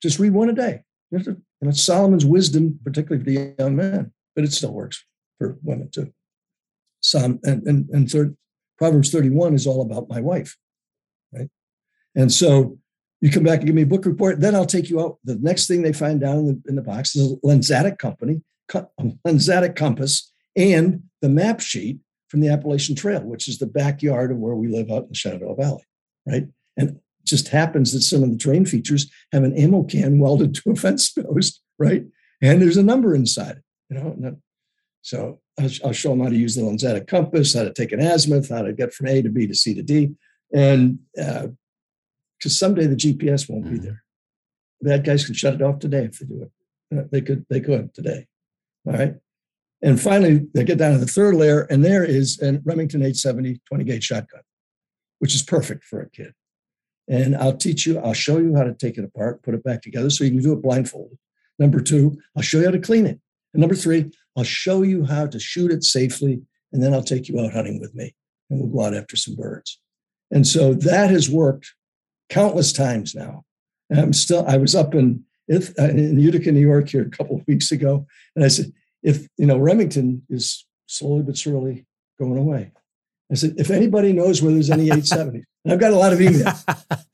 Just read one a day. And it's Solomon's wisdom, particularly for the young men, but it still works for women too. Psalm and, and, and third, Proverbs 31 is all about my wife, right? And so you come back and give me a book report, then I'll take you out. The next thing they find down in the, in the box is a Lensatic company, a Lensatic compass, and the map sheet from the Appalachian Trail, which is the backyard of where we live out in the Shenandoah Valley, right? And just happens that some of the terrain features have an ammo can welded to a fence post, right? And there's a number inside it, you know. So I'll, I'll, show them how to use the Lensatic compass, how to take an azimuth, how to get from A to B to C to D, and because uh, someday the GPS won't mm-hmm. be there. Bad guys can shut it off today if they do it. Uh, they could. They could today. All right. And finally, they get down to the third layer, and there is a Remington 870 20 gauge shotgun, which is perfect for a kid. And I'll teach you, I'll show you how to take it apart, put it back together so you can do it blindfolded. Number two, I'll show you how to clean it. And number three, I'll show you how to shoot it safely. And then I'll take you out hunting with me and we'll go out after some birds. And so that has worked countless times now. And I'm still, I was up in, uh, in Utica, New York here a couple of weeks ago. And I said, if, you know, Remington is slowly but surely going away. I said, if anybody knows where there's any 870s, and I've got a lot of emails.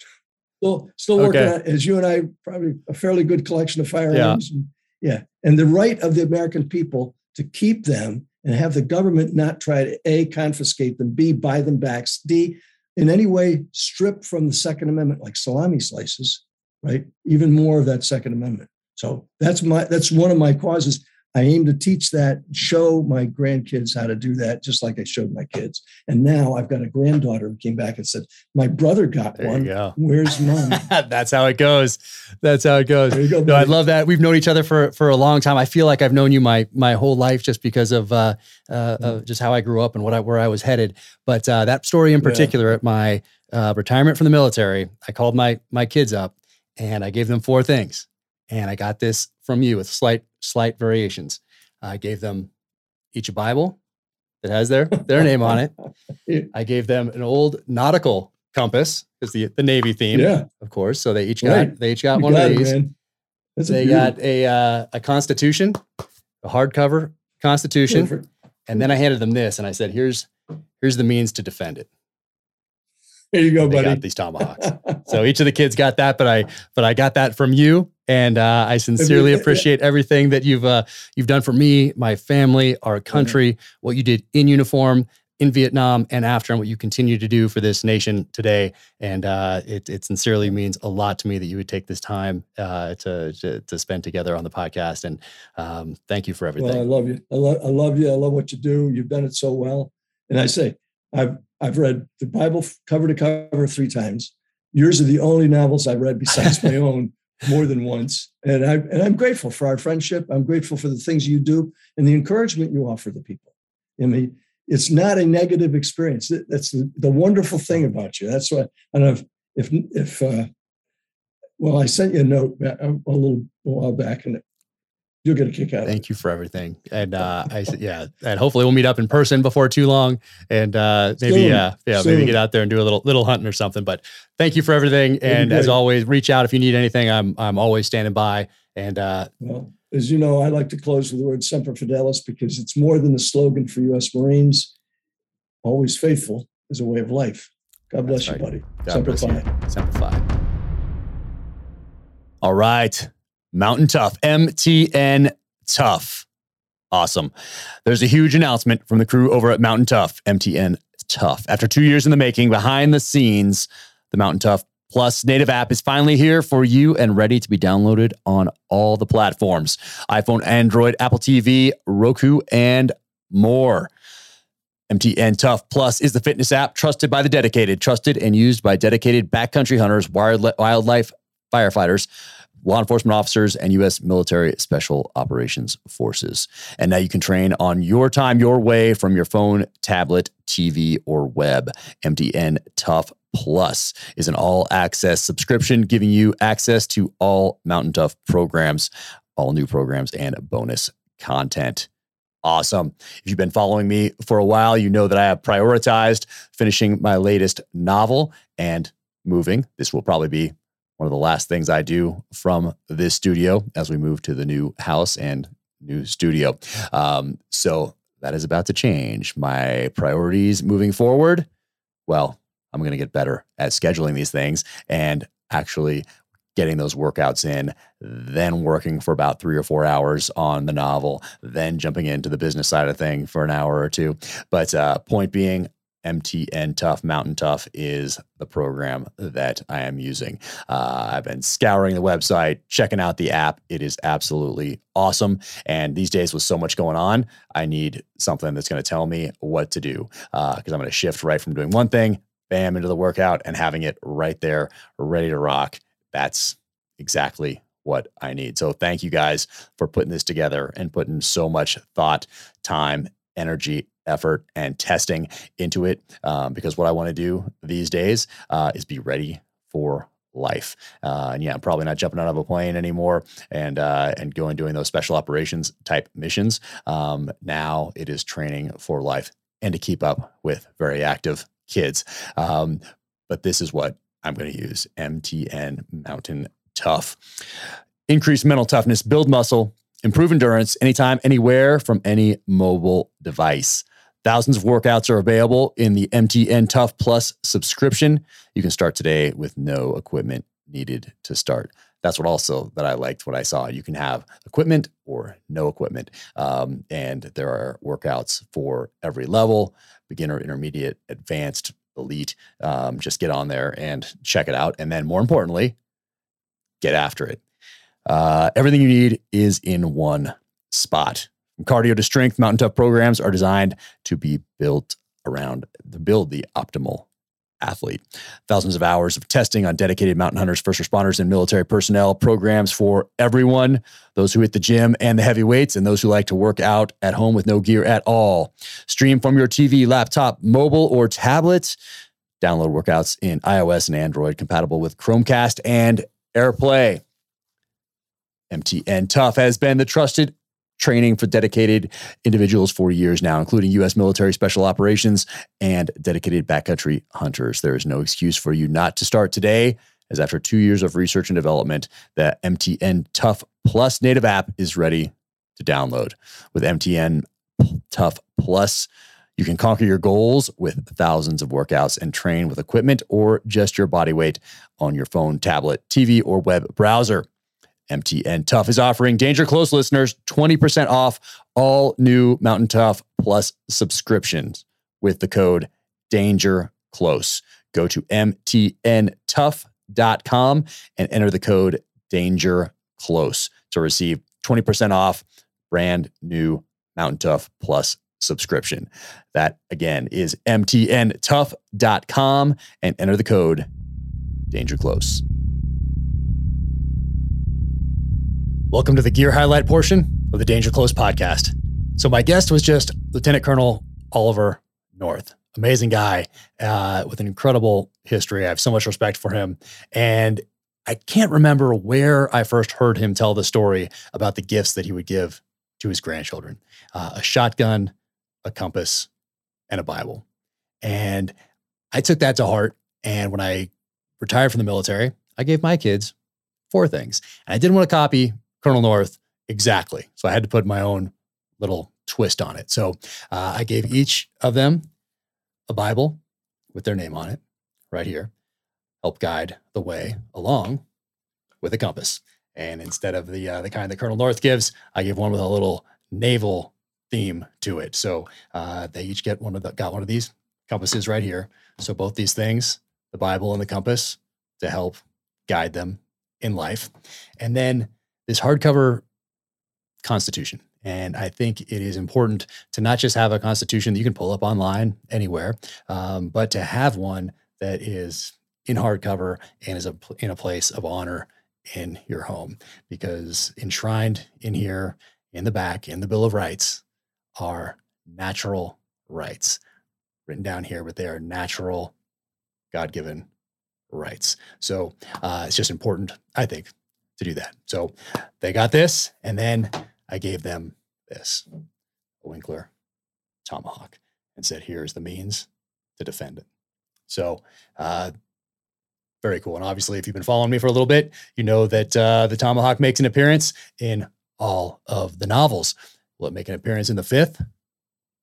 still, still working okay. on, as you and I, probably a fairly good collection of firearms. Yeah. And, yeah. And the right of the American people to keep them and have the government not try to A, confiscate them, B, buy them back, D, in any way strip from the Second Amendment, like salami slices, right? Even more of that Second Amendment. So that's my that's one of my causes. I aim to teach that, show my grandkids how to do that, just like I showed my kids. And now I've got a granddaughter who came back and said, "My brother got there one. Go. Where's mom?" That's how it goes. That's how it goes. Go, no, I love that. We've known each other for for a long time. I feel like I've known you my my whole life just because of uh, uh, mm. just how I grew up and what I where I was headed. But uh, that story in particular, yeah. at my uh, retirement from the military, I called my my kids up and I gave them four things and I got this from you with slight slight variations. I gave them each a Bible that has their their name on it. I gave them an old nautical compass because the the Navy theme, yeah. of course. So they each got right. they each got you one got of these. They got a uh, a Constitution, a hardcover Constitution, and then I handed them this, and I said, "Here's here's the means to defend it." There you go, they buddy. Got these tomahawks. so each of the kids got that, but I but I got that from you, and uh, I sincerely appreciate everything that you've uh, you've done for me, my family, our mm-hmm. country, mm-hmm. what you did in uniform in Vietnam and after, and what you continue to do for this nation today. And uh, it, it sincerely means a lot to me that you would take this time uh, to, to, to spend together on the podcast. And um, thank you for everything. Well, I love you. I, lo- I love you. I love what you do. You've done it so well. And I say, I've I've read the Bible cover to cover three times. Yours are the only novels I've read besides my own more than once. And I and I'm grateful for our friendship. I'm grateful for the things you do and the encouragement you offer the people. I mean, it's not a negative experience. That's the, the wonderful thing about you. That's why I don't know if if, if uh, well, I sent you a note a, little while back, and you'll get a kick out. Thank you for everything, and uh, I said, yeah, and hopefully we'll meet up in person before too long, and uh, maybe Soon. uh, yeah, Soon. maybe get out there and do a little little hunting or something. But thank you for everything, and as always, reach out if you need anything. I'm I'm always standing by. And uh, well, as you know, I like to close with the word "semper fidelis" because it's more than a slogan for U.S. Marines. Always faithful is a way of life. God bless That's you, buddy. God Semper Fi. Semper Fi. All right. Mountain Tough, MTN Tough. Awesome. There's a huge announcement from the crew over at Mountain Tough, MTN Tough. After two years in the making, behind the scenes, the Mountain Tough Plus native app is finally here for you and ready to be downloaded on all the platforms iPhone, Android, Apple TV, Roku, and more. MTN Tough Plus is the fitness app trusted by the dedicated, trusted and used by dedicated backcountry hunters, wildlife firefighters, law enforcement officers, and U.S. military special operations forces. And now you can train on your time, your way from your phone, tablet, TV, or web. MTN Tough Plus is an all access subscription giving you access to all Mountain Tough programs, all new programs, and bonus content. Awesome. If you've been following me for a while, you know that I have prioritized finishing my latest novel and moving. This will probably be one of the last things I do from this studio as we move to the new house and new studio. Um, so that is about to change. My priorities moving forward, well, I'm going to get better at scheduling these things and actually getting those workouts in, then working for about three or four hours on the novel, then jumping into the business side of thing for an hour or two. But uh, point being, MTN Tough Mountain Tough is the program that I am using. Uh, I've been scouring the website, checking out the app. It is absolutely awesome. And these days, with so much going on, I need something that's going to tell me what to do because uh, I'm going to shift right from doing one thing, bam, into the workout and having it right there, ready to rock that's exactly what I need. So thank you guys for putting this together and putting so much thought, time, energy, effort, and testing into it. Um, because what I want to do these days uh, is be ready for life. Uh, and yeah, I'm probably not jumping out of a plane anymore and uh, and going doing those special operations type missions. Um, now it is training for life and to keep up with very active kids. Um, but this is what I'm going to use MTN Mountain Tough. Increase mental toughness, build muscle, improve endurance anytime, anywhere from any mobile device. Thousands of workouts are available in the MTN Tough Plus subscription. You can start today with no equipment needed to start. That's what also that I liked what I saw. You can have equipment or no equipment, um, and there are workouts for every level: beginner, intermediate, advanced, elite. Um, just get on there and check it out. And then more importantly, get after it. Uh, everything you need is in one spot. Cardio to strength, Mountain Tough programs are designed to be built around to build the optimal athlete. Thousands of hours of testing on dedicated mountain hunters, first responders, and military personnel, programs for everyone those who hit the gym and the heavy weights, and those who like to work out at home with no gear at all. Stream from your TV, laptop, mobile, or tablet. Download workouts in iOS and Android, compatible with Chromecast and AirPlay. MTN Tough has been the trusted training for dedicated individuals for years now, including U.S. military special operations and dedicated backcountry hunters. There is no excuse for you not to start today, as after two years of research and development, the MTN Tough Plus native app is ready to download. With MTN Tough Plus, you can conquer your goals with thousands of workouts and train with equipment or just your body weight on your phone, tablet, TV, or web browser. MTN Tough is offering Danger Close listeners 20% off all new Mountain Tough Plus subscriptions with the code Danger Close. Go to mtntough.com and enter the code Danger Close to receive 20% off brand new Mountain Tough Plus subscription. That again is mtntough.com and enter the code Danger Close. Welcome to the gear highlight portion of the Danger Close podcast. So, my guest was just Lieutenant Colonel Oliver North. Amazing guy uh, with an incredible history. I have so much respect for him. And I can't remember where I first heard him tell the story about the gifts that he would give to his grandchildren uh, a shotgun, a compass, and a Bible. And I took that to heart. And when I retired from the military, I gave my kids four things. And I didn't want to copy Colonel North exactly. So I had to put my own little twist on it. So uh, I gave each of them a Bible with their name on it right here, help guide the way along with a compass. And instead of the uh, the kind that Colonel North gives, I give one with a little naval theme to it. So uh, they each get one of the got one of these compasses right here. So both these things, the Bible and the compass, to help guide them in life. And then this hardcover constitution. And I think it is important to not just have a constitution that you can pull up online anywhere, um, but to have one that is in hardcover and is a, in a place of honor in your home because enshrined in here in the back in the Bill of Rights are natural rights written down here, but they are natural, God given rights. So uh, it's just important, I think, to do that. So they got this, and then I gave them this a Winkler tomahawk and said, here's the means to defend it. So, uh, very cool. And obviously, if you've been following me for a little bit, you know that uh, the tomahawk makes an appearance in all of the novels. Will it make an appearance in the fifth?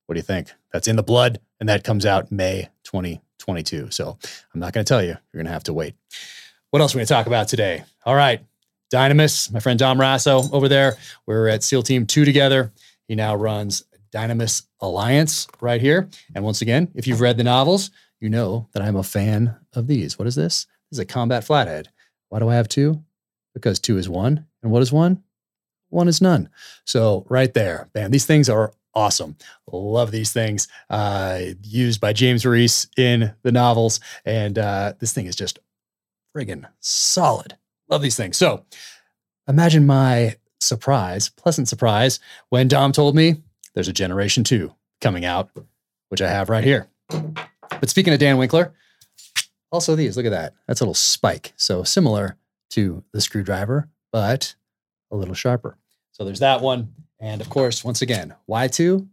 What do you think? That's in the blood, and that comes out May 2022. So I'm not going to tell you. You're going to have to wait. What else are we going to talk about today? All right. Dynamis, my friend Dom Rasso over there. We're at SEAL Team 2 together. He now runs Dynamis Alliance right here. And once again, if you've read the novels, you know that I'm a fan of these. What is this? This is a combat flathead. Why do I have two? Because two is one. And what is one? One is none. So right there, man, these things are awesome. Love these things. Uh, used by James Reese in the novels. And uh, this thing is just friggin' solid. Love these things. So imagine my surprise, pleasant surprise, when Dom told me there's a Generation 2 coming out, which I have right here. But speaking of Dan Winkler, also these, look at that. That's a little spike. So similar to the screwdriver, but a little sharper. So there's that one. And of course, once again, Y2,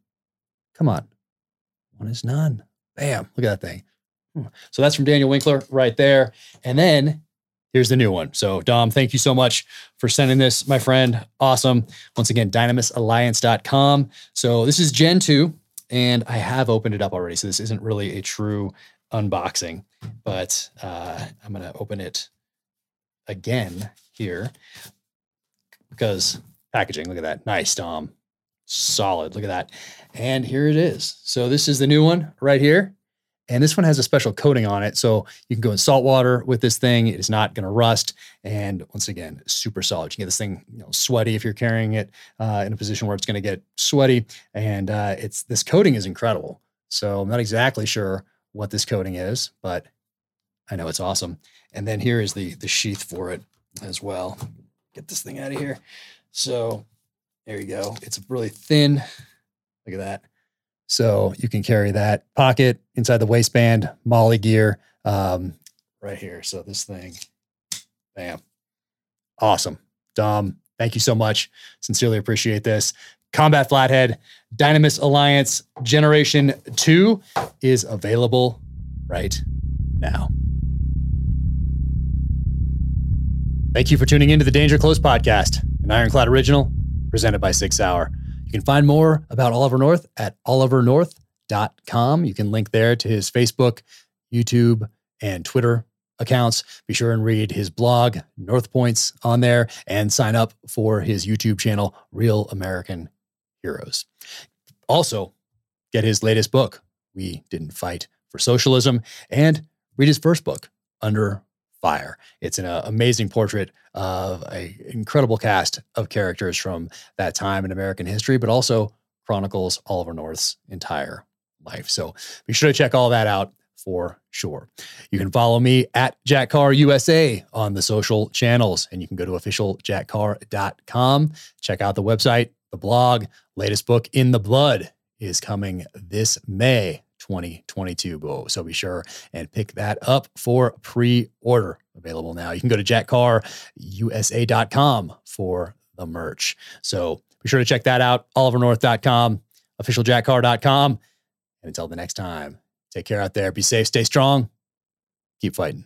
come on. One is none. Bam, look at that thing. Hmm. So that's from Daniel Winkler right there. And then here's the new one. So, Dom, thank you so much for sending this, my friend. Awesome. Once again, dynamisalliance.com. So, this is Gen 2, and I have opened it up already. So, this isn't really a true unboxing, but uh, I'm going to open it again here because packaging, look at that. Nice, Dom. Solid. Look at that. And here it is. So, this is the new one right here. And this one has a special coating on it. So you can go in salt water with this thing. It is not going to rust. And once again, super solid. You can get this thing you know, sweaty if you're carrying it uh, in a position where it's going to get sweaty. And uh, it's this coating is incredible. So I'm not exactly sure what this coating is, but I know it's awesome. And then here is the the sheath for it as well. Get this thing out of here. So there you go. It's really thin. Look at that. So you can carry that pocket inside the waistband, MOLLE gear um, right here. So this thing, bam, awesome. Dom, thank you so much. Sincerely appreciate this. Combat Flathead, Dynamis Alliance Generation 2 is available right now. Thank you for tuning into the Danger Close podcast, an Ironclad original presented by SIG Sauer. You can find more about Oliver North at olivernorth.com. You can link there to his Facebook, YouTube, and Twitter accounts. Be sure and read his blog, North Points, on there, and sign up for his YouTube channel, Real American Heroes. Also, get his latest book, We Didn't Fight for Socialism, and read his first book, Under fire. It's an uh, amazing portrait of an incredible cast of characters from that time in American history, but also chronicles Oliver North's entire life. So be sure to check all that out for sure. You can follow me at Jack Carr USA on the social channels, and you can go to officialjackcarr.com. Check out the website, the blog. Latest book, In the Blood, is coming this May. 2022. So be sure and pick that up for pre order. Available now. You can go to jackcarrusa.com for the merch. So be sure to check that out. OliverNorth.com, officialjackcarr.com. And until the next time, take care out there. Be safe, stay strong, keep fighting.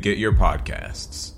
get your podcasts.